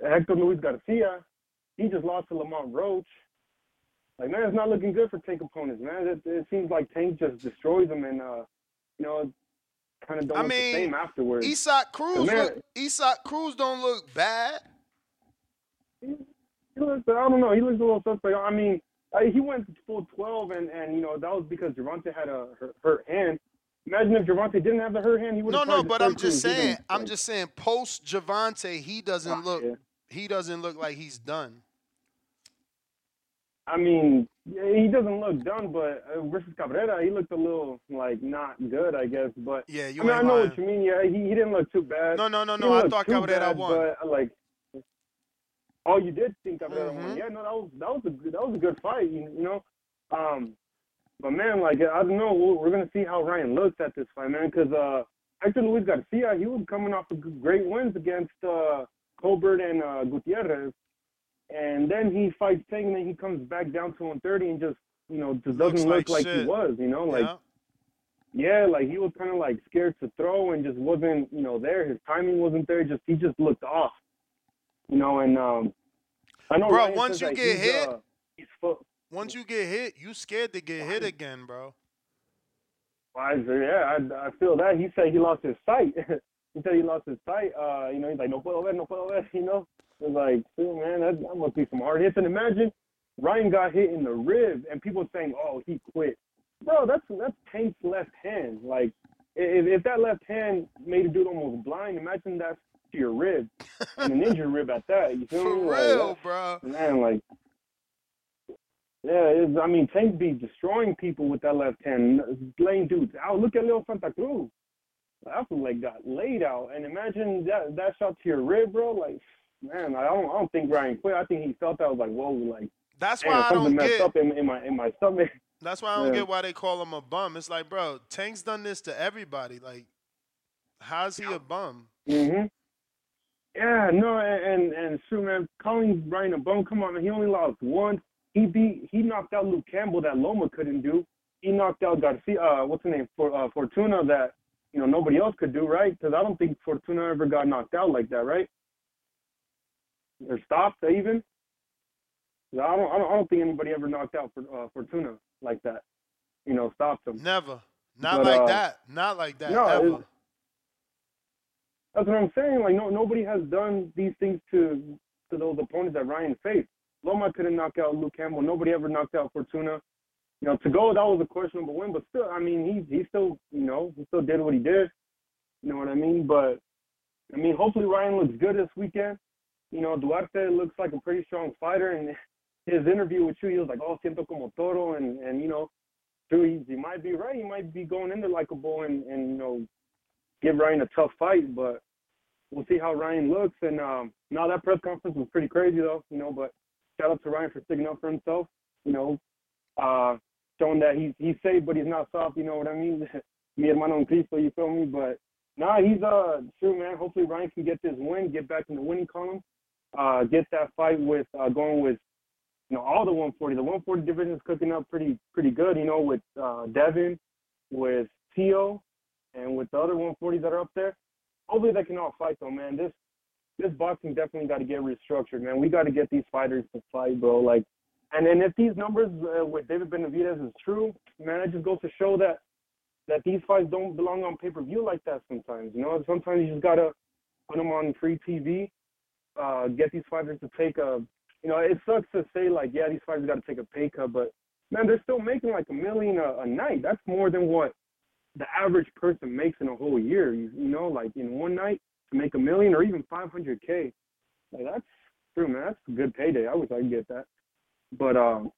Hector Luis Garcia. He just lost to Lamont Roach. Like man, it's not looking good for Tank opponents, man. It, it seems like Tank just destroys them and uh, you know, kind of don't I look the mean, same afterwards. Isaac Cruz, man- look, Isaac Cruz don't look bad. He looks, I don't know. He looks a little suspect. I mean, uh, he went full 12, and and you know that was because Gervonta had a hurt, hurt hand. Imagine if Gervonta didn't have the hurt hand, he would No, have. no, but I'm just saying. I'm just saying. Post Gervonta, he Ah, doesn't look. He doesn't look like he's done. I mean, yeah, he doesn't look done, but uh, versus Cabrera, he looked a little like not good, I guess. But Yeah, you I mean, I know lying. what you mean. Yeah, he, he didn't look too bad. No, no, no, no. I thought Cabrera bad, won. But uh, like, oh, you did think Cabrera Mhm. won? Yeah, no, that was that was a good, that was a good fight. You, you know, um, but man, like I don't know. We're, we're gonna see how Ryan looks at this fight, man. Because uh, Hector Luis Garcia, he was coming off of great wins against uh, Colbert and uh, Gutierrez, and then he fights Tank, and then he comes back down to 130 and just you know just doesn't like look like shit. he was. You know, like Yeah. yeah, like he was kind of like scared to throw and just wasn't, you know, there. His timing wasn't there. Just he just looked off, you know. And um, I know. Bro, Ryan once you get hit- uh, Once you get hit, you scared to get hit again, bro. Why is there- yeah, I, I feel that. He said he lost his sight. he said he lost his sight. Uh, you know, he's like, no puedo ver, no puedo ver. You know, it's like, dude, man, that, that must be some hard hits. And imagine Ryan got hit in the rib, and people saying, oh, he quit. Bro, that's that's Tank's left hand. Like, if, if that left hand made a dude almost blind, imagine that's to your rib and an injured rib at that. You feel For me? Like, real, bro. Man, like, yeah, it's, I mean, Tank be destroying people with that left hand, laying dudes out. Look at Leo Santa Cruz. That fool like got laid out, and imagine that that shot to your rib, bro. Like, man, I don't, I don't think Ryan quit. I think he felt that was like, whoa, like, That's why I don't messed get. up in, in my in my stomach. That's why I don't Yeah. get why they call him a bum. It's like, bro, Tank's done this to everybody. Like, how's he a bum? hmm Yeah, no, and and, and shoot, man, calling Ryan a bum. Come on, man. He only lost once. He beat, he knocked out Luke Campbell that Loma couldn't do. He knocked out Garcia. Uh, what's the name for uh, Fortuna that you know nobody else could do, right? Because I don't think Fortuna ever got knocked out like that, right? Or stopped even. I don't, I don't, I don't think anybody ever knocked out for, uh, Fortuna like that. You know, stopped him. Never. Not But, like uh, that. Not like that. no, That's what I'm saying. Like no nobody has done these things to to those opponents that Ryan faced. Loma couldn't knock out Luke Campbell. Nobody ever knocked out Fortuna. You know, to go that was a questionable win, but still, I mean, he he still you know he still did what he did. You know what I mean? But I mean, hopefully Ryan looks good this weekend. You know, Duarte looks like a pretty strong fighter, and his interview with you, he was like, "Oh, siento como toro," and and you know, true, he, he might be right. He might be going in there like a bull, and and you know, give Ryan a tough fight, but we'll see how Ryan looks. And um, now that press conference was pretty crazy though, you know. But shout out to Ryan for sticking up for himself, you know, uh, showing that he's he's safe, but he's not soft. You know what I mean? Mi hermano en Cristo, you feel me? But nah, he's uh, sure man. Hopefully Ryan can get this win, get back in the winning column, uh, get that fight with uh, going with. You know, all the 140. The 140 division is cooking up pretty pretty good. You know, with uh, Devin, with Tio, and with the other 140s that are up there. Hopefully they can all fight though, man. This this boxing definitely got to get restructured, man. We got to get these fighters to fight, bro. Like, and and if these numbers uh, with David Benavidez is true, man, it just goes to show that that these fights don't belong on pay per view like that. Sometimes, you know, sometimes you just gotta put them on free TV, uh, get these fighters to take a, you know, it sucks to say like, yeah, these fighters got to take a pay cut, but man, they're still making like a million a, a night. That's more than what the average person makes in a whole year. You, you know, like in one night to make a million or even 500k. Like that's true, man. That's a good payday. I wish I could get that. But um,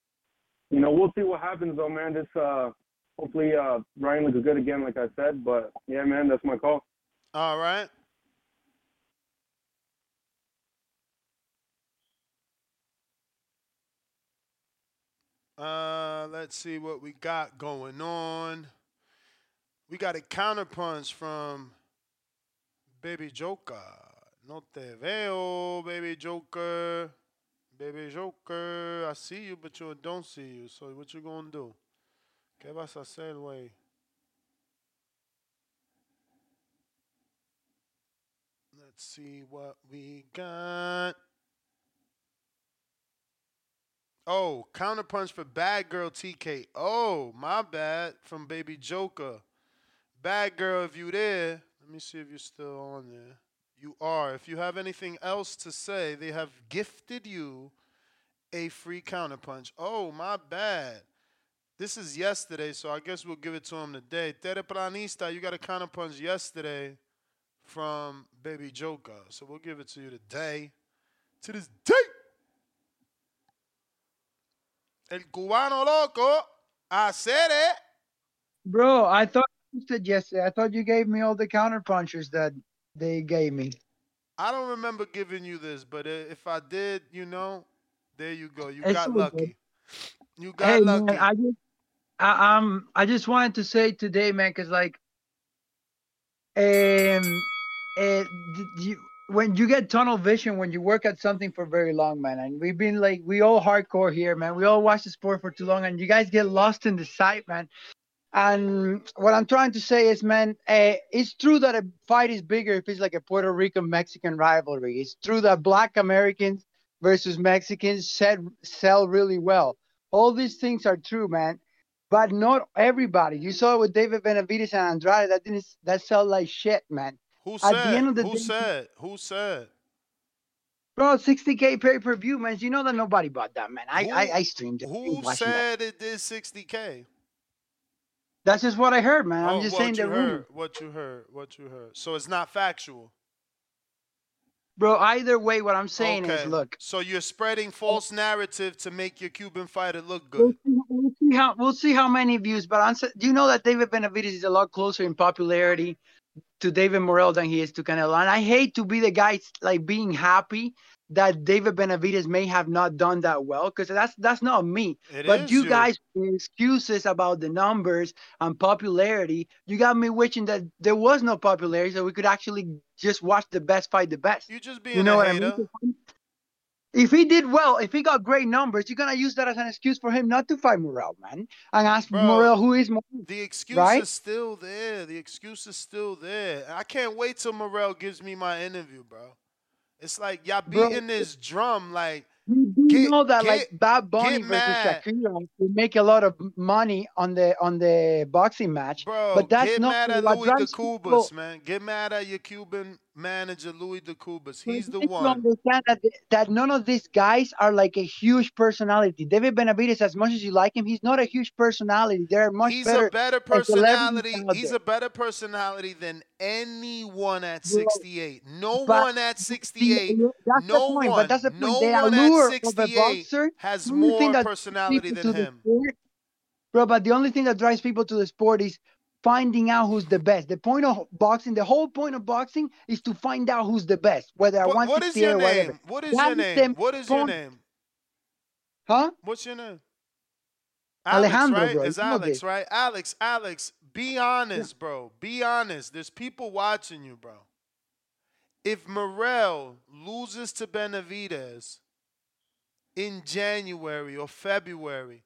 you know, we'll see what happens though, man. This uh, hopefully uh, Ryan looks good again, like I said. But yeah, man, that's my call. All right. Uh, let's see what we got going on. We got a counterpunch from Baby Joker. No te veo, Baby Joker. Baby Joker, I see you, but you don't see you. So what you gonna do? ¿Qué vas a hacer, güey? Let's see what we got. Oh, counterpunch for Bad Girl TK. Oh, my bad. From Baby Joker. Bad Girl, if you there, let me see if you're still on there. You are. If you have anything else to say, they have gifted you a free counterpunch. Oh, my bad. This is yesterday, so I guess we'll give it to him today. Tereplanista, you got a counterpunch yesterday from Baby Joker. So we'll give it to you today. To this day. El cubano loco. Hacer it. Bro, I thought said yesterday. I thought you gave me all the counter punchers that they gave me. I don't remember giving you this, but if I did, you know, there you go. You It's got good. lucky. You got Hey lucky. man, I just, I, um, I just wanted to say today, man, because like, um, uh, you, when you get tunnel vision when you work at something for very long, man, and we've been like, we all hardcore here, man. We all watch the sport for too long, and you guys get lost in the sight, man. And what I'm trying to say is, man, uh, it's true that a fight is bigger if it's like a Puerto Rican Mexican rivalry. It's true that Black Americans versus Mexicans said sell really well. All these things are true, man. But not everybody. You saw it with David Benavidez and Andrade. That didn't that sell like shit, man. Who At said? the end of the Who day, said? Who said? bro, 60k pay per view, man. You know that nobody bought that, man. I Who- I, I streamed it. Who watching that. said it did 60k? That's just what I heard, man. I'm Oh, just what saying you the rumor. What you heard. What you heard. So it's not factual. Bro, either way, what I'm saying okay. is, look, So you're spreading false narrative to make your Cuban fighter look good. we'll see how we'll see how many views. But I'm, do you know that David Benavidez is a lot closer in popularity to David Morrell than he is to Canelo? And I hate to be the guy like being happy that David Benavidez may have not done that well because that's that's not me. It but you you. guys excuses about the numbers and popularity, you got me wishing that there was no popularity, so we could actually just watch the best fight the best. You just being You know a what hater. I mean? If he did well, if he got great numbers, you're gonna use that as an excuse for him not to fight Morrell, man, and ask Bro, Morrell who is Morrell. The excuse right? is still there. The excuse is still there. I can't wait till Morrell gives me my interview, bro. It's like y'all Bro, beating this drum like You Get- know that get- like Bad Bunny versus mad. Shakira will make a lot of money on the on the boxing match, Bro, but that's get not mad at Louis people- Cubas, man. Get mad at your Cuban manager, Luis DeCubas. He's the need to one. understand that that none of these guys are like a huge personality. David Benavidez, as much as you like him, he's not a huge personality. They're much He's better. a better personality. He's a better personality than anyone at 68. No but one at the- 68. that's no the point. one. But that's the point. No the one allure at of a 68 boxer has the only thing more personality than him. sport- bro. But the only thing that drives people to the sport is finding out who's the best. The point of boxing, the whole point of boxing, is to find out who's the best, whether what is 168 your or whatever. name? What is your name? What is your name? Huh? What's your name? Alex, Alejandro, right? bro. It's Alex, right? Alex, Alex, be honest, bro. Be honest. There's people watching you, bro. If Morrell loses to Benavidez in January or February,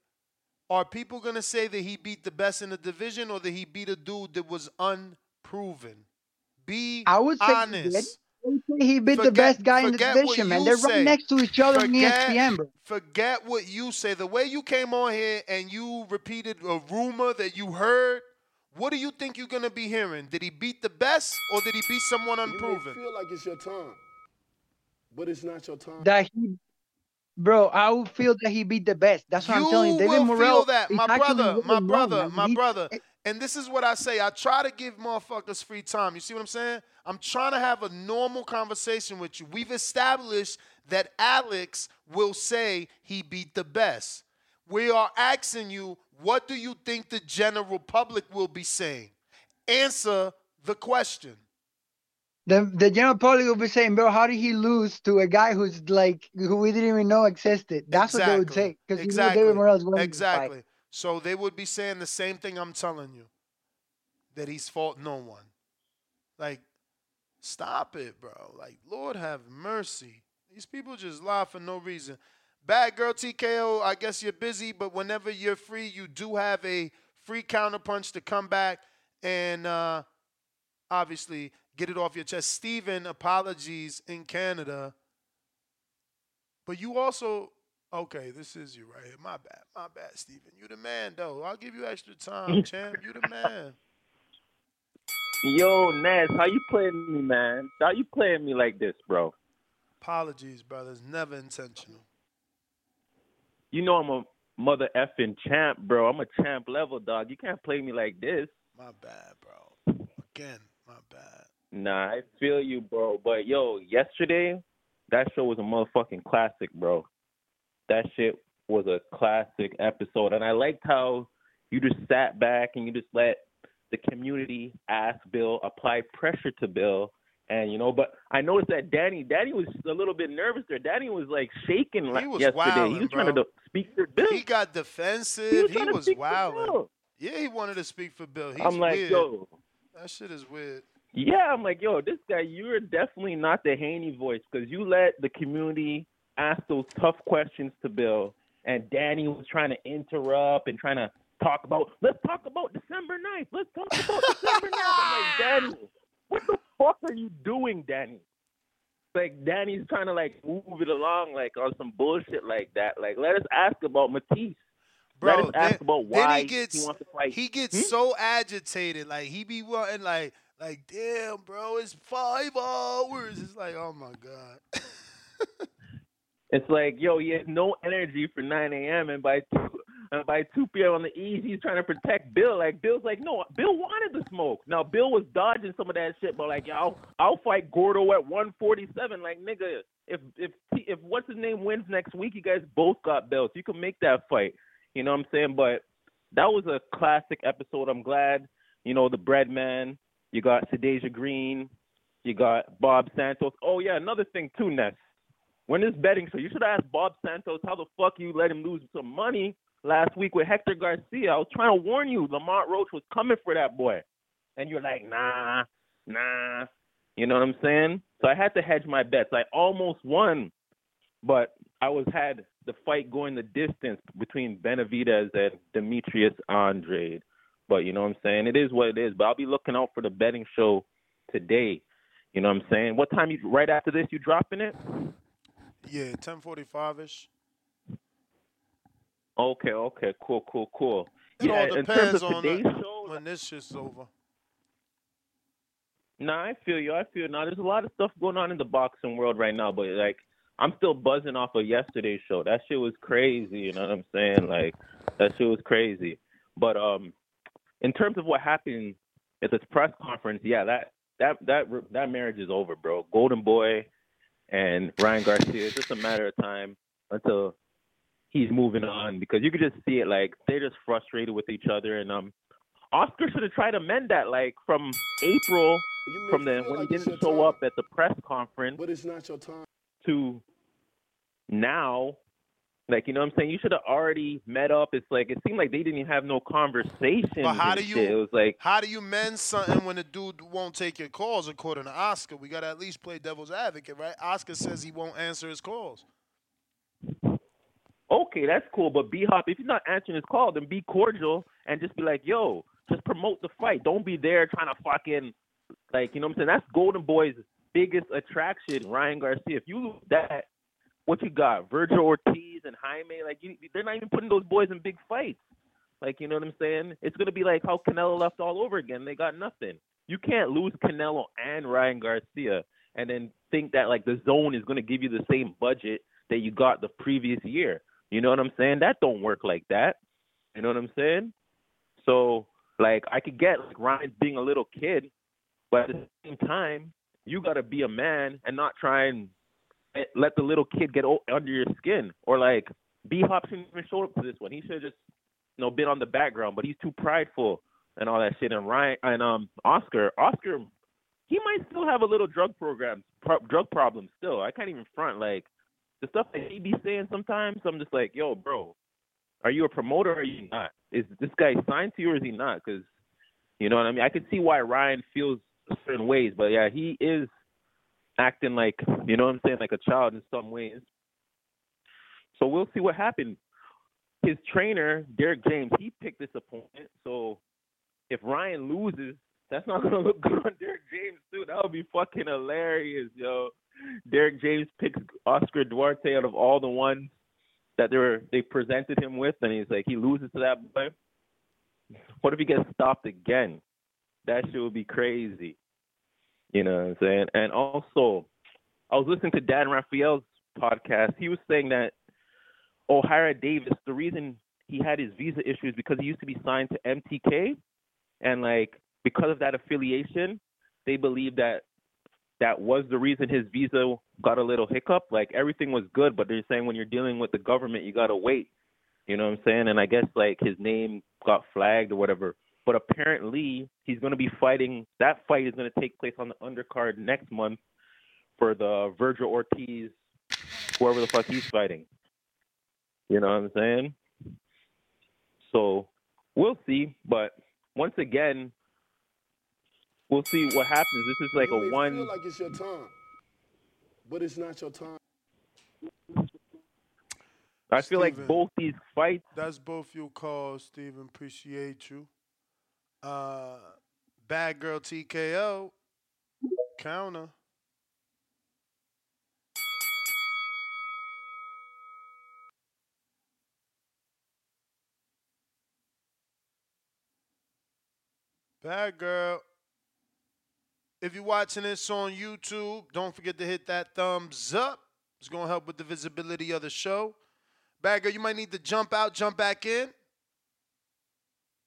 are people going to say that he beat the best in the division or that he beat a dude that was unproven? Be I would say he honest. Say he beat the best guy in the division, man. They're say. right next to each other in Forget- ESPN, bro. Forget what you say. The way you came on here and you repeated a rumor that you heard, what do you think you're gonna be hearing? Did he beat the best or did he beat someone You may unproven? feel like it's your time, but it's not your time. That he, bro, I would feel that he beat the best. That's what you I'm telling you. David will Morrell feel that, my brother, my brother, man. my He- brother. Eh, and this is what I say. I try to give motherfuckers free time. You see what I'm saying? I'm trying to have a normal conversation with you. We've established that Alex will say he beat the best. We are asking you, what do you think the general public will be saying? Answer the question. The the general public will be saying, bro, how did he lose to a guy who's like who we didn't even know existed? That's what they would say because Exactly. David Morrell is winning this fight. Exactly. So they would be saying the same thing I'm telling you. That he's fought no one. Like, stop it, bro. Like, Lord have mercy. These people just lie for no reason. Bad girl TKO, I guess you're busy, but whenever you're free, you do have a free counterpunch to come back and uh, obviously get it off your chest. Stephen, apologies in Canada. But you also, okay, this is you right here. My bad, my bad, Stephen. You the man, though. I'll give you extra time, champ. You the man. Yo, Naz, how you playing me, man? How you playing me like this, bro? Apologies, brothers. Never intentional. You know I'm a mother effing champ, bro. I'm a champ level dog. You can't play me like this. My bad, bro. Again, my bad. Nah, I feel you, bro. But yo, yesterday, that show was a motherfucking classic, bro. That shit was a classic episode, and I liked how you just sat back and you just let the community ask Bill, apply pressure to Bill, and you know. But I noticed that Danny, Danny was a little bit nervous there. Danny was like shaking like He was yesterday. wilding, he was bro. trying to speak for Bill. He got defensive. He was He was. Bill. Yeah, he wanted to speak for Bill. He's I'm like, weird. yo, That shit is weird. Yeah, I'm like, yo, this guy, you're definitely not the Haney voice because you let the community ask those tough questions to Bill, and Danny was trying to interrupt and trying to talk about, let's talk about December 9th. Let's talk about December 9th. I'm like, Danny, what the fuck are you doing, Danny? Like, Danny's trying to, like, move it along, like, on some bullshit like that. Like, let us ask about Matisse. let Bro, us ask then, about then why he gets wants to fight. he gets Hmm? so agitated, like he be wanting like like damn, bro, it's five hours. It's like oh my god. It's like, yo, he has no energy for 9 a.m. and by 2 and by 2 p.m. on the east, he's trying to protect Bill. Like Bill's like, no, Bill wanted the smoke. Now Bill was dodging some of that shit, but like, yo, I'll, I'll fight Gordo at 147. Like, nigga, if if if what's his name wins next week, you guys both got belts. You can make that fight. You know what I'm saying? But that was a classic episode. I'm glad. You know, the bread man. You got Sedasia Green. You got Bob Santos. Oh yeah, another thing too, Ness. When this betting so you should ask Bob Santos how the fuck you let him lose some money last week with Hector Garcia. I was trying to warn you, Lamont Roach was coming for that boy, and you're like, nah, nah. You know what I'm saying? So I had to hedge my bets. I almost won, but I was had the fight going the distance between Benavidez and Demetrius Andrade. But you know what I'm saying? It is what it is. But I'll be looking out for the betting show today. You know what I'm saying? What time you right after this you dropping it? Yeah, ten forty five ish. Okay, okay, cool, cool, cool. It yeah, all depends on the- show, when this shit's over. Nah, I feel you. I feel now. There's a lot of stuff going on in the boxing world right now, but like I'm still buzzing off of yesterday's show. That shit was crazy. You know what I'm saying? Like that shit was crazy. But um, in terms of what happened at this press conference, yeah, that that that that marriage is over, bro. Golden Boy and Ryan Garcia. It's just a matter of time until he's moving on because you could just see it. Like they're just frustrated with each other, and um, Oscar should have tried to mend that. Like from April, from the when he didn't show up at the press conference, But it's not your time. to now. Like you know what I'm saying? You should have already met up. It's like it seemed like they didn't even have no conversation. But how do you shit. It was like how do you mend something when the dude won't take your calls according to Oscar? We gotta at least play devil's advocate, right? Oscar says he won't answer his calls. okay, that's cool. But B Hop, if he's not answering his call, then be cordial and just be like, yo, just promote the fight. Don't be there trying to fucking like, you know what I'm saying? That's Golden Boy's biggest attraction, Ryan Garcia. If you lose that, what you got? Vergil Ortiz and Jaime, like you, they're not even putting those boys in big fights. Like, you know what I'm saying? It's gonna be like how Canelo left all over again. They got nothing. You can't lose Canelo and Ryan Garcia and then think that like DAZN is gonna give you the same budget that you got the previous year. You know what I'm saying? That don't work like that. You know what I'm saying? So like I could get like Ryan's being a little kid, but at the same time, you gotta be a man and not try and let the little kid get under your skin. Or like B Hop shouldn't even show up to this one. He should have just you know been on the background, but he's too prideful and all that shit. And Ryan and um Oscar, Oscar, he might still have a little drug program, pro- drug problem still. I can't even front like the stuff that he be saying sometimes. I'm just like, yo, bro, are you a promoter or are you not? Is this guy signed to you or is he not? Because you know what I mean. I can see why Ryan feels certain ways, but yeah, he is acting like you know what I'm saying, like a child in some ways. So we'll see what happens. His trainer, Derrick James, he picked this opponent. So if Ryan loses, that's not gonna look good on Derrick James too. That would be fucking hilarious, yo. Derrick James picks Oscar Duarte out of all the ones that they were they presented him with, and he's like he loses to that boy. What if he gets stopped again? That shit would be crazy. You know what I'm saying? And also, I was listening to Dan Rafael's podcast. He was saying that Ohara Davies, the reason he had his visa issues because he used to be signed to MTK, and like because of that affiliation, they believe that that was the reason his visa got a little hiccup. Like everything was good, but they're saying when you're dealing with the government, you gotta wait. You know what I'm saying? And I guess like his name got flagged or whatever. But apparently he's going to be fighting. That fight is going to take place on the undercard next month for the Vergil Ortiz, whoever the fuck he's fighting. You know what I'm saying? So we'll see. But once again, we'll see what happens. This is like you a one. feel like it's your time, but it's not your time. I feel like both these fights. That's both your calls, Steven. Appreciate you. Uh, Bad Girl TKO. Counter. Bad Girl. If you're watching this on YouTube, don't forget to hit that thumbs up. It's going to help with the visibility of the show. Bad Girl, you might need to jump out, jump back in.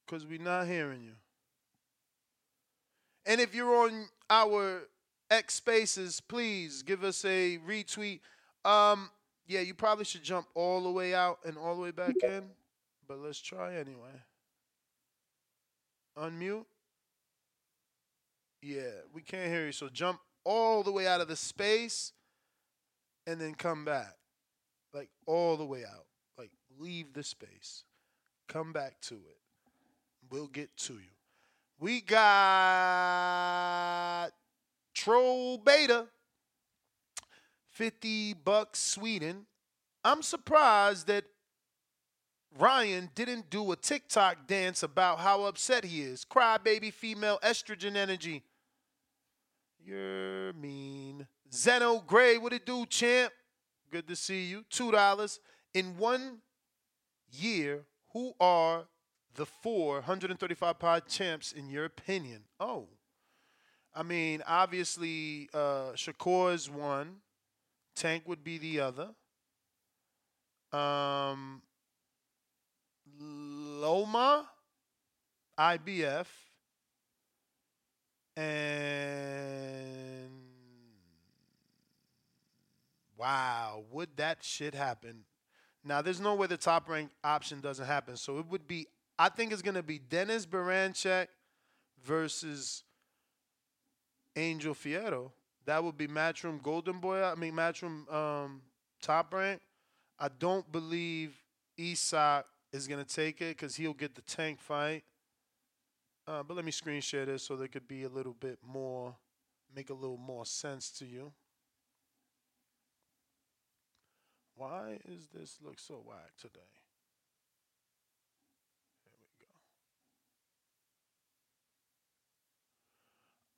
Because we're not hearing you. And if you're on our X Spaces, please give us a retweet. Um, yeah, you probably should jump all the way out and all the way back in, but let's try anyway. Unmute. Yeah, we can't hear you. So jump all the way out of the space and then come back. Like all the way out. Like leave the space. Come back to it. We'll get to you. We got Troll Beta. 50 bucks Sweden. I'm surprised that Ryan didn't do a TikTok dance about how upset he is. Crybaby female estrogen energy. You're mean. Zeno Gray, what it do, champ? Good to see you. Two dollars. In one year, who are the four 135 pod champs in your opinion? Oh. I mean, obviously, uh, Shakur is one. Tank would be the other. Um, Loma, IBF, and wow, would that shit happen? Now, there's no way the top rank option doesn't happen. So it would be, I think it's going to be Denys Berinchyk versus Angel Fierro. That would be Matchroom Golden Boy. I mean, Matchroom um, top rank. I don't believe Isaac is going to take it because he'll get the tank fight. Uh, but let me screen share this so there could be a little bit more, make a little more sense to you. Why is this look so whack today?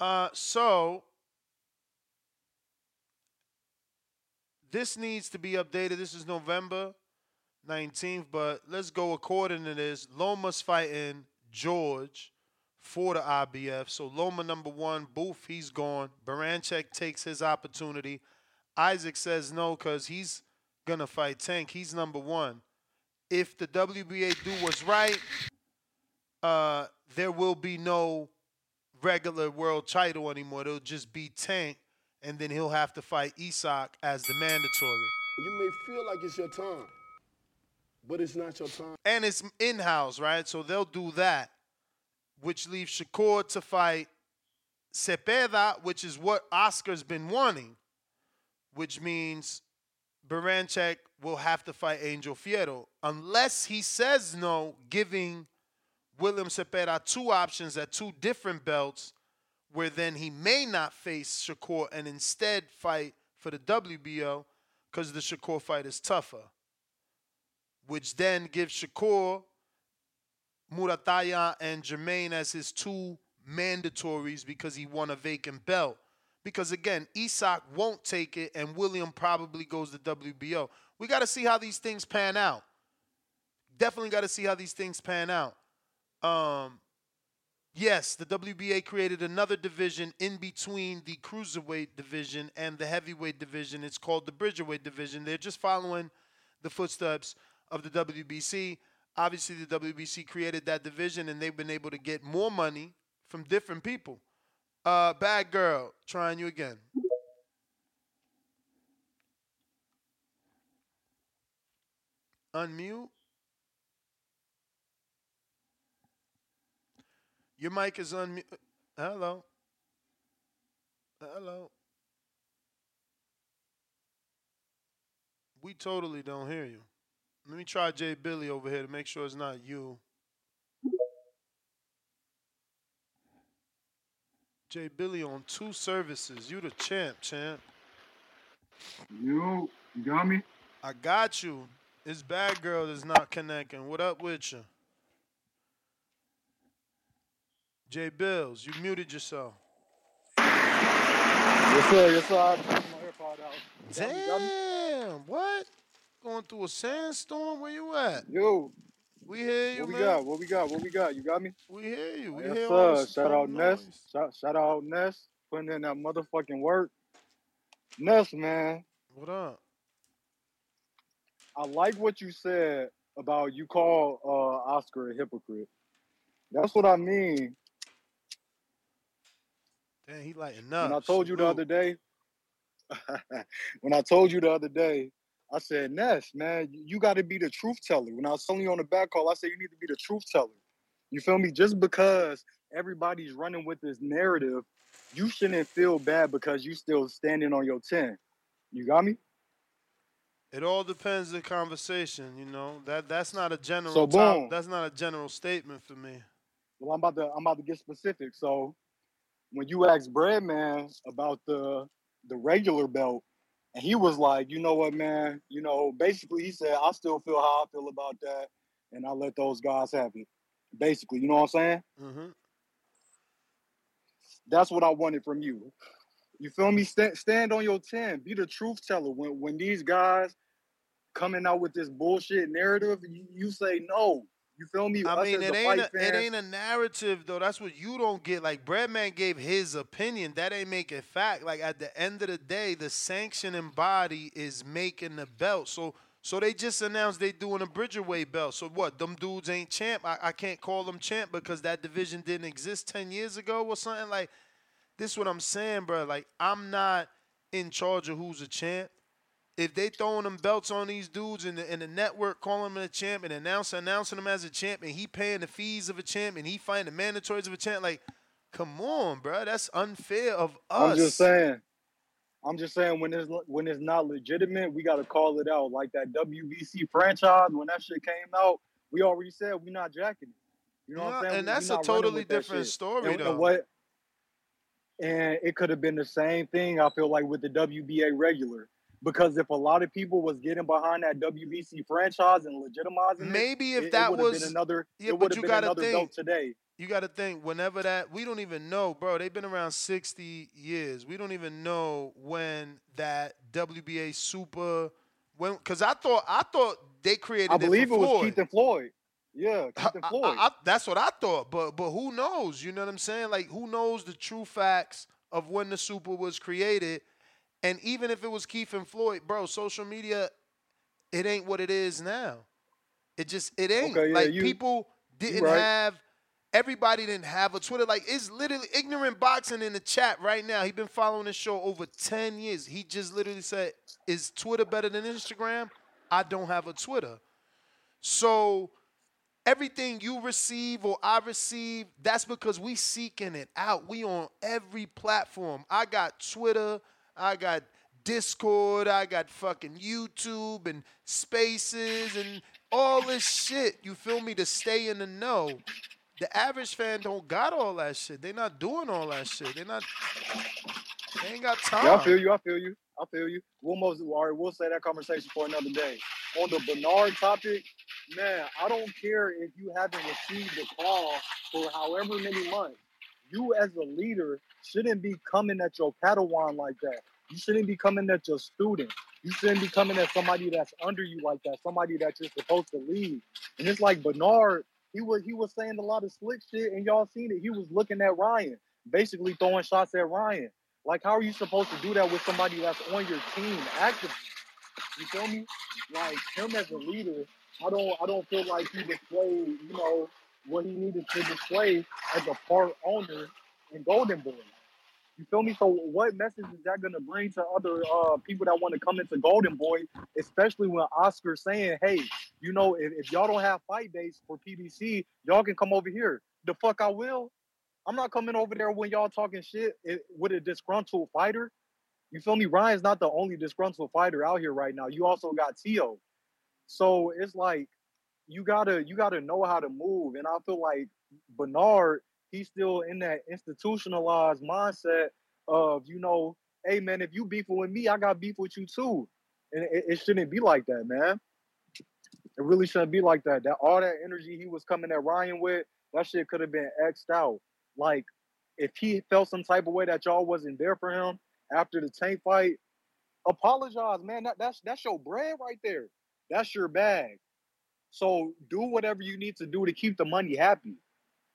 Uh, so this needs to be updated. This is November 19th, but let's go according to this. Loma's fighting George for the IBF. So Loma number one, Booth, he's gone. Berinchyk takes his opportunity. Isaac says no because he's gonna fight Tank. He's number one. If the WBA do what's right, uh, there will be no regular world title anymore. It'll just be Tank, and then he'll have to fight Isaac as the mandatory. You may feel like it's your time, but it's not your time. And it's in house, right? So they'll do that, which leaves Shakur to fight Zepeda, which is what Oscar's been wanting, which means Berinchyk will have to fight Angel Fierro unless he says no, giving William Zepeda two options at two different belts, where then he may not face Shakur and instead fight for the WBO because the Shakur fight is tougher, which then gives Shakur, Muratalla, and Jermaine as his two mandatories because he won a vacant belt. Because again, Isaac won't take it, and William probably goes to WBO. We got to see how these things pan out. Definitely got to see how these things pan out. Um, yes, the WBA created another division in between the cruiserweight division and the heavyweight division. It's called the Bridgerweight division. They're just following the footsteps of the WBC. Obviously, the WBC created that division, and they've been able to get more money from different people. Uh, bad girl, trying you again. Unmute. Your mic is unmute. Hello. Hello. We totally don't hear you. Let me try Jay Billy over here to make sure it's not you. Jay Billy on two services. You the champ, champ. You, you got me? I got you. This bad girl is not connecting. What up with you? Jay Bills, you muted yourself. Yes, sir. Yes, sir. I my AirPod out. Got me, got me? Damn, what? Going through a sandstorm? Where you at? Yo, We hear you, what we man. got? What we got? What we got? You got me? We hear you. We yes, hear sir. Shout out Ness. Shout, shout out Ness. Putting in that motherfucking work. Ness, man. What up? I like what you said about you call uh, Oscar a hypocrite. That's what I mean. Damn, he lighting up. When I told you the other day, when I told you the other day, I said, Ness, man, you got to be the truth teller. When I was telling you on the back call, I said you need to be the truth teller. You feel me? Just because everybody's running with this narrative, you shouldn't feel bad because you still standing on your 10. You got me? It all depends the conversation, you know. That that's not a general So top- boom. that's not a general statement for me. Well, I'm about to I'm about to get specific. So when you asked Breadman about the the regular belt, and he was like, you know what, man, you know, basically he said, I still feel how I feel about that, and I let those guys have it. Basically, you know what I'm saying? Mm-hmm. That's what I wanted from you. You feel me? Stand, stand on your 10. Be the truth teller. When when these guys coming out with this bullshit narrative, you, you say no. You feel me? I Us mean, it ain't a, it ain't a narrative though. That's what you don't get. Like Breadman gave his opinion. That ain't make it fact. Like at the end of the day, the sanctioning body is making the belt. So so they just announced they doing a Bridgerweight belt. So what? Them dudes ain't champ. I, I can't call them champ because that division didn't exist ten years ago or something. Like this, what I'm saying, bro. Like I'm not in charge of who's a champ if they throwing them belts on these dudes and the, and the network calling him a champ and announce, announcing him as a champ and he paying the fees of a champ and he fighting the mandatories of a champ, like, come on, bro, that's unfair of us. I'm just saying. I'm just saying when it's when it's not legitimate, we gotta call it out. Like that WBC franchise, when that shit came out, we already said we not jacking it. You know what I'm saying? and We- that's a totally different story, And- though. And what? And it could have been the same thing. I feel like with the WBA regular, because if a lot of people was getting behind that WBC franchise and legitimizing it, Maybe if it, that it was another, yeah, it but would have you been gotta another think. belt today. You got to think whenever that we don't even know, bro. They've been around 60 years. We don't even know when that WBA Super when cuz I thought I thought they created I it believe for it was Floyd. Keith and Floyd. Yeah, Keith and I- Floyd. I- that's what I thought, but but who knows? You know what I'm saying? Like who knows the true facts of when the Super was created? And even if it was Keith and Floyd, bro, social media, it ain't what it is now. It just it ain't Okay, yeah, like you- people didn't right. have. Everybody didn't have a Twitter. Like it's literally ignorant boxing in the chat right now. He been following this show over ten years. He just literally said, "Is Twitter better than Instagram?" I don't have a Twitter. So everything you receive or I receive, that's because we seeking it out. We on every platform. I got Twitter, I got Discord, I got fucking YouTube and Spaces and all this shit. You feel me to stay in the know. The average fan don't got all that shit. They not doing all that shit. They not. They ain't got time. Yeah, I feel you. I feel you. I feel you. We'll most all right, we'll say that conversation for another day. On the Bernard topic, man, I don't care if you haven't received a call for however many months. You as a leader shouldn't be coming at your Padawan like that. You shouldn't be coming at your student. You shouldn't be coming at somebody that's under you like that, somebody that you're supposed to lead. And it's like Bernard, he was he was saying a lot of slick shit, and y'all seen it. He was looking at Ryan, basically throwing shots at Ryan. Like, how are you supposed to do that with somebody that's on your team actively? You feel me? Like him as a leader, I don't I don't feel like he displayed, you know, what he needed to display as a part owner in Golden Boy. You feel me? So what message is that gonna bring to other uh, people that want to come into Golden Boy, especially when Oscar's saying, hey, you know, if, if y'all don't have fight dates for PBC, y'all can come over here. The fuck I will. I'm not coming over there when y'all talking shit with a disgruntled fighter. You feel me? Ryan's not the only disgruntled fighter out here right now. You also got Tio. So it's like you gotta you gotta know how to move. And I feel like Bernard, he's still in that institutionalized mindset of, you know, hey man, if you beef with me, I got beef with you too. And it, it shouldn't be like that, man. It really shouldn't be like that. That all that energy he was coming at Ryan with, that shit could have been xed out. Like, if he felt some type of way that y'all wasn't there for him after the tank fight, apologize, man. That, that's that's your bread right there. That's your bag. So do whatever you need to do to keep the money happy,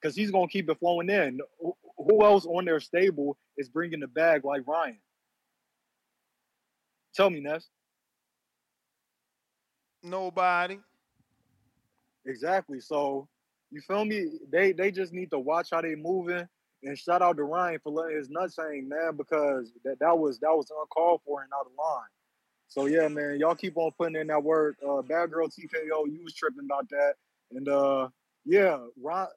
because he's gonna keep it flowing in. Who who else on their stable is bringing the bag like Ryan? Tell me, Ness. Nobody. Exactly. So you feel me? They they just need to watch how they moving. And shout out to Ryan for letting his nuts hang, man, because that, that was that was uncalled for and out of line. So yeah, man, y'all keep on putting in that work. Uh, Bad girl TKO, you was tripping about that, and uh, yeah, Ron,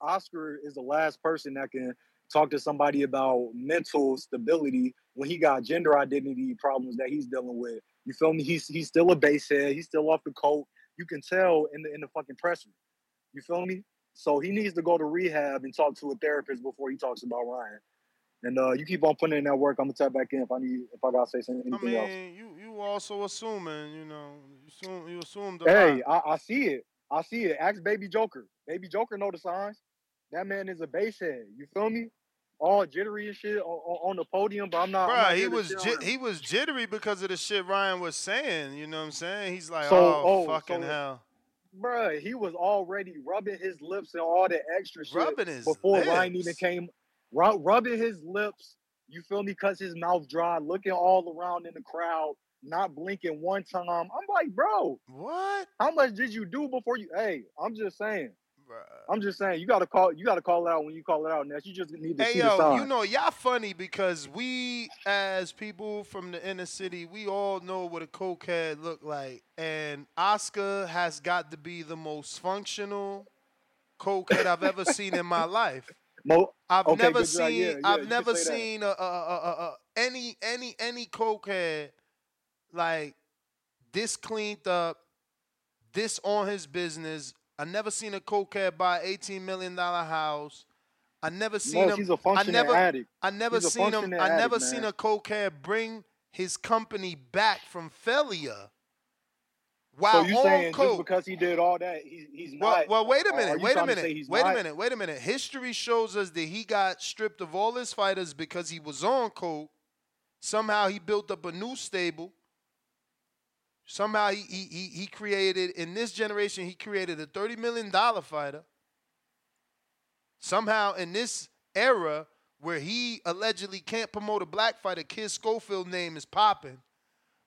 Oscar is the last person that can talk to somebody about mental stability when he got gender identity problems that he's dealing with. You feel me? He's he's still a basehead. He's still off the coat. You can tell in the in the fucking presser. You feel me? So he needs to go to rehab and talk to a therapist before he talks about Ryan. And uh, you keep on putting in that work. I'm gonna tap back in if I need if I gotta say something I anything else. mean, you you also assuming, you know, you assume you assumed a Hey. I, I see it. I see it. Ask Baby Joker. Baby Joker know the signs. That man is a basehead. You feel me? All jittery and shit on, on the podium, but I'm not. Bruh, he was shit him. he was jittery because of the shit Ryan was saying. You know what I'm saying? He's like, So, oh, oh, fucking so- hell. Bruh, he was already rubbing his lips and all that extra shit Rubbing his before Ryan even came. Ru- rubbing his lips, you feel me? Cause his mouth dry, looking all around in the crowd, not blinking one time. I'm like, bro, what? How much did you do before you? Hey, I'm just saying. I'm just saying. You gotta call. You gotta call it out when you call it out. Ness. You just need to Hey see the yo, sign. you know y'all funny because we as people from the inner city, we all know what a cokehead look like, and Oscar has got to be the most functional cokehead I've ever seen in my life. Mo- I've okay, never seen Yeah, yeah, I've never seen a, a, a, any any any cokehead like this cleaned up, this on his business. I never seen a cokehead buy eighteen million dollar house. I never seen No, him. he's a I never, addict. I never He's seen him. functioning I never addict, seen man. a cokehead bring his company back from failure. While so you on saying coke. just because he did all that, he, he's Well, not? well, wait a minute. Wait a minute. say he's Wait a minute. Wait a minute. History shows us that he got stripped of all his fighters because he was on coke. Somehow he built up a new stable. Somehow he he he, he created in this generation he created a thirty million dollar fighter. Somehow in this era where he allegedly can't promote a black fighter, Kid Schofield name is popping.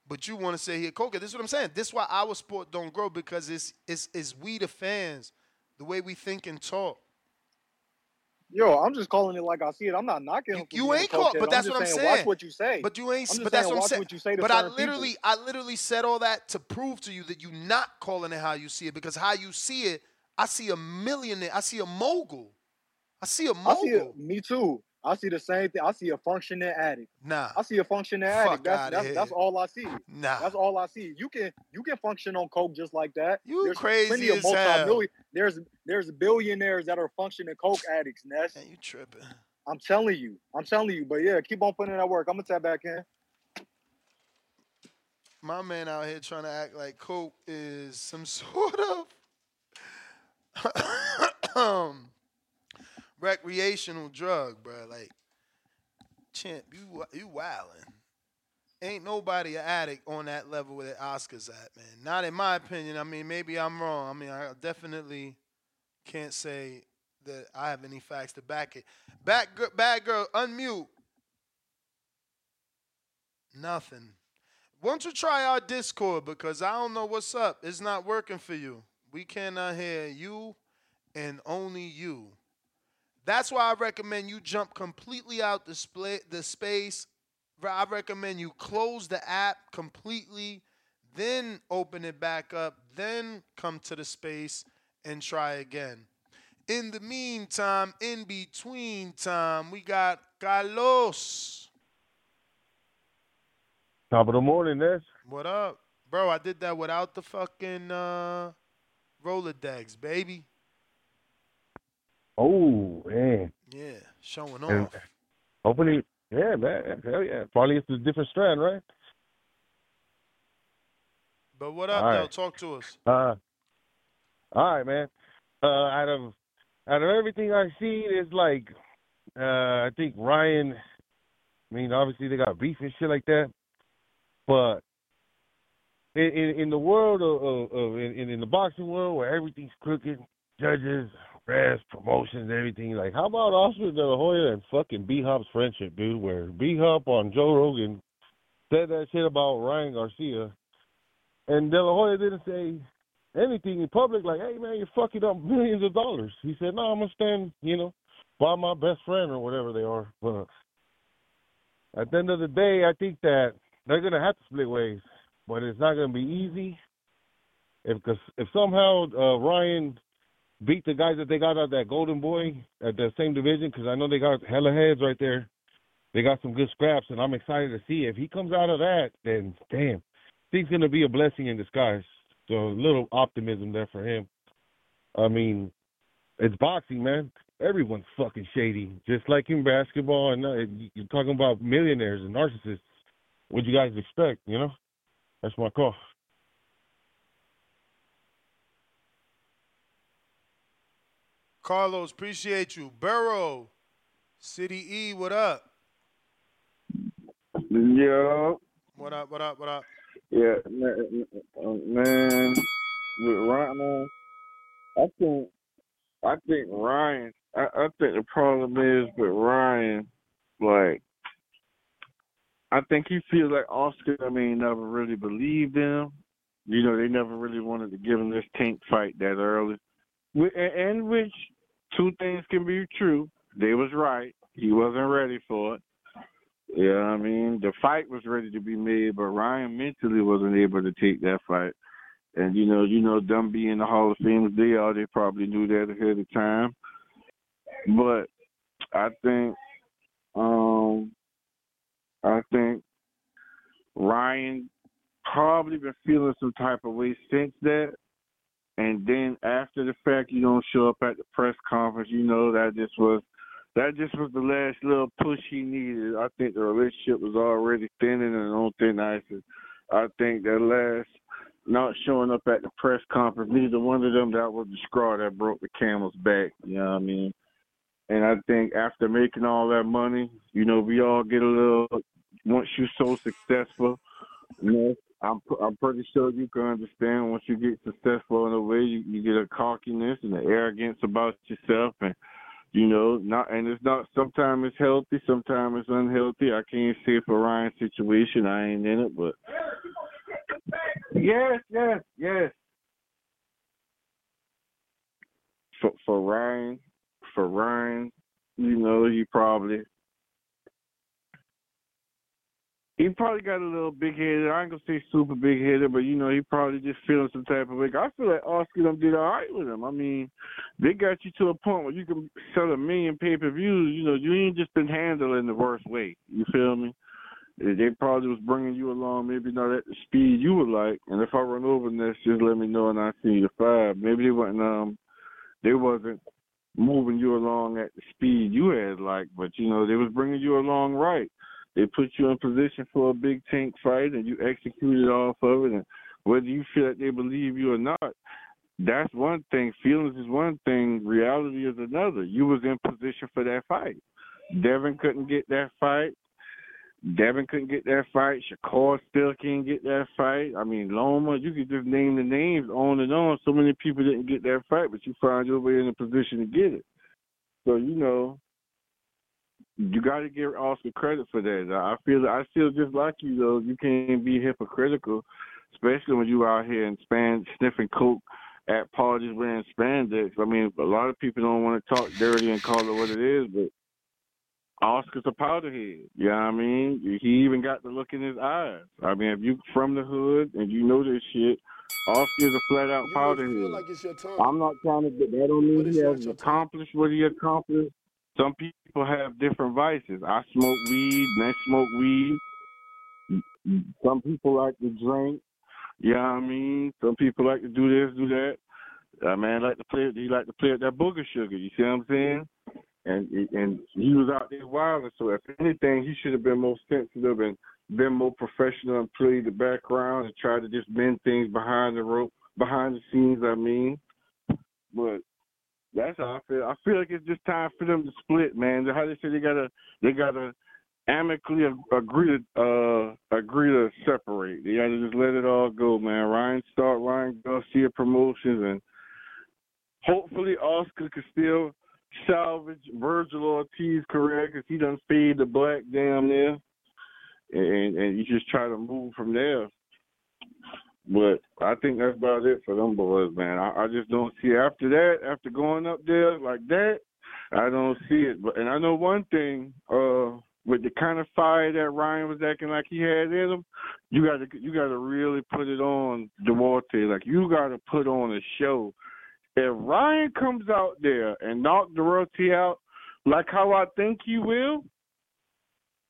But you want to say he a cokehead. This is what I'm saying. This is why our sport don't grow because it's it's it's we the fans, the way we think and talk. Yo, I'm just calling it like I see it. I'm not knocking him. For You ain't caught, but that's I'm what I'm saying. Watch what you say. But you ain't. But that's saying, what I'm saying. what you say but I certain people. literally, I literally said all that to prove to you that you not calling it how you see it because how you see it, I see a millionaire. I see a mogul. I see a see mogul. it. Me too. I see the same thing. I see a functioning addict. Nah. I see a functioning Fuck addict. That's that's, that's all I see. Nah. That's all I see. You can you can function on coke just like that. You there's crazy plenty of as hell. There's there's billionaires that are functioning coke addicts. Ness. you tripping? I'm telling you. I'm telling you. But yeah, keep on putting in that work. I'm gonna tap back in. My man out here trying to act like coke is some sort of um, recreational drug, bro. Like, champ, you you wildin'. Ain't nobody an addict on that level the Oscars at, man. Not in my opinion. I mean, maybe I'm wrong. I mean, I definitely can't say that I have any facts to back it. Gir- bad girl, unmute. Nothing. Why don't you try our Discord because I don't know what's up. It's not working for you. We cannot hear you and only you. That's why I recommend you jump completely out the split the space. I recommend you close the app completely, then open it back up, then come to the space and try again. In the meantime, in between time, we got Carlos. Top of the morning, Ness. What up? Bro, I did that without the fucking uh, Rolodex, baby. Oh man. Yeah, showing And off. hopefully, yeah, man. Hell yeah. Probably it's a different strand, right? But what up, All though? right. Talk to us. Uh, all right, man. Uh, out of out of everything I've seen, it's like uh, I think Ryan. I mean, obviously they got beef and shit like that, but in in, in the world of, of, of in, in the boxing world where everything's crooked, judges, refs, promotions, everything. Like, how about Oscar De La Hoya and fucking B Hop's friendship, dude? Where B Hop on Joe Rogan said that shit about Ryan Garcia, and De La Hoya didn't say anything in public like, "Hey man, you're fucking up millions of dollars." He said, "No, I'm gonna stand, you know, by my best friend or whatever they are." But at the end of the day, I think that they're gonna have to split ways, but it's not gonna be easy. If because if somehow uh, Ryan beat the guys that they got out of that Golden Boy at the same division, because I know they got hella heads right there. They got some good scraps, and I'm excited to see if he comes out of that. Then damn, he's gonna be a blessing in disguise. So a little optimism there for him. I mean, it's boxing, man. Everyone's fucking shady, just like in basketball. And uh, you're talking about millionaires and narcissists. What you guys expect? You know, that's my call. Carlos, appreciate you. Burrow, City E, what up? Yeah, What up? What up? What up? yeah, man. Um, man with Ryan, I think, I think Ryan. I, I think the problem is with Ryan, like, I think he feels like Oscar. I mean, never really believed him. You know, they never really wanted to give him this tank fight that early. And and which two things can be true. They was right. He wasn't ready for it. Yeah, I mean, the fight was ready to be made, but Ryan mentally wasn't able to take that fight. And you know, you know, them being the Hall of Fame they are, they probably knew that ahead of time. But I think, um, I think Ryan probably been feeling some type of way since that. And then after the fact, you don't show up at the press conference. You know that just was that just was the last little push he needed. I think the relationship was already thinning and on thin ice. I think that last not showing up at the press conference, neither one of them that was the straw that broke the camel's back. You know what I mean? And I think after making all that money, you know, we all get a little. Once you're so successful, you know, I'm I'm pretty sure you can understand. Once you get successful in a way, you, you get a cockiness and an arrogance about yourself, and you know, not and it's not. Sometimes it's healthy, sometimes it's unhealthy. I can't say for Ryan's situation, I ain't in it, but yes, yes, yes. For for Ryan, for Ryan, you know, he probably he probably got a little big headed. I ain't gonna say super big headed, but you know, he probably just feeling some type of way. I feel like Oscar them did all right with him. I mean, they got you to a point where you can sell a million pay per views. You know, you ain't just been handled in the worst way. You feel me? They probably was bringing you along, maybe not at the speed you would like. And if I run over this, just let me know and I'll see you five. Maybe they wasn't um they wasn't moving you along at the speed you had like, but you know they was bringing you along right. They put you in position for a big tank fight, and you executed off of it. And whether you feel that they believe you or not, that's one thing. Feelings is one thing. Reality is another. You was in position for that fight. Devin couldn't get that fight. Devin couldn't get that fight. Shakur still can't get that fight. I mean, Loma, you could just name the names on and on. So many people didn't get that fight, but you found your way in a position to get it. So you know, you got to give Oscar credit for that. I feel I feel just like you though. You can't be hypocritical, especially when you out here and span sniffing coke at parties wearing spandex. I mean, a lot of people don't want to talk dirty and call it what it is, but Oscar's a powder head. You know what I mean? He even got the look in his eyes. I mean, if you from the hood and you know this shit, Oscar's a flat out You may powder feel head. like it's your time, I'm not trying to. Get that don't mean he time. accomplished what he accomplished. Some people have different vices. I smoke weed, they smoke weed. Some people like to drink. You know what I mean? Some people like to do this, do that. That man like to play. He like to play with that booger sugar. You see what I'm saying? And and he was out there wilding. So if anything, he should have been more sensitive and been more professional and played the background and tried to just bend things behind the rope, behind the scenes. I mean, but that's how I feel. I feel like it's just time for them to split, man. How they say they gotta they gotta amicably agree to uh agree to separate. They gotta just let it all go, man. Ryan Stark, Ryan Garcia promotions and hopefully Oscar can still salvage Vergil Ortiz's career because he done fade the black damn there, And and you just try to move from there. But I think that's about it for them boys, man. I, I just don't see after that, after going up there like that, I don't see it. But and I know one thing, uh, with the kind of fire that Ryan was acting like he had in him, you gotta you gotta really put it on Duarte. Like you gotta put on a show. If Ryan comes out there and knock Duarte out like how I think he will,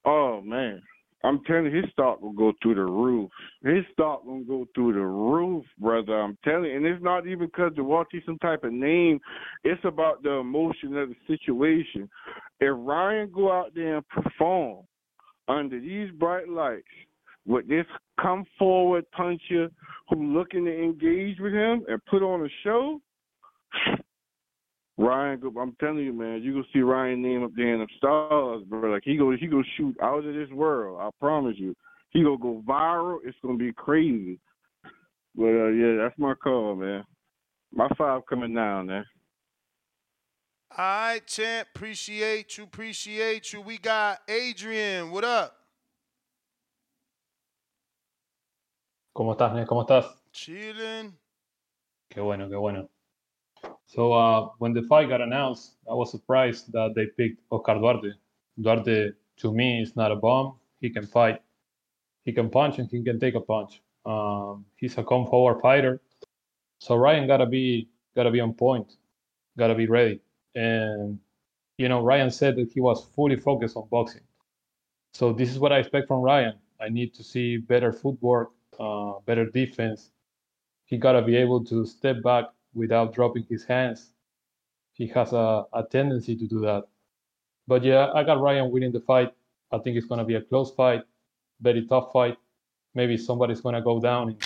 oh man. I'm telling you, his stock will go through the roof. His stock will go through the roof, brother. I'm telling you. And it's not even because Duarte's some type of name. It's about the emotion of the situation. If Ryan go out there and perform under these bright lights with this come forward puncher who looking to engage with him and put on a show, Ryan, I'm telling you, man, you gonna see Ryan name up there in the stars, bro. Like he go, he go shoot out of this world. I promise you. He gonna go viral. It's gonna be crazy. But uh, yeah, that's my call, man. My five coming down, man. All right, champ. Appreciate you. Appreciate you. We got Adrian. What up? ¿Cómo estás, Ned? ¿Cómo estás? Chilling. Qué bueno, qué bueno. So uh, when the fight got announced, I was surprised that they picked Oscar Duarte. Duarte, to me, is not a bomb. He can fight. He can punch and he can take a punch. Um, he's a come forward fighter. So Ryan gotta be gotta be on point, gotta be ready. And you know, Ryan said that he was fully focused on boxing. So this is what I expect from Ryan. I need to see better footwork, uh, better defense. He gotta be able to step back without dropping his hands. He has a, a tendency to do that. But yeah, I got Ryan winning the fight. I think it's gonna be a close fight, very tough fight. Maybe somebody's gonna go down in,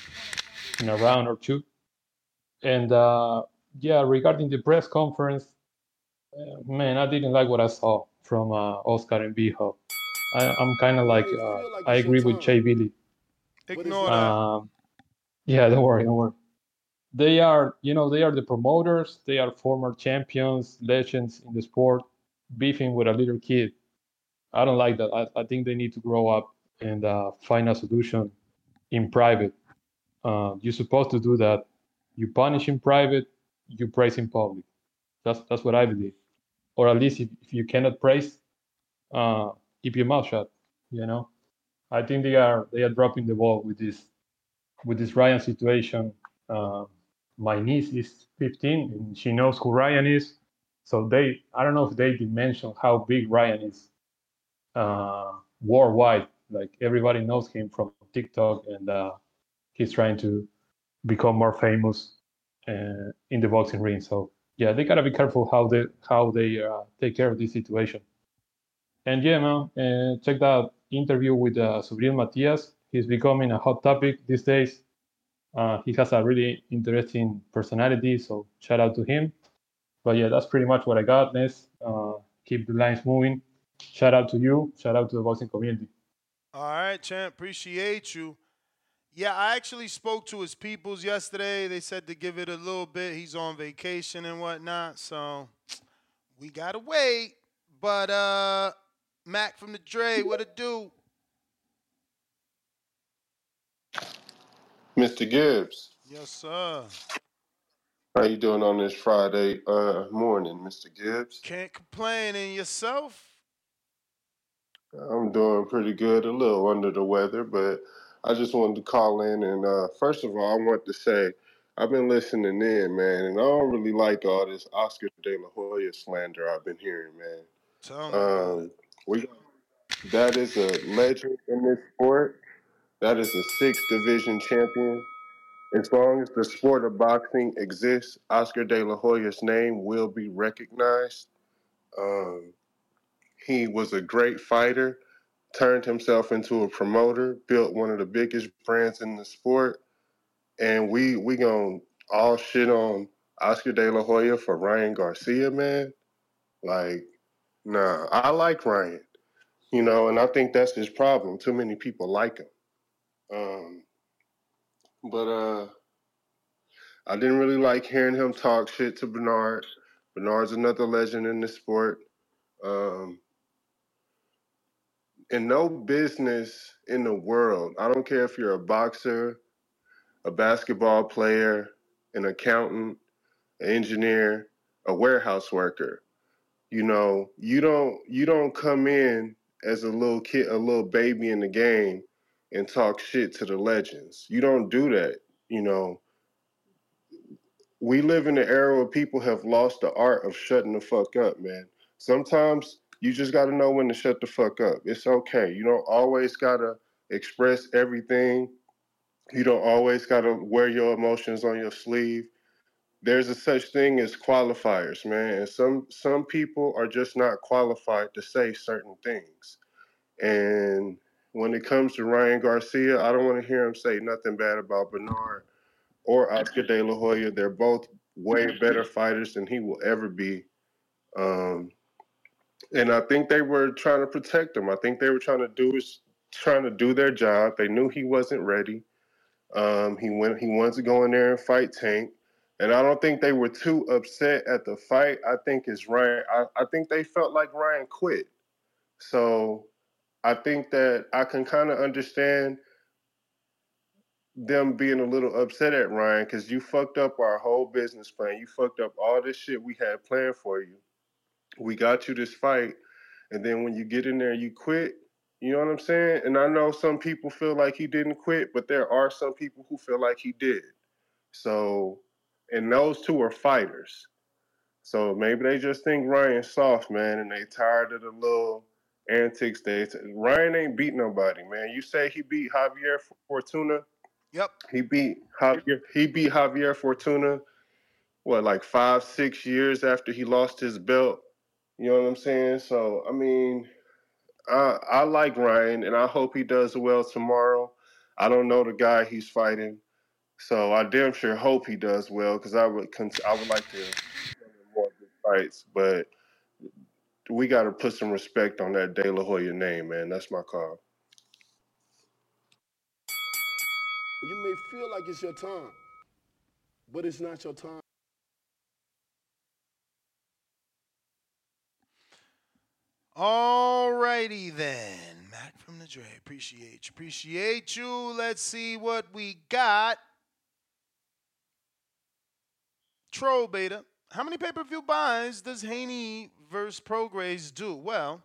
in a round or two. And uh, yeah, regarding the press conference, uh, man, I didn't like what I saw from uh, Oscar and Bijo. I, I'm kind of like, uh, I agree with Jay Billy. Ignore that. Um, yeah, don't worry, don't worry. They are, you know, they are the promoters. They are former champions, legends in the sport, beefing with a little kid. I don't like that. I, I think they need to grow up and uh, find a solution in private. Uh, you're supposed to do that. You punish in private, you praise in public. That's that's what I believe. Or at least if, if you cannot praise, uh, keep your mouth shut. You know, I think they are they are dropping the ball with this with this Ryan situation. Uh, my niece is 15 and she knows who Ryan is. So they I don't know if they did mention how big Ryan is uh, worldwide. Like everybody knows him from TikTok, and uh, he's trying to become more famous uh, in the boxing ring. So yeah, they gotta be careful how they how they uh, take care of this situation. And yeah, man, uh, check that interview with uh, Matias. He's becoming a hot topic these days. Uh, he has a really interesting personality, so shout out to him. But yeah, that's pretty much what I got, Ness. Uh, keep the lines moving. Shout out to you. Shout out to the boxing community. All right, champ. Appreciate you. Yeah, I actually spoke to his peoples yesterday. They said to give it a little bit. He's on vacation and whatnot, so we gotta wait. But uh, Mac from the Dre, what it do? Mr. Gibbs, Yes, sir. how you doing on this Friday uh, morning, Mr. Gibbs? Can't complain. in yourself? I'm doing pretty good, a little under the weather, but I just wanted to call in and uh, first of all, I want to say I've been listening in, man, and I don't really like all this Oscar De La Hoya slander I've been hearing, man. Tell me about it. Um, we that is a legend in this sport. That is a six division champion. As long as the sport of boxing exists, Oscar De La Hoya's name will be recognized. Um, he was a great fighter, turned himself into a promoter, built one of the biggest brands in the sport, and we we gonna all shit on Oscar De La Hoya for Ryan Garcia, man. Like, nah, I like Ryan, you know, and I think that's his problem. Too many people like him. Um, but uh, I didn't really like hearing him talk shit to Bernard. Bernard's another legend in the sport. Um, in no business in the world, I don't care if you're a boxer, a basketball player, an accountant, an engineer, a warehouse worker. You know, you don't you don't come in as a little kid, a little baby in the game and talk shit to the legends. You don't do that. You know, we live in an era where people have lost the art of shutting the fuck up, man. Sometimes you just got to know when to shut the fuck up. It's okay. You don't always got to express everything. You don't always got to wear your emotions on your sleeve. There's a such thing as qualifiers, man. And some some people are just not qualified to say certain things. And when it comes to Ryan Garcia, I don't want to hear him say nothing bad about Bernard or Oscar De La Hoya. They're both way better fighters than he will ever be. Um, and I think they were trying to protect him. I think they were trying to do is trying to do their job. They knew he wasn't ready. Um, he went. He wanted to go in there and fight Tank, and I don't think they were too upset at the fight. I think it's Ryan. I, I think they felt like Ryan quit. So I think that I can kind of understand them being a little upset at Ryan because you fucked up our whole business plan. You fucked up all this shit we had planned for you. We got you this fight, and then when you get in there, you quit. You know what I'm saying? And I know some people feel like he didn't quit, but there are some people who feel like he did. So, and those two are fighters. So maybe they just think Ryan's soft, man, and they tired of the little antics. They Ryan ain't beat nobody, man. You say he beat Javier Fortuna? Yep. He beat Javier. He beat Javier Fortuna. What, like five, six years after he lost his belt? You know what I'm saying? So I mean, I I like Ryan, and I hope he does well tomorrow. I don't know the guy he's fighting, so I damn sure hope he does well because I would cons- I would like to more good fights, but we got to put some respect on that De La Hoya name, man. That's my call. You may feel like it's your time, but it's not your time. Alrighty then. Mac from the Dre. Appreciate you. Appreciate you. Let's see what we got. Troll Beta. How many pay-per-view buys does Haney versus Prograis do? Well,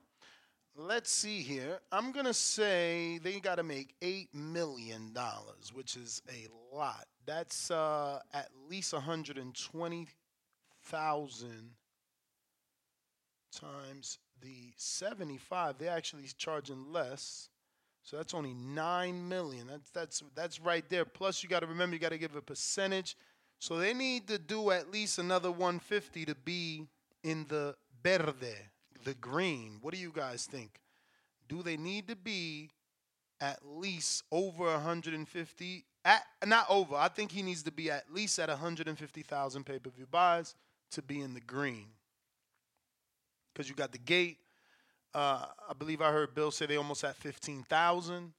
let's see here. I'm gonna say they gotta make eight million dollars, which is a lot. That's uh, at least 120 thousand times the 75. They're actually charging less. So that's only nine million. That's that's that's right there. Plus you gotta remember you gotta give a percentage. So they need to do at least another 150 to be in the verde, the green. What do you guys think? Do they need to be at least over 150? At, not over. I think he needs to be at least at 150,000 pay-per-view buys to be in the green. Because you got the gate. Uh, I believe I heard Bill say they almost at 15,000.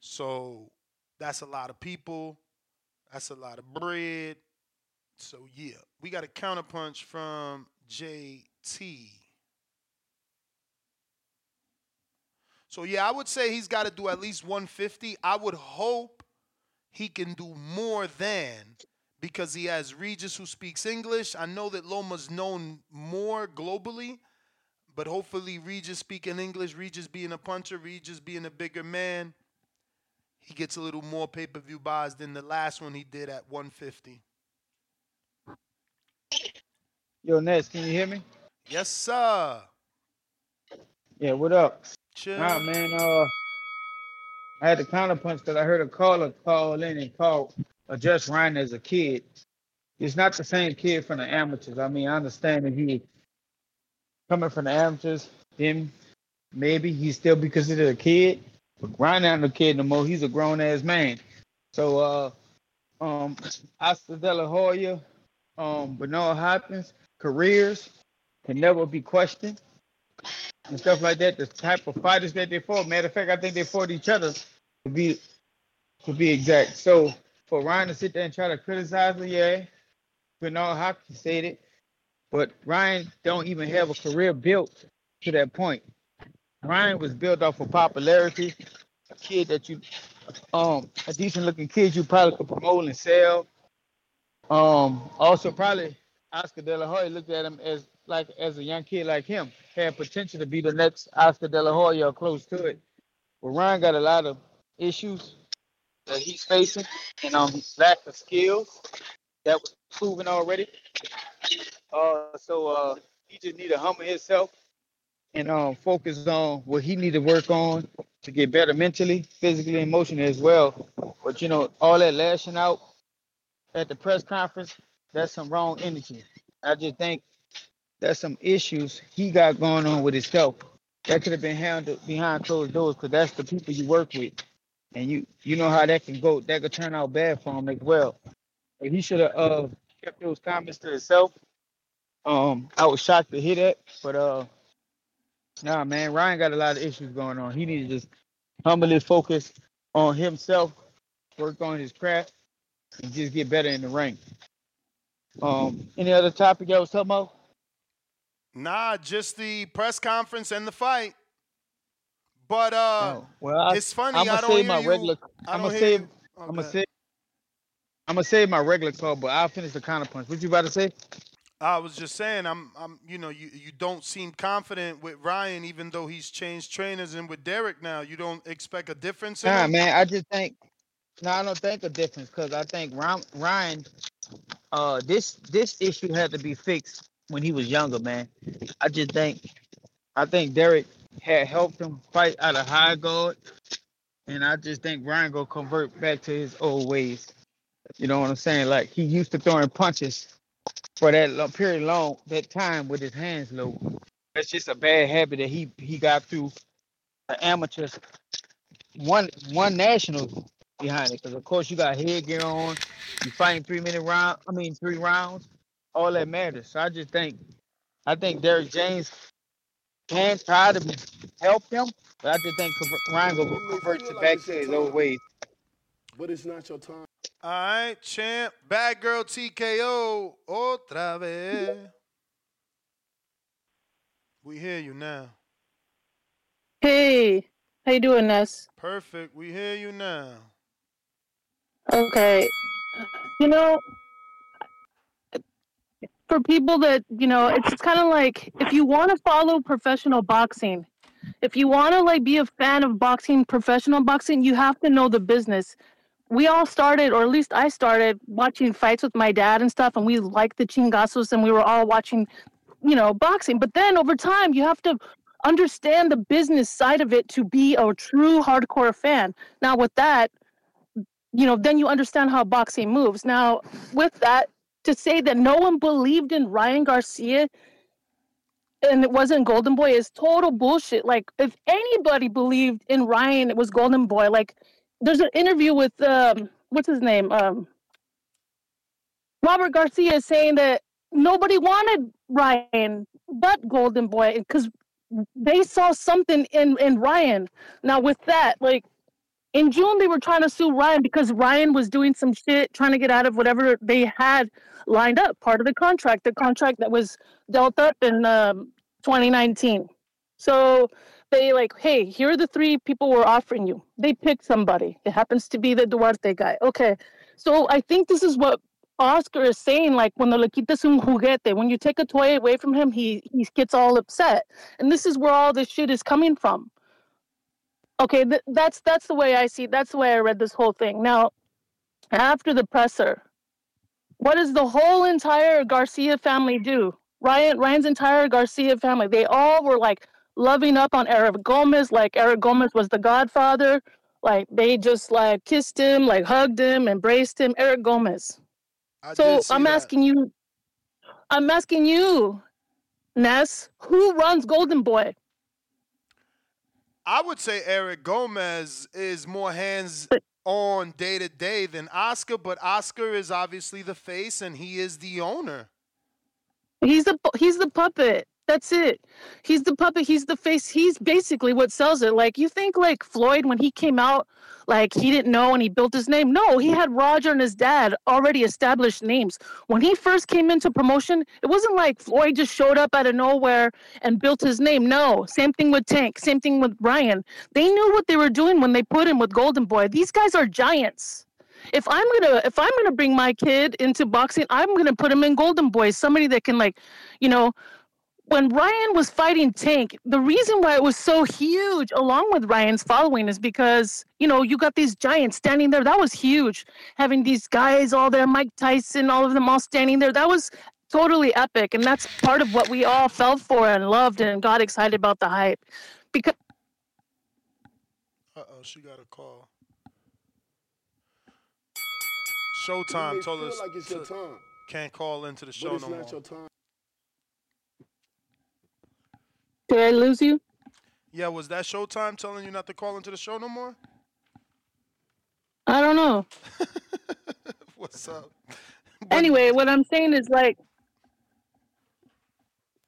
So that's a lot of people. That's a lot of bread. So yeah, we got a counterpunch from JT. So yeah, I would say he's got to do at least 150. I would hope he can do more than because he has Regis who speaks English. I know that Loma's known more globally, but hopefully Regis speaking English, Regis being a puncher, Regis being a bigger man, he gets a little more pay per view buys than the last one he did at 150. Yo, Ness, can you hear me? Yes, sir. Yeah, what up? Chill. Nah, man. Uh, I had to counterpunch because I heard a caller call in and call address Ryan as a kid. He's not the same kid from the amateurs. I mean, I understand that he coming from the amateurs, then maybe he still be considered a kid. But Ryan not a kid no more. He's a grown ass man. So uh um Oscar De La Hoya, um Bernard Hopkins, careers can never be questioned and stuff like that. The type of fighters that they fought. Matter of fact, I think they fought each other to be to be exact. So for Ryan to sit there and try to criticize him, yeah, Bernard Hopkins said it, but Ryan don't even have a career built to that point. Ryan was built off of popularity, a kid that you, um, a decent looking kid you probably could promote and sell. Um, also probably Oscar De La Hoya looked at him as like as a young kid like him, had potential to be the next Oscar De La Hoya or close to it. But Ryan got a lot of issues that he's facing and um lack of skills that was proven already. Uh, so uh, he just need to humble himself and um focus on what he need to work on to get better mentally, physically, emotionally as well. But you know, all that lashing out at the press conference, that's some wrong energy. I just think there's some issues he got going on with health that could have been handled behind closed doors because that's the people you work with, and you you know how that can go. That could turn out bad for him as well. But he should have uh kept those comments to himself. Um, I was shocked to hear that, but uh, nah, man, Ryan got a lot of issues going on. He needs to just humbly focus on himself, work on his craft, and just get better in the ring. Um, any other topic y'all was talking about? Nah, just the press conference and the fight. But uh, Oh, well, I, it's funny. I'm gonna don't save my you. regular. I'm gonna save. Oh, I'm gonna save. I'm gonna save my regular call, but I'll finish the counter punch. What you about to say? I was just saying, I'm, I'm, you know, you, you don't seem confident with Ryan, even though he's changed trainers, and with Derrick now, you don't expect a difference Nah, him. man. I just think. No, I don't think a difference because I think Ryan, Ryan, uh, this this issue had to be fixed when he was younger, man. I just think, I think Derrick had helped him fight out of high guard, and I just think Ryan gonna convert back to his old ways. You know what I'm saying? Like he used to throwing punches for that lo- period long that time with his hands low. That's just a bad habit that he he got through the amateurs. One one national behind it because of course you got headgear on. You fighting three minute round. I mean three rounds. All that matters. So I just think I think Derrick James can try to help him, but I just think convert- Ryan will You may convert to like back it's to his old ways. but it's not your time. All right, champ, bad girl TKO, otra vez. We hear you now. Hey, how you doing, Ness? Perfect. We hear you now. Okay. You know, for people that, you know, it's kind of like if you want to follow professional boxing, if you want to like be a fan of boxing, professional boxing, you have to know the business. We all started, or at least I started, watching fights with my dad and stuff, and we liked the chingazos, and we were all watching, you know, boxing. But then over time, you have to understand the business side of it to be a true hardcore fan. Now, with that, you know, then you understand how boxing moves. Now, with that, to say that no one believed in Ryan Garcia and it wasn't Golden Boy is total bullshit. Like, if anybody believed in Ryan, it was Golden Boy. Like, there's an interview with um, what's his name, um, Robert Garcia, saying that nobody wanted Ryan but Golden Boy because they saw something in in Ryan. Now, with that, like in June they were trying to sue Ryan because Ryan was doing some shit trying to get out of whatever they had lined up, part of the contract, the contract that was dealt up in um, 2019. So they like, hey, here are the three people we're offering you. They picked somebody. It happens to be the Duarte guy. Okay. So I think this is what Oscar is saying, like when le quitas un juguete, when you take a toy away from him, he he gets all upset. And this is where all this shit is coming from Okay, th- that's that's the way I see. That's the way I read this whole thing. Now, after the presser, what does the whole entire Garcia family do? Ryan Ryan's entire Garcia family, they all were like loving up on Eric Gomez, like Eric Gomez was the godfather. Like they just like kissed him, like hugged him, embraced him. Eric Gomez. I So I'm that. asking you, I'm asking you, Ness, who runs Golden Boy? I would say Eric Gomez is more hands on day to day than Oscar, but Oscar is obviously the face and he is the owner. He's the he's the puppet. That's it. He's the puppet. He's the face. He's basically what sells it. Like you think, like Floyd when he came out, like he didn't know and he built his name. No, he had Roger and his dad already established names. When he first came into promotion, it wasn't like Floyd just showed up out of nowhere and built his name. No, same thing with Tank. Same thing with Ryan. They knew what they were doing when they put him with Golden Boy. These guys are giants if I'm gonna if I'm gonna bring my kid into boxing, I'm gonna put him in Golden Boy, somebody that can like, you know, when Ryan was fighting Tank, the reason why it was so huge along with Ryan's following is because, you know, you got these giants standing there. That was huge. Having these guys all there, Mike Tyson, all of them all standing there. That was totally epic. And that's part of what we all fell for and loved and got excited about the hype. Because Uh oh, she got a call. Showtime told us like it's your to- time, can't call into the show but it's no not more. your time. Did I lose you? Yeah, was that Showtime telling you not to call into the show no more? I don't know. What's up? anyway, what I'm saying is like,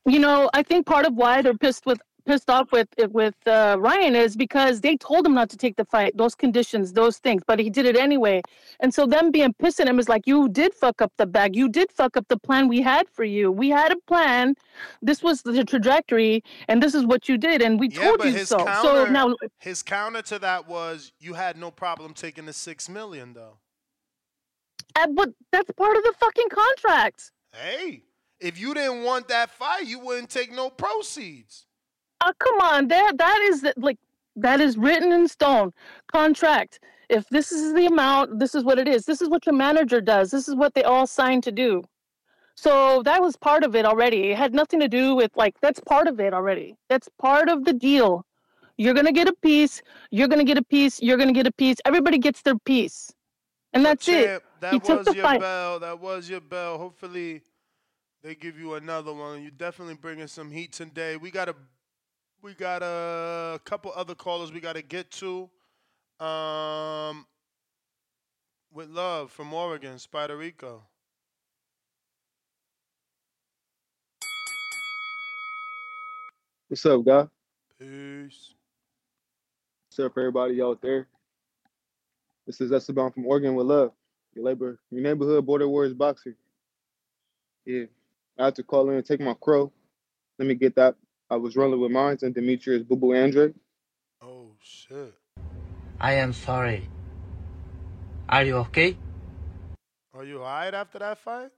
you know, I think part of why they're pissed with pissed off with with uh, Ryan is because they told him not to take the fight, those conditions, those things, but he did it anyway. And so them being pissed at him is like, you did fuck up the bag, you did fuck up the plan we had for you. We had a plan. This was the trajectory, and this is what you did, and we Yeah, told you his so. counter, So now, his counter to that was you had no problem taking the six million though. uh, but that's part of the fucking contract. Hey, if you didn't want that fight, you wouldn't take no proceeds. Oh, come on. That that is like that is written in stone. Contract. If this is the amount, this is what it is. This is what your manager does. This is what they all signed to do. So that was part of it already. It had nothing to do with like that's part of it already. That's part of the deal. You're gonna get a piece. You're gonna get a piece. You're gonna get a piece. Everybody gets their piece, and that's Champ, it. that he took was the your fight. bell. That was your bell. Hopefully, they give you another one. You're definitely bringing some heat today. We got a, we got a couple other callers we got to get to. Um, with love from Oregon, Spider Rico. What's up, guy? Peace. What's up, everybody out there? This is Esteban from Oregon with love. Your labor, your neighborhood border warriors boxer. Yeah, I have to call in and take my crow. Let me get that. I was rolling with mines and Demetrius Boo Boo Andrade. Oh shit. I am sorry. Are you okay? Are you alright after that fight?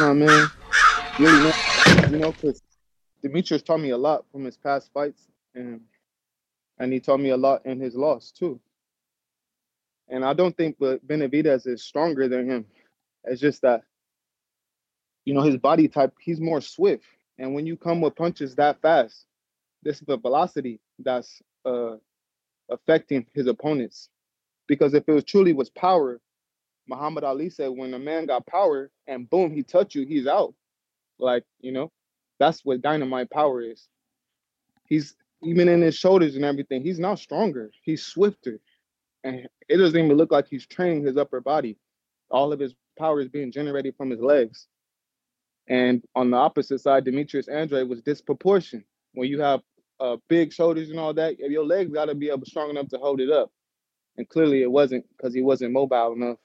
Nah, man. Really, man. You know, because Demetrius taught me a lot from his past fights, and and he taught me a lot in his loss too. And I don't think but Benavidez is stronger than him. It's just that, you know, his body type, he's more swift. And when you come with punches that fast, this is the velocity that's uh affecting his opponents. Because if it was truly was power, Muhammad Ali said when a man got power and boom, he touch you, he's out. Like, you know, that's what dynamite power is. He's even in his shoulders and everything, he's not stronger. He's swifter. And it doesn't even look like he's training his upper body. All of his power is being generated from his legs. And on the opposite side, Demetrius Andrade was disproportionate. When you have uh, big shoulders and all that, your legs got to be able strong enough to hold it up. And clearly it wasn't because he wasn't mobile enough.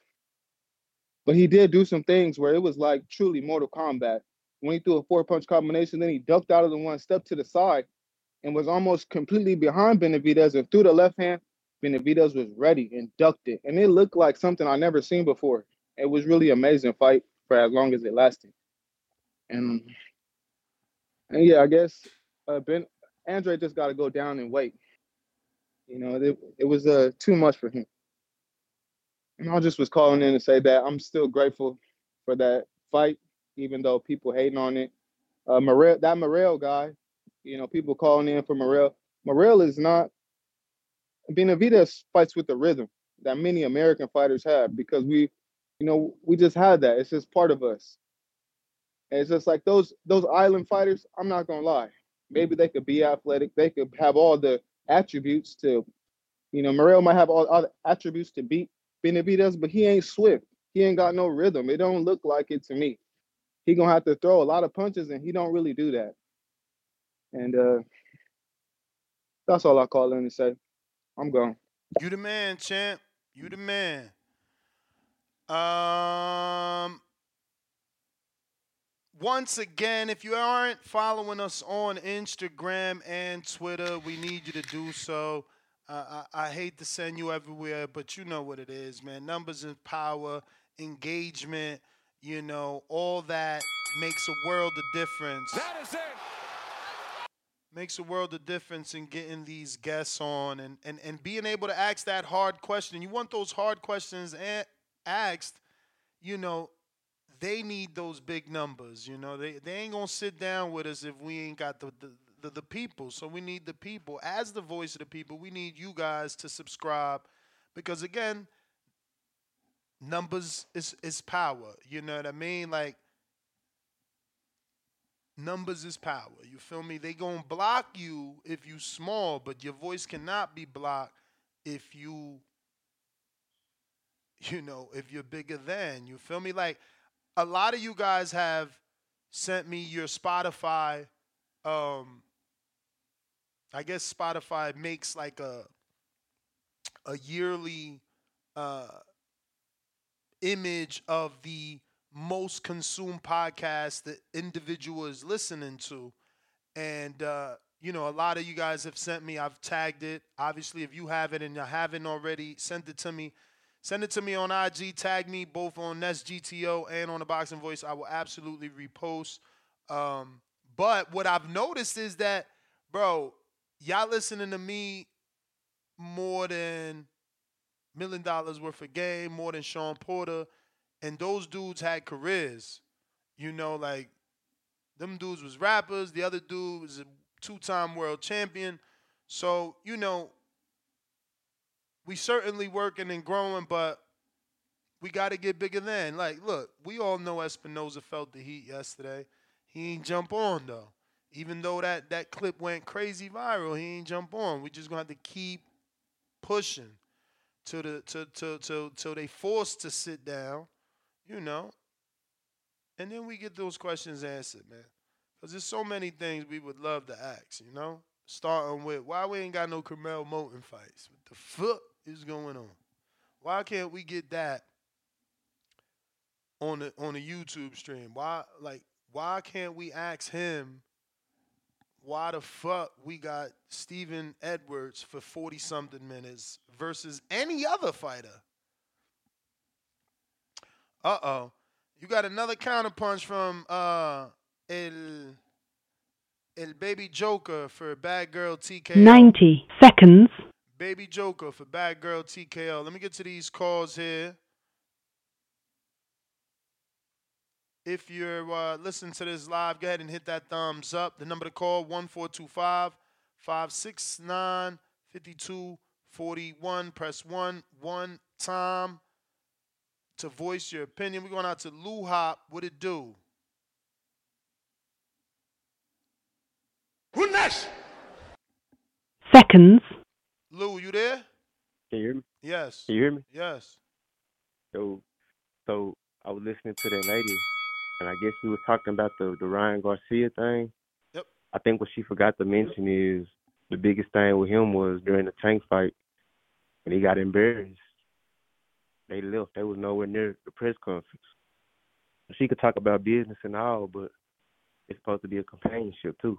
But he did do some things where it was like truly Mortal Kombat. When he threw a four punch combination, then he ducked out of the one, stepped to the side, and was almost completely behind Benavidez and threw the left hand. Benavidez was ready and ducked it. And it looked like something I never seen before. It was really amazing fight for as long as it lasted. And, and yeah, I guess uh, Ben Andrade just got to go down and wait. You know, it it was uh too much for him. And I just was calling in to say that I'm still grateful for that fight, even though people hating on it. Uh, Morrell, that Morrell guy, you know, people calling in for Morrell. Morrell is not. Benavidez fights with the rhythm that many American fighters have because we, you know, we just had that. It's just part of us. And it's just like those those island fighters. I'm not gonna lie. Maybe they could be athletic. They could have all the attributes to, you know, Morrell might have all, all the attributes to beat Benavidez, but he ain't swift. He ain't got no rhythm. It don't look like it to me. He gonna have to throw a lot of punches, and he don't really do that. And uh that's all I call in to say. I'm gone. You the man, champ. You the man. Um. Once again, if you aren't following us on Instagram and Twitter, we need you to do so. Uh, I, I hate to send you everywhere, but you know what it is, man. Numbers and power, engagement, you know, all that makes a world of difference. That is it. Makes a world of difference in getting these guests on and, and, and being able to ask that hard question. You want those hard questions asked, you know, they need those big numbers. You know, they, they ain't gonna sit down with us if we ain't got the, the the, the people. So we need the people. As the voice of the people, we need you guys to subscribe because again, numbers is is power. You know what I mean? Like numbers is power. You feel me? They gonna block you if you small, but your voice cannot be blocked if you you know, if you're bigger than. You feel me? Like a lot of you guys have sent me your Spotify um I guess Spotify makes like a a yearly uh image of the most consumed podcast that individual is listening to. And uh you know a lot of you guys have sent me i've tagged it. Obviously if you have it and you haven't already send it to me send it to me on ig tag me both on nest gto and on the boxing voice i will absolutely repost um but what i've noticed is that bro y'all listening to me more than million dollars worth of game, more than Shawn Porter, and those dudes had careers. You know, like them dudes was rappers. The other dude was a two-time world champion. So you know, we certainly working and growing, but we got to get bigger than. Like, look, we all know Espinoza felt the heat yesterday. He ain't jump on though. Even though that that clip went crazy viral, he ain't jump on. We just gonna have to keep pushing till the till till till till they forced to sit down, you know. And then we get those questions answered, man. Cause there's so many things we would love to ask, you know. Starting with why we ain't got no Carmel Moten fights. What the fuck is going on? Why can't we get that on the on the YouTube stream? Why like why can't we ask him why the fuck we got Steven Edwards for 40 something minutes versus any other fighter? Uh oh. You got another counterpunch from uh El El Baby Joker for Bad Girl TKO. 90 seconds. Baby Joker for Bad Girl TKL. Let me get to these calls here. If you're uh, listening to this live, go ahead and hit that thumbs up. The number to call 1425 569 5241. Press 1 one time to voice your opinion. We're going out to Lou Hop. What it do? Who next? Seconds. Lou, you there? Can you hear me? Yes. Can you hear me? Yes. So, so I was listening to that lady, and I guess she was talking about the the Ryan Garcia thing. Yep. I think what she forgot to mention is the biggest thing with him was during the tank fight when he got embarrassed. They left. They was nowhere near the press conference. She could talk about business and all, but it's supposed to be a companionship too.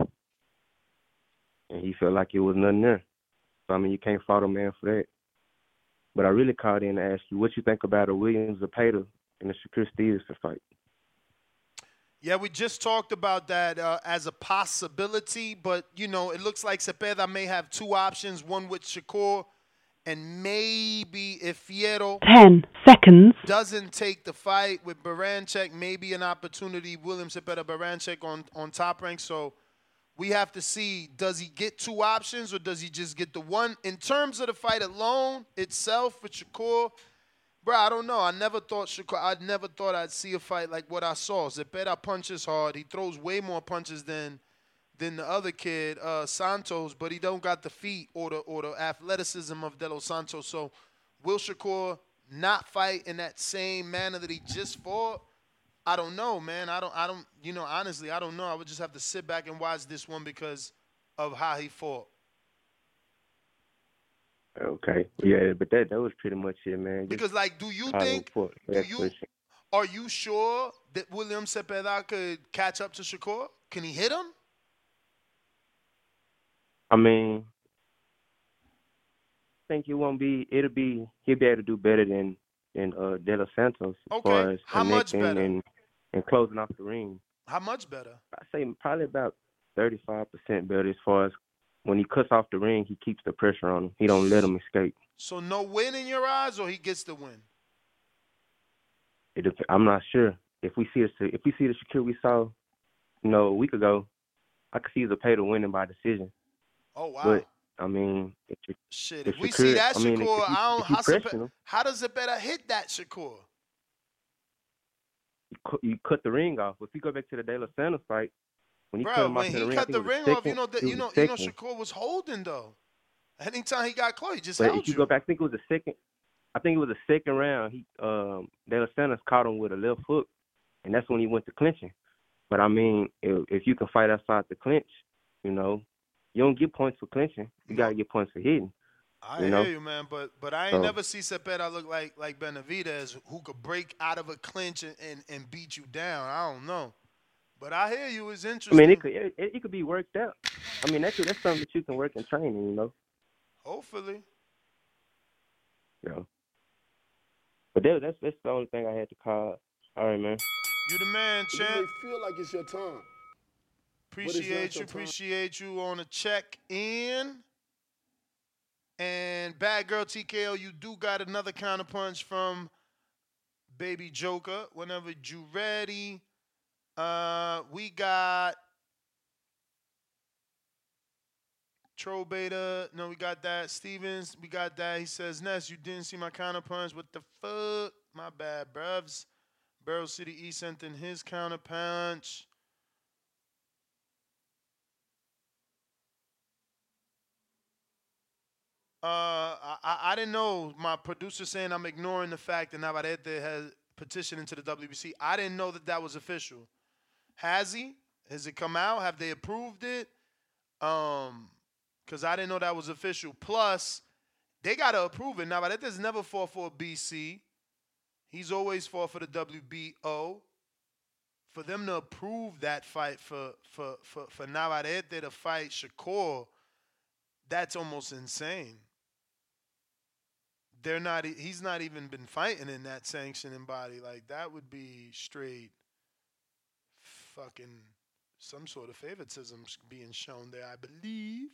And he felt like it was nothing there. So I mean, you can't fault a man for that. But I really called in to ask you what you think about a Williams Zepeda and the Shakur Stevenson fight. Yeah, we just talked about that uh, as a possibility, but you know, it looks like Zepeda may have two options: one with Shakur, and maybe if Fierro 10 seconds. doesn't take the fight with Berinchyk, maybe an opportunity. Williams Zepeda Berinchyk on on top rank. So we have to see: does he get two options or does he just get the one? In terms of the fight alone itself with Shakur, bro, I don't know. I never thought Shakur. I never thought I'd see a fight like what I saw. Zepeda punches hard. He throws way more punches than than the other kid, uh, Santos, but he don't got the feet or the or the athleticism of De Los Santos. So will Shakur not fight in that same manner that he just fought? I don't know, man. I don't I don't you know, honestly, I don't know. I would just have to sit back and watch this one because of how he fought. Okay. Yeah, but that that was pretty much it, man. Just Because like do you think do you are you sure that William Zepeda could catch up to Shakur? Can he hit him? I mean, I think it won't be. It'll be. He'll be able to do better than than uh, De Los Santos as Okay. far as How much connecting better? and and closing off the ring. How much better? I say probably about thirty five percent better as far as when he cuts off the ring, he keeps the pressure on him. He don't let him escape. So no win in your eyes, or he gets the win? It, I'm not sure if we see the if we see the Shakur we saw, you know, a week ago. I could see Zepeda winning by decision. Oh wow. But I mean, if, if, Shit, if if we see that I mean, Shakur, he- I don't. How, how does it better hit that Shakur? you cut, you cut the ring off. If you go back to the De Los Santos fight, when he cut Bro, him off when to the he ring, cut the it was a ring off, you know that you know you know. Shakur was holding though. Anytime he got close, he just But held if you you. go back, I think it was the second. I think it was the second round. He um De Los Santos caught him with a left hook, and that's when he went to clinching. But I mean, if, if you can fight outside the clinch, you know, you don't get points for clinching. You gotta get points for hitting. I you know? hear you, man, but but I ain't So- never see Zepeda look like like Benavidez, who could break out of a clinch and, and, and beat you down. I don't know, but I hear you. It's interesting. I mean, it could it, it could be worked out. I mean, that could, that's something that you can work in training. You know, Hopefully, Yeah. But that, that's that's the only thing I had to call. All right, man. you the man, You champ. may feel like it's your time. But it's not Appreciate you, appreciate you on the check in. And bad girl TKO, you do got another counter punch from Baby Joker. Whenever you ready, uh, we got Troll Beta. No, we got that. Stevens, we got that. He says, Ness, you didn't see my counter punch. What the fuck? My bad, bruvs. Barrel City E sent in his counter punch. Uh, I, I didn't know. My producer saying I'm ignoring the fact that Navarrete has petitioned into the WBC. I didn't know that that was official. Has he? Has it come out? Have they approved it? Um, because I didn't know that was official. Plus, they gotta approve it. Navarrete's never fought for a BC. He's always fought for the WBO. For them to approve that fight for for for for Navarrete to fight Shakur, that's almost insane. They're not. He's not even been fighting in that sanctioning body. Like that would be straight, fucking, some sort of favoritism being shown there. I believe.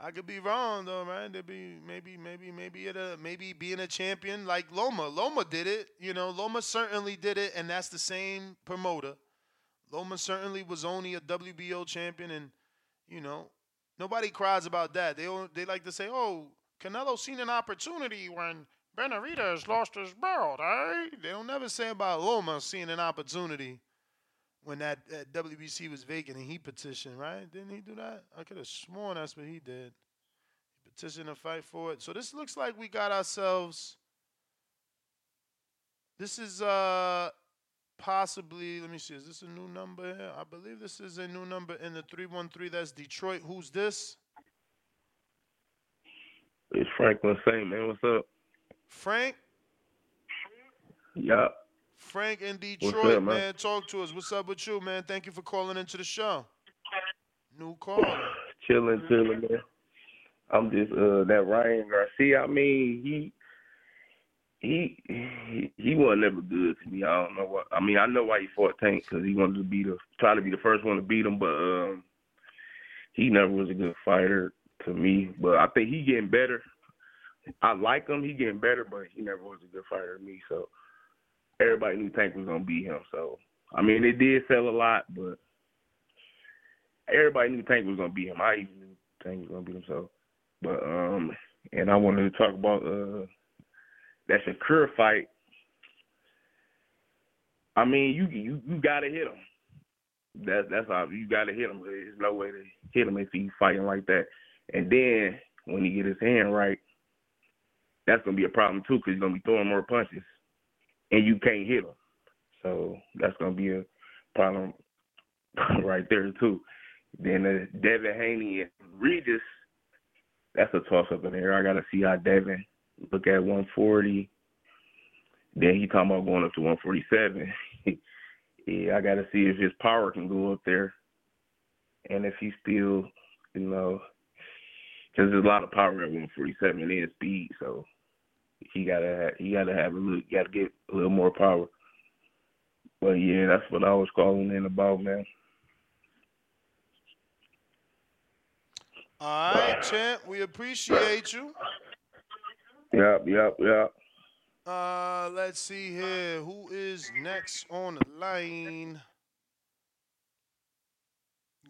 I could be wrong though, man. There be maybe, maybe, maybe it a maybe being a champion like Loma. Loma did it. You know, Loma certainly did it, and that's the same promoter. Loma certainly was only a WBO champion, and you know, nobody cries about that. They they like to say, "Oh, Canelo seen an opportunity when Benavidez lost his belt." Eh? They don't never say about Loma seeing an opportunity when that, that WBC was vacant and he petitioned, right? Didn't he do that? I could have sworn that's what he did. He petitioned to fight for it. So this looks like we got ourselves. This is uh possibly. Let me see. Is this a new number here? I believe this is a new number in the three one three. That's Detroit. Who's this? It's Franklin Saint, man. What's up? Frank. Yeah. Frank in Detroit, up, man? man. Talk to us. What's up with you, man? Thank you for calling into the show. New caller. Chilling, chilling, man. I'm just uh that Ryan Garcia. I mean, he he he he wasn't never good to me. I don't know what. I mean, I know why he fought Tank because he wanted to be the try to be the first one to beat him, but um, he never was a good fighter to me. But I think he getting better. I like him. He getting better, but he never was a good fighter to me. So everybody knew Tank was gonna beat him. So I mean, it did sell a lot, but everybody knew Tank was gonna beat him. I even knew Tank was gonna beat him. So, but um, and I wanted to talk about uh that Shakur fight. I mean, you you you gotta hit him. That that's how you gotta hit him. There's no way to hit him if he's fighting like that. And then when he get his hand right, that's gonna be a problem too because he's gonna be throwing more punches, and you can't hit him. So that's gonna be a problem right there too. Then uh, Devin Haney and Regis, that's a toss up in there. I gotta see how Devin look at 140. Then he talking about going up to 147. yeah, I got to see if his power can go up there, and if he still, you know, because there's a lot of power at 147 and speed, so he gotta he gotta have a little, got to get a little more power. But yeah, that's what I was calling in about, man. All right, champ. We appreciate you. Yep, yep, yep. Uh, let's see here. Who is next on the line?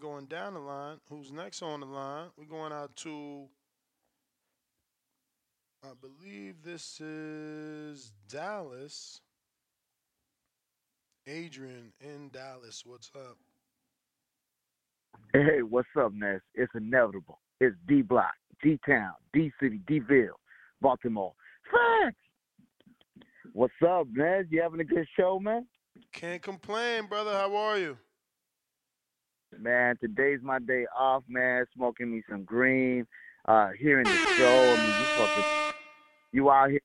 Going down the line. Who's next on the line? We're going out to. I believe this is Dallas. Adrian in Dallas. What's up? Hey, what's up, Ness? It's inevitable. It's D Block, D Town, D City, D Ville, Baltimore. Facts. What's up, man? You having a good show, man? Can't complain, brother. How are you? Man, today's my day off, man. Smoking me some green, uh, hearing the show. I mean, you fucking, you out here,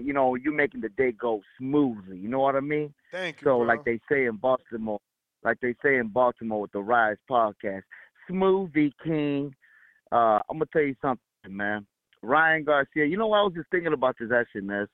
you know, you making the day go smoothly. You know what I mean? Thank you, So, bro. like they say in Baltimore, like they say in Baltimore with the Rise podcast, Smoothie King. Uh, I'm gonna tell you something, man. Ryan Garcia. You know what I was just thinking about this action, Ness.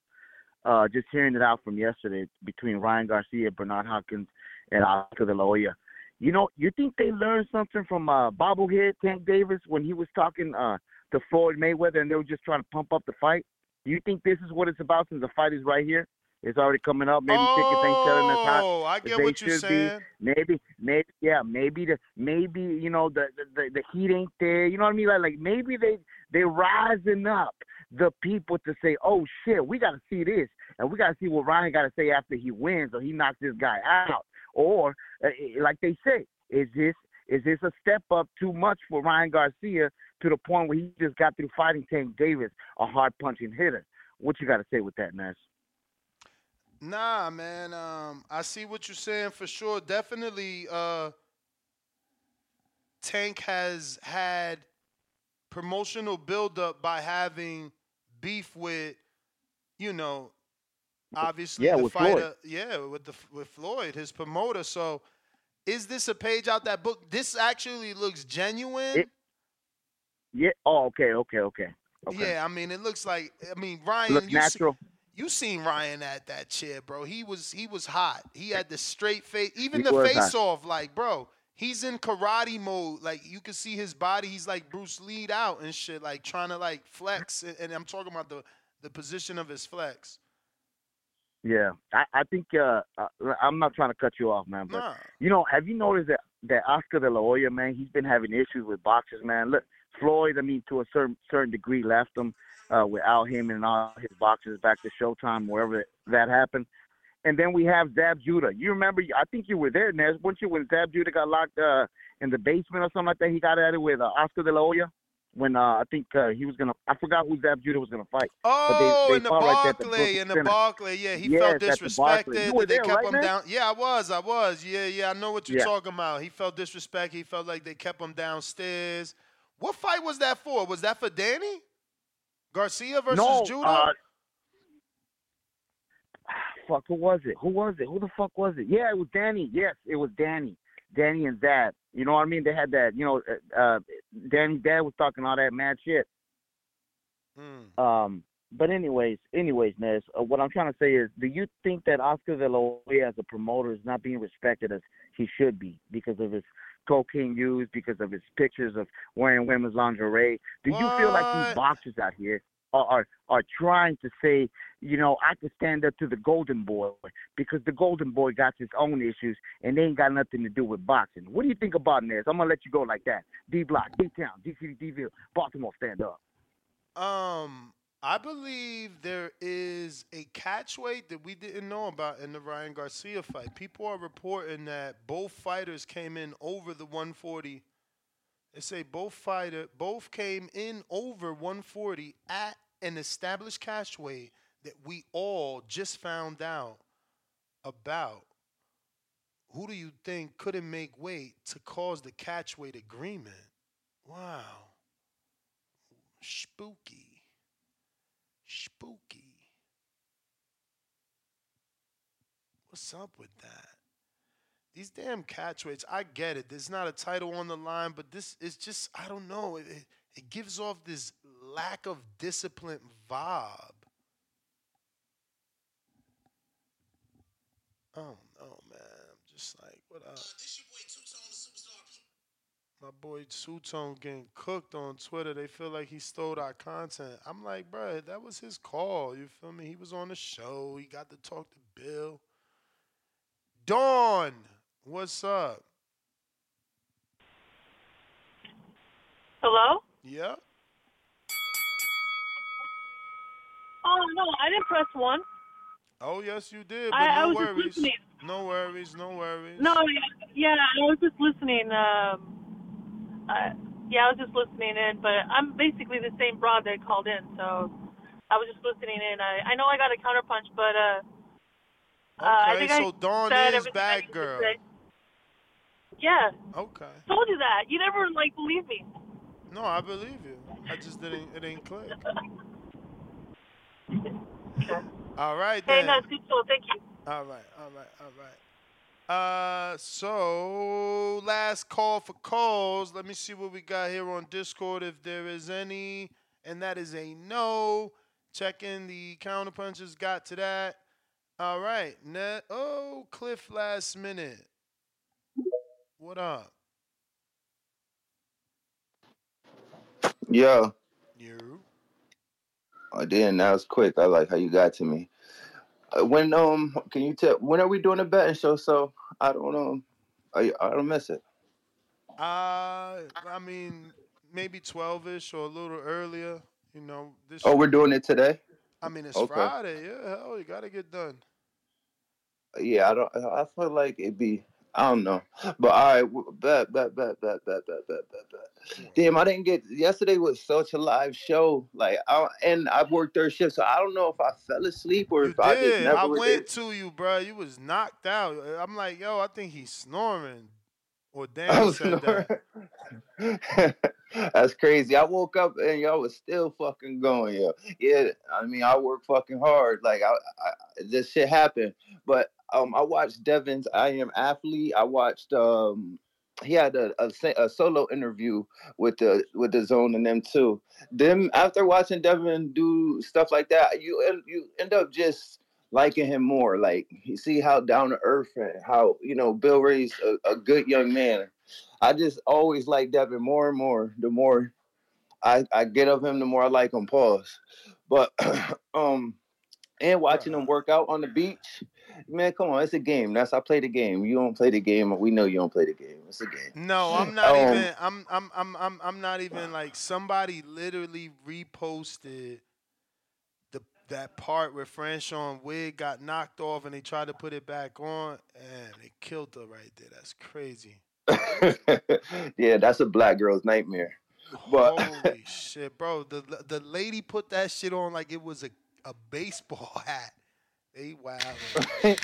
Uh, just hearing it out from yesterday between Ryan Garcia, Bernard Hopkins, and Oscar De La Hoya. You know, you think they learned something from uh, bobblehead Tank Davis when he was talking uh, to Floyd Mayweather, and they were just trying to pump up the fight? Do you think this is what it's about since the fight is right here? It's already coming up. Maybe tickets ain't selling as hot Oh, I get they what you're saying. be. Maybe, maybe, yeah, maybe the maybe you know the, the the the heat ain't there. You know what I mean? Like like maybe they they rising up the people to say, oh shit, we got to see this, and we got to see what Ryan got to say after he wins or he knocks this guy out, or uh, eh, like they say, is this is this a step up too much for Ryan Garcia to the point where he just got through fighting Tank Davis, a hard punching hitter? What you got to say with that, Nash? Nah, man. Um, I see what you're saying for sure. Definitely, uh, Tank has had promotional buildup by having beef with, you know, obviously Yeah, the with Floyd. fighter. Yeah, with the with Floyd, his promoter. So, is this a page out that book? This actually looks genuine. It- Yeah. Oh, okay, okay, okay. Okay. Yeah, I mean, it looks like. I mean, Ryan, Look you see- natural. you seen Ryan at that chair, bro. He was he was hot. He had the straight face. Even He the face hot. off, like, bro, he's in karate mode. Like you can see his body. He's like Bruce Lee out and shit, like trying to like flex. And, and I'm talking about the the position of his flex. Yeah, I, I think uh, uh, I'm not trying to cut you off, man, but Nah. you know, have you noticed that that Oscar De La Hoya, man, he's been having issues with boxers, man. Look, Floyd, I mean, to a certain certain degree, left him uh, without him and all his boxers back to Showtime, wherever that happened. And then we have Zab Judah. You remember? I think you were there, Nez, weren't you, when Zab Judah got locked uh, in the basement or something like that? He got at it with uh, Oscar De La Hoya when uh, I think uh, he was gonna. I forgot who Zab Judah was gonna fight. Oh, but they, they in the right the Barclay, Brooklyn in the. Barclay, yeah, he Yes, felt the disrespected. That they there, kept right, him man? down. Yeah, I was, I was. Yeah, yeah, I know what you're Yeah. talking about. He felt disrespect. He felt like they kept him downstairs. What fight was that for? Was that for Danny Garcia versus no, Judah? Uh, fuck, who was it? Who was it? Who the fuck was it? Yeah, it was Danny. Yes, it was Danny. Danny and Zab. You know what I mean? They had that. You know, uh, uh Danny's dad was talking all that mad shit. Hmm. Um, but anyways, anyways, Nez, uh, what I'm trying to say is, do you think that Oscar De La Hoya as a promoter is not being respected as he should be because of his cocaine use, because of his pictures of wearing women's lingerie? Do you feel like these What? boxers out here are, are trying to say, you know, I can stand up to the Golden Boy because the Golden Boy got his own issues and they ain't got nothing to do with boxing? What do you think about Nez? I'm gonna let you go like that. D Block, D Town, D City, Baltimore, stand up. Um, I believe there is a catchweight that we didn't know about in the Ryan Garcia fight. People are reporting that both fighters came in over the 140. They say both fighter both came in over 140 at an established catchweight that we all just found out about. Who do you think couldn't make weight to cause the catchweight agreement? Wow. Spooky. Spooky. What's up with that? These damn catchweights, I get it. There's not a title on the line, but this is just, I don't know. It, it, gives off this lack of discipline vibe. Oh don't man. I'm just like, what up? My boy Two Tone getting cooked on Twitter. They feel like he stole our content. I'm like, bruh, that was his call. You feel me? He was on the show. He got to talk to Bill. Dawn, what's up? Hello? Yeah. Oh no, I didn't press one. Oh yes, you did. But I- I no just worries. listening. No worries. No worries. No, yeah, I was just listening. Um, yeah, I was just listening in, but I'm basically the same broad that called in, so I was just listening in. I I know I got a counterpunch, but uh, uh I think so I Dawn said is I bad girl. Yeah, Okay. told you that. You never like believe me. No, I believe you. I just didn't. It ain't click. All right Hey, then. no, it's good show. Thank you. All right, all right, all right. Uh, so last call for calls. Let me see what we got here on Discord if there is any, and that is a no. Checking the counterpunches. Got to that. All right. Net. Oh, Cliff. Last minute. What up? Yo. You. Oh, damn, that was quick. I like how you got to me. Uh, when um, can you tell when are we doing a betting show? So I don't um, I I don't miss it. Uh, I mean, maybe twelve-ish or a little earlier. You know, this. Oh, we're doing it today. I mean, it's Okay. Friday. Yeah, hell, you gotta get done. Yeah, I don't. I feel like it'd be. I don't know, but all right, bet, bet, bet, bet, bet, bet, bet, bet, bet. Damn, I didn't get. Yesterday was such a live show, like, I, and I've worked third shift, so I don't know if I fell asleep or if I just Did never I went to you, bro? You was knocked out. Uh, I'm like, yo, I think he's snoring. Or damn, said that. That's crazy. I woke up and y'all was still fucking going, yo. Yeah, I mean, I work fucking hard. Like, I, I this shit happened. But um, I watched Devin's I Am Athlete. I watched um, he had a, a, a solo interview with the with the Zone and them too. Them after watching Devin do stuff like that, you you end up just liking him more. Like you see how down to earth and how you know Bill Ray's a, a good young man. I just always like Devin more and more. The more I, I get of him, the more I like him. Pause. But um, and watching them work out on the beach, man, come on, it's a game. That's I play the game. You don't play the game. We know you don't play the game. It's a game. No, I'm not Um, even. I'm. I'm. I'm. I'm. I'm not even like somebody literally reposted the that part where Franchon wig got knocked off and they tried to put it back on and they killed her right there. That's crazy. yeah, that's a black girl's nightmare. But Holy shit, bro! The the lady put that shit on like it was a a baseball hat. They wow. yeah,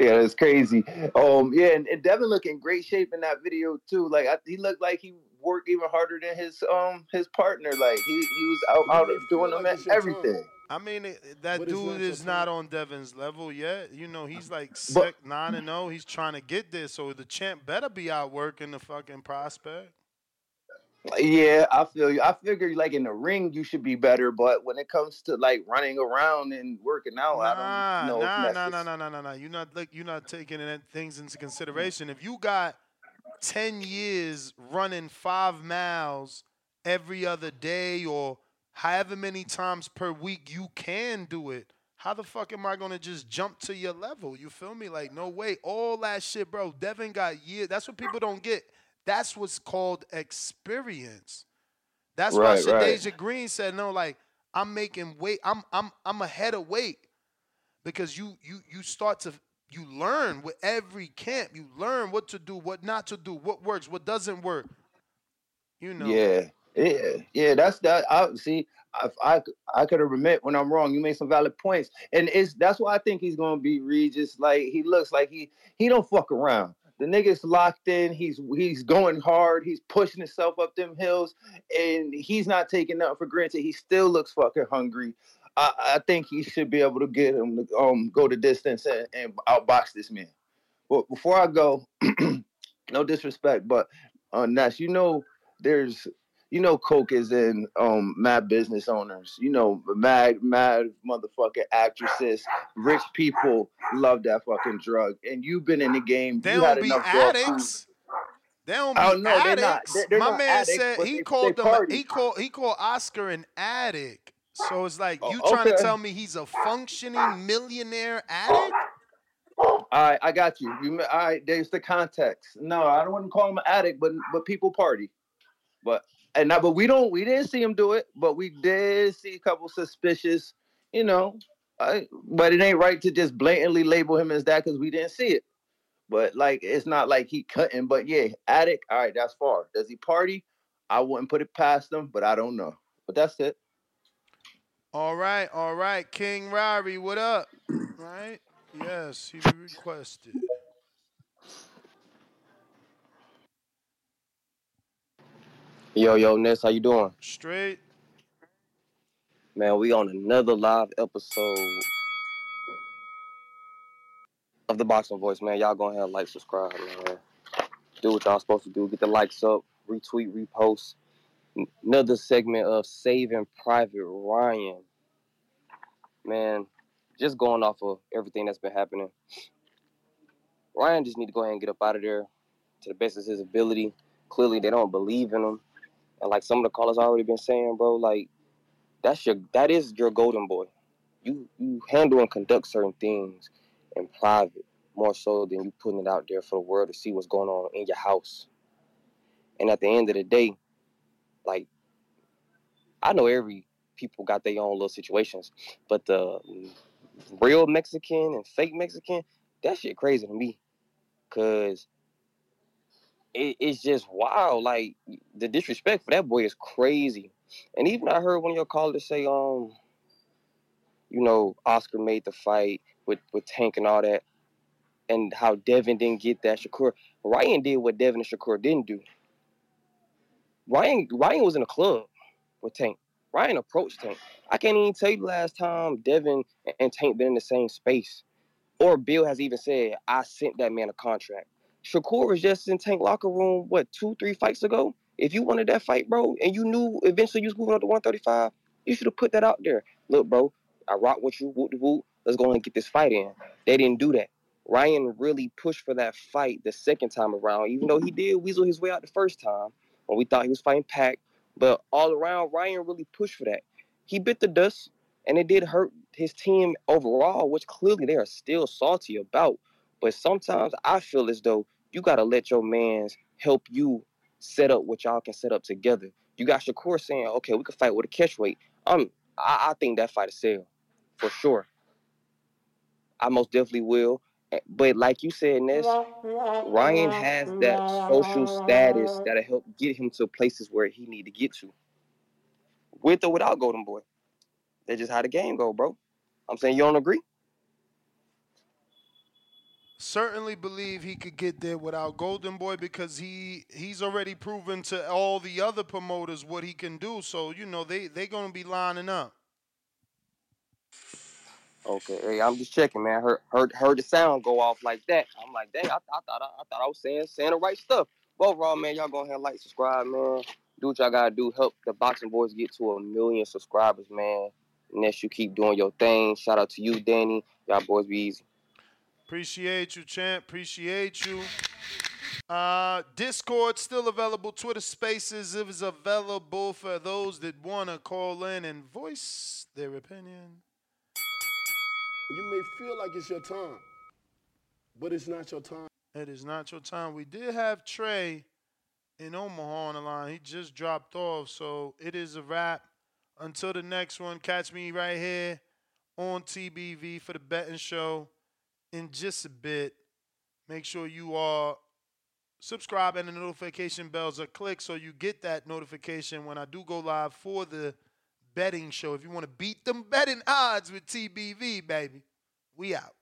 it's crazy. Um, yeah, and, and Devin looked in great shape in that video too. Like I, he looked like he worked even harder than his um his partner. Like he he was out out doing them everything. I mean, it, it- that But it's dude not is not on Devin's level yet. You know, he's like sick, nine and zero. He's trying to get there, so the champ better be out working the fucking prospect. Yeah, I feel you. I figure like in the ring you should be better, but when it comes to like running around and working out, I don't know nah, nah, nah, nah, nah, nah, nah. You're not look. You're not taking things into consideration. If you got ten years running five miles every other day or however many times per week you can do it, how the fuck am I gonna just jump to your level? You feel me? Like no way. All that shit, bro. Devin got years. That's what people don't get. That's what's called experience. That's why Right, right. Green said, no, like, I'm making weight, I'm I'm I'm ahead of weight. Because you you you start to you learn with every camp. You learn what to do, what not to do, what works, what doesn't work. You know. Yeah, yeah, yeah. That's that. I see. I I, I could have admit when I'm wrong. You made some valid points, and it's that's why I think he's gonna be Regis. Like he looks like he he don't fuck around. The nigga's locked in. He's he's going hard. He's pushing himself up them hills, and he's not taking nothing for granted. He still looks fucking hungry. I, I think he should be able to get him to um go the distance and, and outbox this man. But before I go, no disrespect, but uh, Ness, you know, there's, you know, Coke is in um mad business owners. You know, mad, mad motherfucking actresses, rich people love that fucking drug. And you've been in the game. They you don't be addicts. They don't be Oh no, they're not. addicts. They're, they're My man addicts, said he they, called them. party. He called he called Oscar an addict. So it's like you Oh, trying to tell me he's a functioning millionaire addict? All right, I got you. You all right? There's the context. No, I don't want to call him an addict, but but people party. But and but we don't. We didn't see him do it, but we did see a couple suspicious. You know, I, but it ain't right to just blatantly label him as that because we didn't see it. But like, it's not like he cutting. But yeah, addict. All right, that's far. Does he party? I wouldn't put it past him, but I don't know. But that's it. All right, all right. King Rari, what up? Right? Yes, he requested. Yo, yo, Ness, how you doing? Straight. Man, we on another live episode of the Boxing Voice, man. Y'all go ahead and like, subscribe, man. Do what y'all supposed to do. Get the likes up, retweet, repost. Another segment of Saving Private Ryan. Man, just going off of everything that's been happening. Ryan just need to go ahead and get up out of there to the best of his ability. Clearly, they don't believe in him. And like some of the callers already been saying, bro, like that's your that is your golden boy. You you handle and conduct certain things in private more so than you putting it out there for the world to see what's going on in your house. And at the end of the day, like I know every people got their own little situations, but the real Mexican and fake Mexican, that shit crazy to me. Cause it, it's just wild. Like the disrespect for that boy is crazy. And even I heard one of your callers say, um, you know, Oscar made the fight with with Tank and all that, and how Devin didn't get that. Shakur Ryan did what Devin and Shakur didn't do. Ryan Ryan was in a club with Tank. Ryan approached Tank. I can't even tell you the last time Devin and Tank been in the same space. Or Bill has even said, I sent that man a contract. Shakur was just in Tank locker room, what, two, three fights ago? If you wanted that fight, bro, and you knew eventually you was moving up to 135, you should have put that out there. Look, bro, I rock with you, whoop de whoop. Let's go and get this fight in. They didn't do that. Ryan really pushed for that fight the second time around, even though he did weasel his way out the first time when we thought he was fighting Pac. But all around, Ryan really pushed for that. He bit the dust, and it did hurt his team overall, which clearly they are still salty about. But sometimes I feel as though you gotta let your mans help you set up what y'all can set up together. You got Shakur saying, "Okay, we can fight with a catch weight." Um, I, I think that fight is sell for sure. I most definitely will. Eh, But like you said, Ness, Ryan has that social status that'll help get him to places where he need to get to, with or without Golden Boy. That's just how the game go, bro. I'm saying you don't agree. Certainly believe he could get there without Golden Boy because he he's already proven to all the other promoters what he can do. So you know they they gonna be lining up. Okay, hey, I'm just checking, man. Heard heard heard the sound go off like that. I'm like, dang, I, I thought I, I thought I was saying saying the right stuff. But overall, man, y'all go ahead like, subscribe, man. Do what y'all gotta do. Help the Boxing Voice get to a million subscribers, man. Next, you keep doing your thing. Shout out to you, Danny. Y'all boys be easy. Appreciate you, champ. Appreciate you. Uh, Discord still available. Twitter Spaces is available for those that want to call in and voice their opinion. You may feel like it's your time, but it's not your time. It is not your time. We did have Trey in Omaha on the line. He just dropped off, so it is a wrap. Until the next one, catch me right here on TBV for the betting show in just a bit. Make sure you are subscribe and the notification bells are clicked so you get that notification when I do go live for the betting show. If you want to beat them betting odds with TBV, baby, we out.